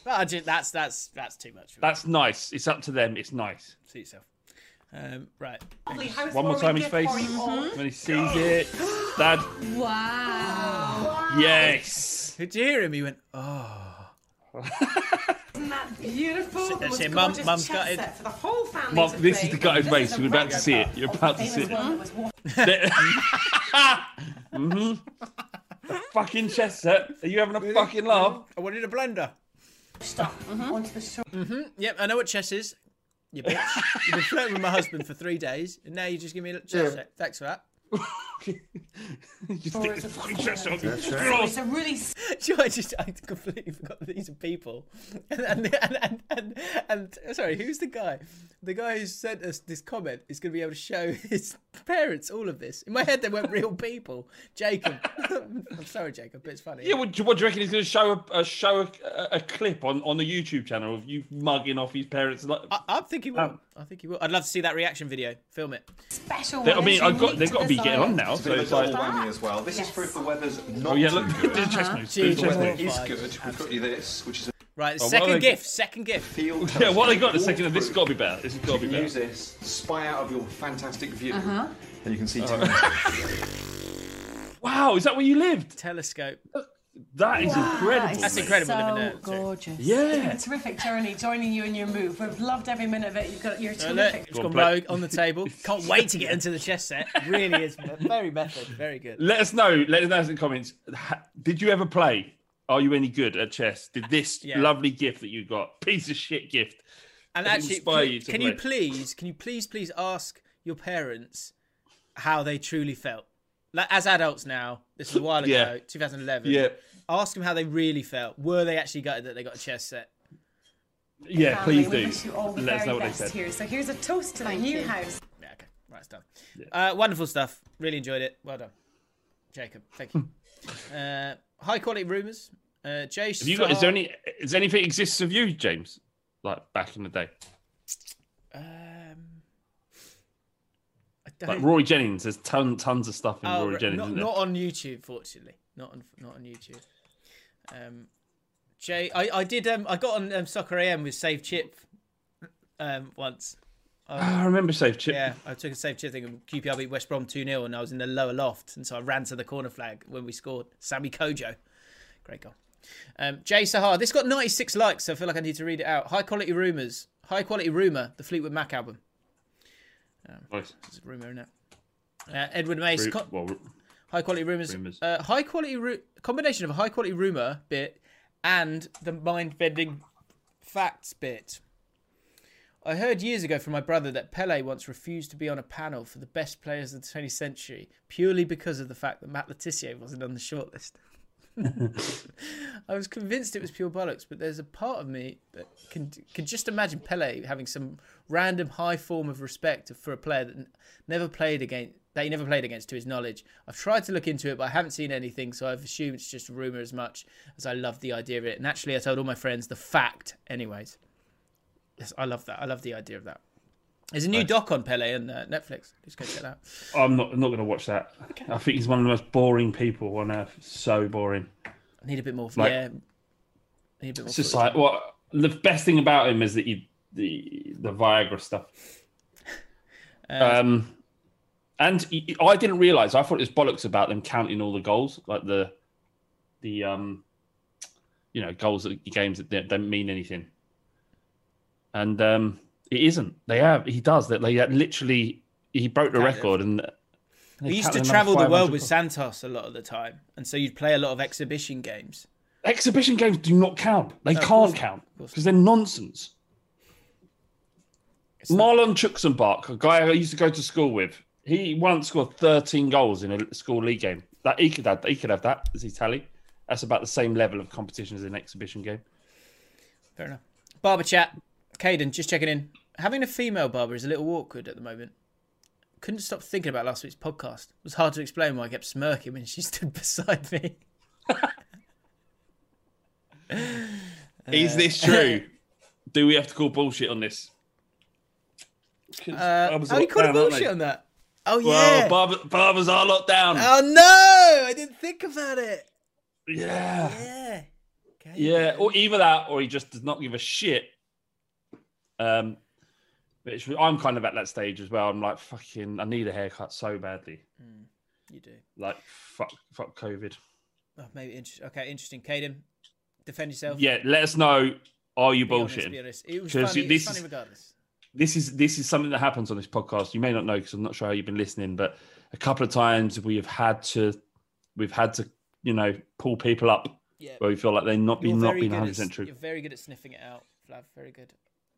[SPEAKER 3] Well, I just, that's that's that's too much. For me.
[SPEAKER 2] That's nice. It's up to them. It's nice.
[SPEAKER 3] See yourself. Um, right.
[SPEAKER 5] Lovely
[SPEAKER 2] One more time, his
[SPEAKER 5] housewarming
[SPEAKER 2] face
[SPEAKER 5] gift for
[SPEAKER 2] when he sees it. Dad.
[SPEAKER 5] Wow.
[SPEAKER 2] Yes.
[SPEAKER 3] Did you hear him? He went, oh.
[SPEAKER 5] Isn't that beautiful? The
[SPEAKER 3] That's
[SPEAKER 5] most
[SPEAKER 3] it, Mum-
[SPEAKER 5] gorgeous
[SPEAKER 3] Mum's
[SPEAKER 5] chess
[SPEAKER 3] gutted.
[SPEAKER 5] set for the whole family
[SPEAKER 2] Mum,
[SPEAKER 5] to
[SPEAKER 2] this is the gutted
[SPEAKER 5] This
[SPEAKER 2] face.
[SPEAKER 5] is a
[SPEAKER 2] You're about to see it. You're about to see it.
[SPEAKER 5] one that was washed
[SPEAKER 2] hmm A fucking chess set. Are you having a fucking laugh?
[SPEAKER 3] I wanted a blender.
[SPEAKER 5] Up onto the shore.
[SPEAKER 3] Mm-hmm. Yep, I know what chess is. You bitch. You've been flirting with my husband for three days, and now you just give me a chess
[SPEAKER 5] Yeah.
[SPEAKER 3] set. Thanks for that.
[SPEAKER 2] you stick the fucking chess on.
[SPEAKER 5] It's a really
[SPEAKER 3] Do you know, I just I completely forgot that these are people, and and, and, and, and, and sorry, who's the guy? The guy who sent us this comment is going to be able to show his parents all of this. In my head, they weren't real people. Jacob, I'm sorry, Jacob, but it's funny.
[SPEAKER 2] Yeah, what, do- what do you reckon he's going to show a, a show a, a, clip on, on the YouTube channel of you mugging off his parents? Like,
[SPEAKER 3] I, I think he will. Oh. I think he will. I'd love to see that reaction video. Film it.
[SPEAKER 5] special
[SPEAKER 2] They- I mean, I've got, they've got to be
[SPEAKER 5] this
[SPEAKER 2] getting on now.
[SPEAKER 13] It's a
[SPEAKER 2] So
[SPEAKER 13] bit
[SPEAKER 2] it's
[SPEAKER 13] a
[SPEAKER 2] like,
[SPEAKER 13] double whammy as well. This is proof the weather's not
[SPEAKER 2] oh yeah,
[SPEAKER 13] too
[SPEAKER 2] look,
[SPEAKER 13] good.
[SPEAKER 2] do the chess moves. Do the chess
[SPEAKER 3] well,
[SPEAKER 2] moves.
[SPEAKER 13] It is good. We've got you this, which is a
[SPEAKER 3] Right, the
[SPEAKER 2] Oh,
[SPEAKER 3] second
[SPEAKER 2] are
[SPEAKER 3] gift. Second gift.
[SPEAKER 13] field.
[SPEAKER 2] Yeah, what they got? The second of this has got to be better. This has got to be
[SPEAKER 13] You can
[SPEAKER 2] better.
[SPEAKER 13] use this, spy out of your fantastic view,
[SPEAKER 5] Uh-huh.
[SPEAKER 13] and you can see.
[SPEAKER 2] Wow, is that where you lived?
[SPEAKER 3] Telescope.
[SPEAKER 2] That is
[SPEAKER 5] Wow,
[SPEAKER 2] incredible.
[SPEAKER 3] That's incredible
[SPEAKER 5] So
[SPEAKER 3] living there. too.
[SPEAKER 5] gorgeous.
[SPEAKER 2] Yeah.
[SPEAKER 5] It's been a terrific journey joining you in your move. We've loved every minute of it. You've got you're
[SPEAKER 3] look,
[SPEAKER 5] terrific.
[SPEAKER 3] it's
[SPEAKER 2] Go
[SPEAKER 3] gone
[SPEAKER 2] on,
[SPEAKER 3] rogue on the table. Can't wait to get into the chess set. Really is very method. Very good.
[SPEAKER 2] Let us know. Let us know in the comments. Did you ever play? Are you any good at chess? Did this
[SPEAKER 3] Yeah.
[SPEAKER 2] lovely gift that you got, piece of shit gift,
[SPEAKER 3] And actually,
[SPEAKER 2] inspire
[SPEAKER 3] can,
[SPEAKER 2] you to
[SPEAKER 3] can you please, can you please, please ask your parents how they truly felt? Like as adults now, this is a while ago,
[SPEAKER 2] Yeah.
[SPEAKER 3] 2011.
[SPEAKER 2] Yeah.
[SPEAKER 3] Ask them how they really felt. Were they actually gutted that they got a chess set?
[SPEAKER 2] Yeah,
[SPEAKER 5] Family,
[SPEAKER 2] please
[SPEAKER 5] we
[SPEAKER 2] do.
[SPEAKER 5] wish you all the
[SPEAKER 2] Let us
[SPEAKER 5] very
[SPEAKER 2] know what they
[SPEAKER 5] best
[SPEAKER 2] said.
[SPEAKER 5] here. So here's a toast to the new house.
[SPEAKER 3] Yeah, okay. Right, it's done. Uh, wonderful stuff. Really enjoyed it. Well done. Jacob, thank you. Uh, high quality rumors. Uh, Jay.
[SPEAKER 2] Have you got? Is there any? Is anything exists of you, James? Like back in the day,
[SPEAKER 3] Um, I don't.
[SPEAKER 2] Like Rory Jennings. There's ton, tons of stuff in
[SPEAKER 3] Oh, right,
[SPEAKER 2] Jennings.
[SPEAKER 3] not,
[SPEAKER 2] isn't
[SPEAKER 3] on YouTube, fortunately. Not on not on YouTube. Um, Jay, I, I did. Um, I got on um, Soccer AM with Save Chip um, once.
[SPEAKER 2] Ah, I remember Save Chip.
[SPEAKER 3] Yeah, I took a Save Chip thing and QPR beat West Brom 2 0, and I was in the lower loft, and so I ran to the corner flag when we scored. Sammy Koejoe. Great goal. Um, Jay Sahar, this got 96 likes, so I feel like I need to read it out. High quality rumours. High quality rumour, the Fleetwood Mac album. Um,
[SPEAKER 2] Nice.
[SPEAKER 3] It's a rumour, isn't it? Uh, Edward Mace.
[SPEAKER 2] Ru- well, ru-
[SPEAKER 3] high quality rumours.
[SPEAKER 2] Rumours.
[SPEAKER 3] Uh, high quality ru- combination of a high quality rumour bit and the mind bending facts bit. I heard years ago from my brother that Pele once refused to be on a panel for the best players of the 20th century purely because of the fact that Matt Le Tissier wasn't on the shortlist. I was convinced it was pure bollocks, but there's a part of me that can can just imagine Pele having some random high form of respect for a player that never played against that he never played against to his knowledge. I've tried to look into it, but I haven't seen anything, so I've assumed it's just a rumor as much as I love the idea of it. And actually, I told all my friends the fact, anyways. Yes, I love that. I love the idea of that. There's a new
[SPEAKER 2] Nice.
[SPEAKER 3] doc on Pele on uh, Netflix. Just go check that out.
[SPEAKER 2] I'm not. I'm not going to watch that. I think he's one of the most boring people on earth. So boring.
[SPEAKER 3] I need a bit more.
[SPEAKER 2] Like-
[SPEAKER 3] yeah. Need a bit more.
[SPEAKER 2] It's just like what the best thing about him is that he the the Viagra stuff. um, and he, I didn't realize. I thought it was bollocks about them counting all the goals, like the the um, you know, goals at games that don't- don't mean anything. And um, it isn't. They have. He does that. They literally. He broke the record, and
[SPEAKER 3] We used to travel the world with Santos a lot of the time, and so you'd play a lot of exhibition games.
[SPEAKER 2] Exhibition games do not count. They
[SPEAKER 3] No,
[SPEAKER 2] can't count because they're nonsense. Marlon Chuxenbach, a guy I used to go to school with, he once scored 13 goals in a school league game. That he could have, he could have that as his tally. That's about the same level of competition as an exhibition game.
[SPEAKER 3] Fair enough. Barber chat. Caden, just checking in. Having a female barber is a little awkward at the moment. Couldn't stop thinking about last week's podcast. It was hard to explain why I kept smirking when she stood beside me.
[SPEAKER 2] Is this true? Do we have to call bullshit on this?
[SPEAKER 3] Uh,
[SPEAKER 2] barbers are
[SPEAKER 3] you
[SPEAKER 2] locked
[SPEAKER 3] called it
[SPEAKER 2] down, aren't
[SPEAKER 3] bullshit on that? Oh,
[SPEAKER 2] Well,
[SPEAKER 3] yeah.
[SPEAKER 2] barber, barbers are locked down.
[SPEAKER 3] Oh, no! I didn't think about it.
[SPEAKER 2] Yeah.
[SPEAKER 3] Yeah.
[SPEAKER 2] Yeah, or either that, or he just does not give a shit. Um, it's, I'm kind of at that stage as well. I'm like, fucking, I need a haircut so badly.
[SPEAKER 3] Mm, you do.
[SPEAKER 2] Like, fuck, fuck COVID.
[SPEAKER 3] Oh, maybe inter- okay, interesting. Caden, defend yourself.
[SPEAKER 2] Yeah, let us know. Are you
[SPEAKER 3] Be honest, be honest. It was funny,
[SPEAKER 2] This
[SPEAKER 3] funny
[SPEAKER 2] is,
[SPEAKER 3] regardless.
[SPEAKER 2] this is this is something that happens on this podcast. You may not know because I'm not sure how you've been listening, but a couple of times we have had to, we've had to, you know, pull people up
[SPEAKER 3] Yeah.
[SPEAKER 2] where we feel like they're not being not being
[SPEAKER 3] good
[SPEAKER 2] 100 percent true.
[SPEAKER 3] You're very good at sniffing it out, Flav. Very good.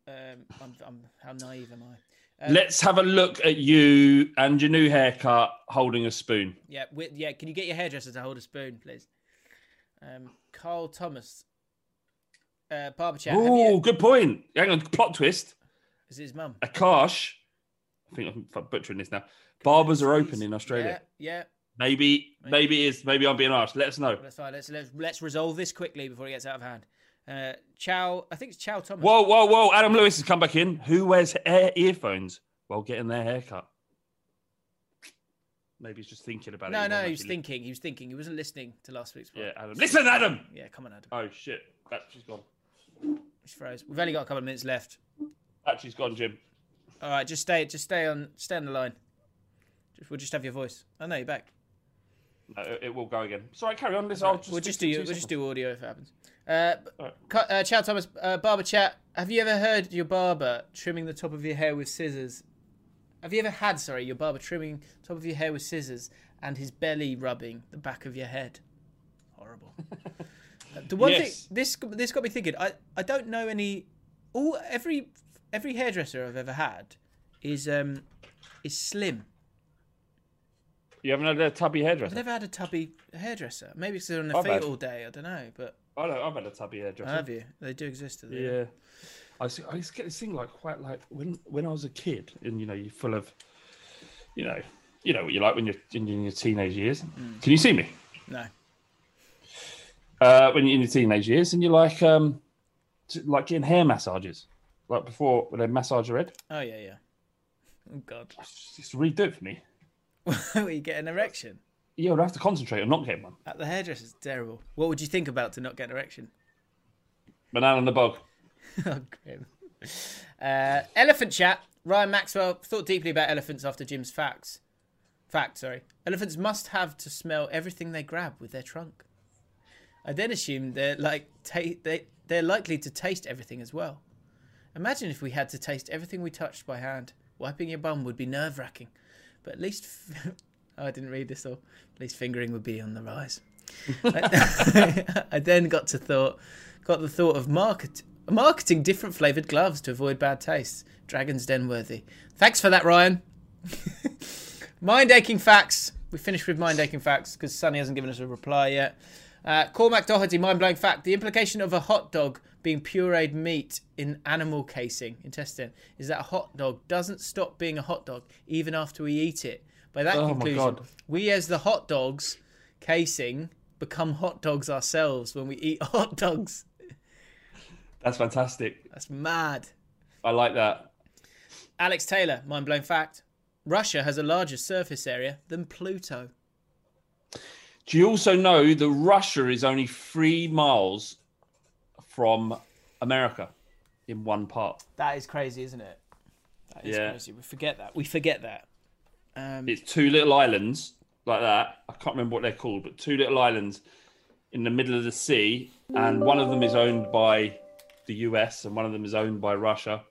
[SPEAKER 3] Um, I'm, I'm, how naive am I? Um,
[SPEAKER 2] Let's have a look at you and your new haircut holding a spoon.
[SPEAKER 3] Yeah, yeah. Can you get your hairdresser to hold a spoon, please? Um, Carl Thomas, uh, barber chat.
[SPEAKER 2] Oh,
[SPEAKER 3] you-
[SPEAKER 2] good point. Hang on, plot twist.
[SPEAKER 3] Is it his mum?
[SPEAKER 2] Akash, I think I'm butchering this now. Barbers are open in Australia.
[SPEAKER 3] Yeah, yeah.
[SPEAKER 2] Maybe, maybe it is. Maybe I'm being asked. Let us know.
[SPEAKER 3] That's fine. Let's let's let's resolve this quickly before it gets out of hand. Uh, Chow, I think it's Chow Thomas.
[SPEAKER 2] Whoa, whoa, whoa! Adam Lewis has come back in. Who wears ear- earphones while getting their haircut? Maybe he's just thinking about it.
[SPEAKER 3] No, no, he was thinking. He was thinking. He wasn't listening to last week's.
[SPEAKER 2] Yeah. Adam. Listen, Adam.
[SPEAKER 3] Yeah, come on, Adam.
[SPEAKER 2] Oh shit! Battery's gone.
[SPEAKER 3] He's froze. We've only got a couple of minutes left.
[SPEAKER 2] Battery's gone, Jim.
[SPEAKER 3] All right, just stay, just stay on, stay on the line. Just, we'll just have your voice. Oh no, you're back.
[SPEAKER 2] No, it, it will go again. Sorry, carry on. Listen, I'll just
[SPEAKER 3] we'll just do
[SPEAKER 2] you
[SPEAKER 3] we'll just do audio if it happens. Uh, Cu- uh, Chow Thomas, uh, barber chat. Have you ever heard your barber trimming the top of your hair with scissors? Have you ever had, sorry, your barber trimming top of your hair with scissors and his belly rubbing the back of your head? Horrible. Uh, the one
[SPEAKER 2] Yes.
[SPEAKER 3] thing this this got me thinking. I I don't know any. All every every hairdresser I've ever had is um is slim.
[SPEAKER 2] You haven't had a tubby hairdresser.
[SPEAKER 3] I've never had a tubby hairdresser. Maybe it's they're on their
[SPEAKER 2] I've
[SPEAKER 3] feet
[SPEAKER 2] had.
[SPEAKER 3] all day. I don't know, but
[SPEAKER 2] I know, I've had a tubby hairdresser.
[SPEAKER 3] have you? They do exist. Do they?
[SPEAKER 2] Yeah. I used, to, I used to get this thing like quite like when when I was a kid and you know you're full of you know you know what you like when you're in, your teenage years.
[SPEAKER 3] Mm.
[SPEAKER 2] Can you see me?
[SPEAKER 3] No.
[SPEAKER 2] uh, when you're in your teenage years, and you're like um, like getting hair massages, like before when they massage your head.
[SPEAKER 3] Oh yeah, yeah. Oh god.
[SPEAKER 2] Just redo it for me.
[SPEAKER 3] Where you get an erection
[SPEAKER 2] Yeah, I'd have to concentrate on not getting one.
[SPEAKER 3] at the hairdresser's terrible. What would you think about to not get an erection?
[SPEAKER 2] Banana in the bog.
[SPEAKER 3] oh, grim. Uh, elephant chat. Ryan Maxwell thought deeply about elephants after Jim's facts. Fact, sorry. Elephants must have to smell everything they grab with their trunk. I then assumed they're like ta- they they're likely to taste everything as well. Imagine if we had to taste everything we touched by hand. Wiping your bum would be nerve wracking, but at least f- oh, I didn't read this all. At least fingering would be on the rise. I, I then got to thought, got the thought of market marketing different flavored gloves to avoid bad tastes. Dragon's Den worthy. Thanks for that, Ryan. mind aching facts. We finished with mind aching facts because Sunny hasn't given us a reply yet. Uh, Cormac Doherty, mind blowing fact. The implication of a hot dog being pureed meat in animal casing, intestine, is that a hot dog doesn't stop being a hot dog even after we eat it. By that
[SPEAKER 2] Oh my
[SPEAKER 3] conclusion,
[SPEAKER 2] God.
[SPEAKER 3] we as the hot dogs casing become hot dogs ourselves when we eat hot dogs.
[SPEAKER 2] That's fantastic.
[SPEAKER 3] That's mad.
[SPEAKER 2] I like that.
[SPEAKER 3] Alex Taylor, mind blowing fact. Russia has a larger surface area than Pluto.
[SPEAKER 2] Do you also know that Russia is only three miles from America in one part?
[SPEAKER 3] That is crazy, isn't it? That is
[SPEAKER 2] Yeah.
[SPEAKER 3] crazy. We forget that. We forget that. Um,
[SPEAKER 2] It's two little islands like that. I can't remember what they're called, but two little islands in the middle of the sea, and one of them is owned by the US, and one of them is owned by Russia,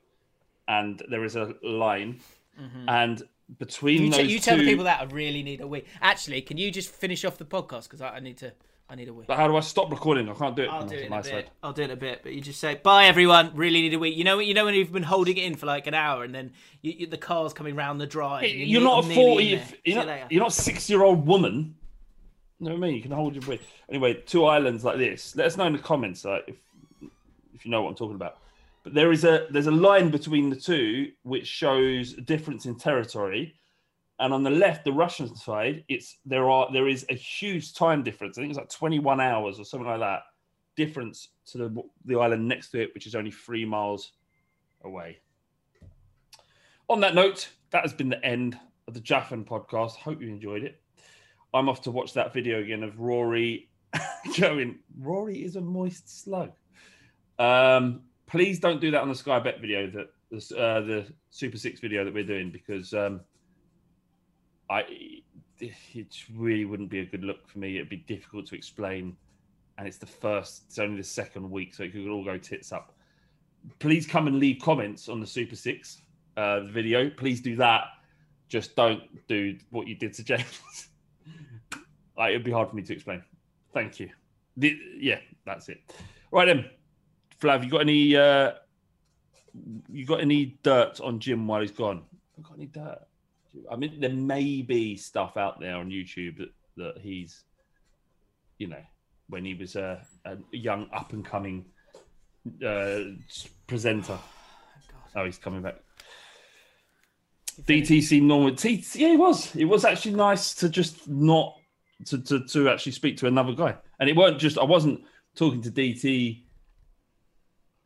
[SPEAKER 2] and there is a line,
[SPEAKER 3] Mhm.
[SPEAKER 2] and between
[SPEAKER 3] you,
[SPEAKER 2] those
[SPEAKER 3] t- you tell the people that I really need a wee. Actually, can you just finish off the podcast because I, I need to. I need a wee.
[SPEAKER 2] But how do I stop recording? I can't do it.
[SPEAKER 3] I'll do it in
[SPEAKER 2] my
[SPEAKER 3] a bit.
[SPEAKER 2] side.
[SPEAKER 3] I'll do it in a bit. But you just say bye, everyone. Really need a wee. You know, you know when you've been holding it in for like an hour, and then you, you, the car's coming round the drive. and
[SPEAKER 2] You're not a forty.
[SPEAKER 3] there.
[SPEAKER 2] If,
[SPEAKER 3] See
[SPEAKER 2] you're not. You're not a six-year-old woman. You know what I mean? You can hold your breath. Anyway, two islands like this. Let us know in the comments like, if if you know what I'm talking about. But there is a there's a line between the two which shows a difference in territory. And on the left, the Russian side, it's there are there is a huge time difference. I think it's like 21 hours or something like that difference to the the island next to it, which is only three miles away. On that note, that has been the end of the Jaffin podcast. Hope you enjoyed it. I'm off to watch that video again of Rory going, Rory is a moist slug. Um, please don't do that on the Sky Bet video, that uh, the Super Six video that we're doing, because um, I it really wouldn't be a good look for me. It'd be difficult to explain, and it's the first, it's only the second week, so it could all go tits up. Please come and leave comments on the Super Six uh, video. Please do that. Just don't do what you did to James. like, it'd be hard for me to explain. Thank you. The, yeah, that's it. Right then, Flav, you got any? Uh, you got any dirt on Jim while he's gone? I got any dirt? I mean, there may be stuff out there on YouTube that, that he's, you know, when he was a, a young up and coming uh, presenter. Oh, he's coming back. DTC Norwood. T- yeah, it was. It was actually nice to just not to, to to actually speak to another guy, and it weren't just. I wasn't talking to DT.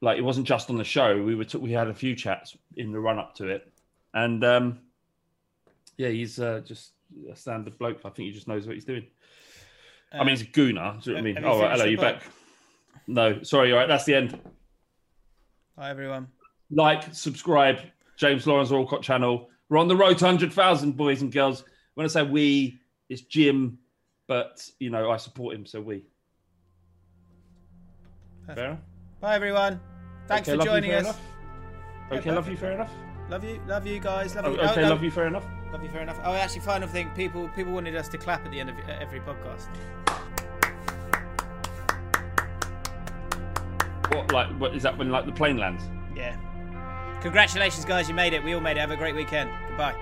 [SPEAKER 2] Like it wasn't just on the show. We were t- we had a few chats in the run up to it, and um, yeah, he's uh, just a standard bloke. I think he just knows what he's doing. I mean, he's a gooner. Do you know what I mean? Oh,
[SPEAKER 3] finished
[SPEAKER 2] hello, you back? No, sorry. All right, that's the end.
[SPEAKER 3] Hi everyone.
[SPEAKER 2] Like, subscribe, James Lawrence Allcott channel. We're on the road to 100,000, boys and girls. When I say we, it's Jim, but, you know, I support him, so we. Fair?
[SPEAKER 3] Bye everyone. Thanks
[SPEAKER 2] Okay,
[SPEAKER 3] for joining us.
[SPEAKER 2] enough? Okay, love you, fair enough?
[SPEAKER 3] Love you, love you guys. Love
[SPEAKER 2] Oh,
[SPEAKER 3] you.
[SPEAKER 2] okay,
[SPEAKER 3] no.
[SPEAKER 2] love you, fair enough?
[SPEAKER 3] Love you, fair enough. Oh, actually, final thing. People, people wanted us to clap at the end of every podcast.
[SPEAKER 2] What, like, what is that when, like, the plane lands?
[SPEAKER 3] Yeah. Congratulations, guys! You made it. We all made it. Have a great weekend. Goodbye.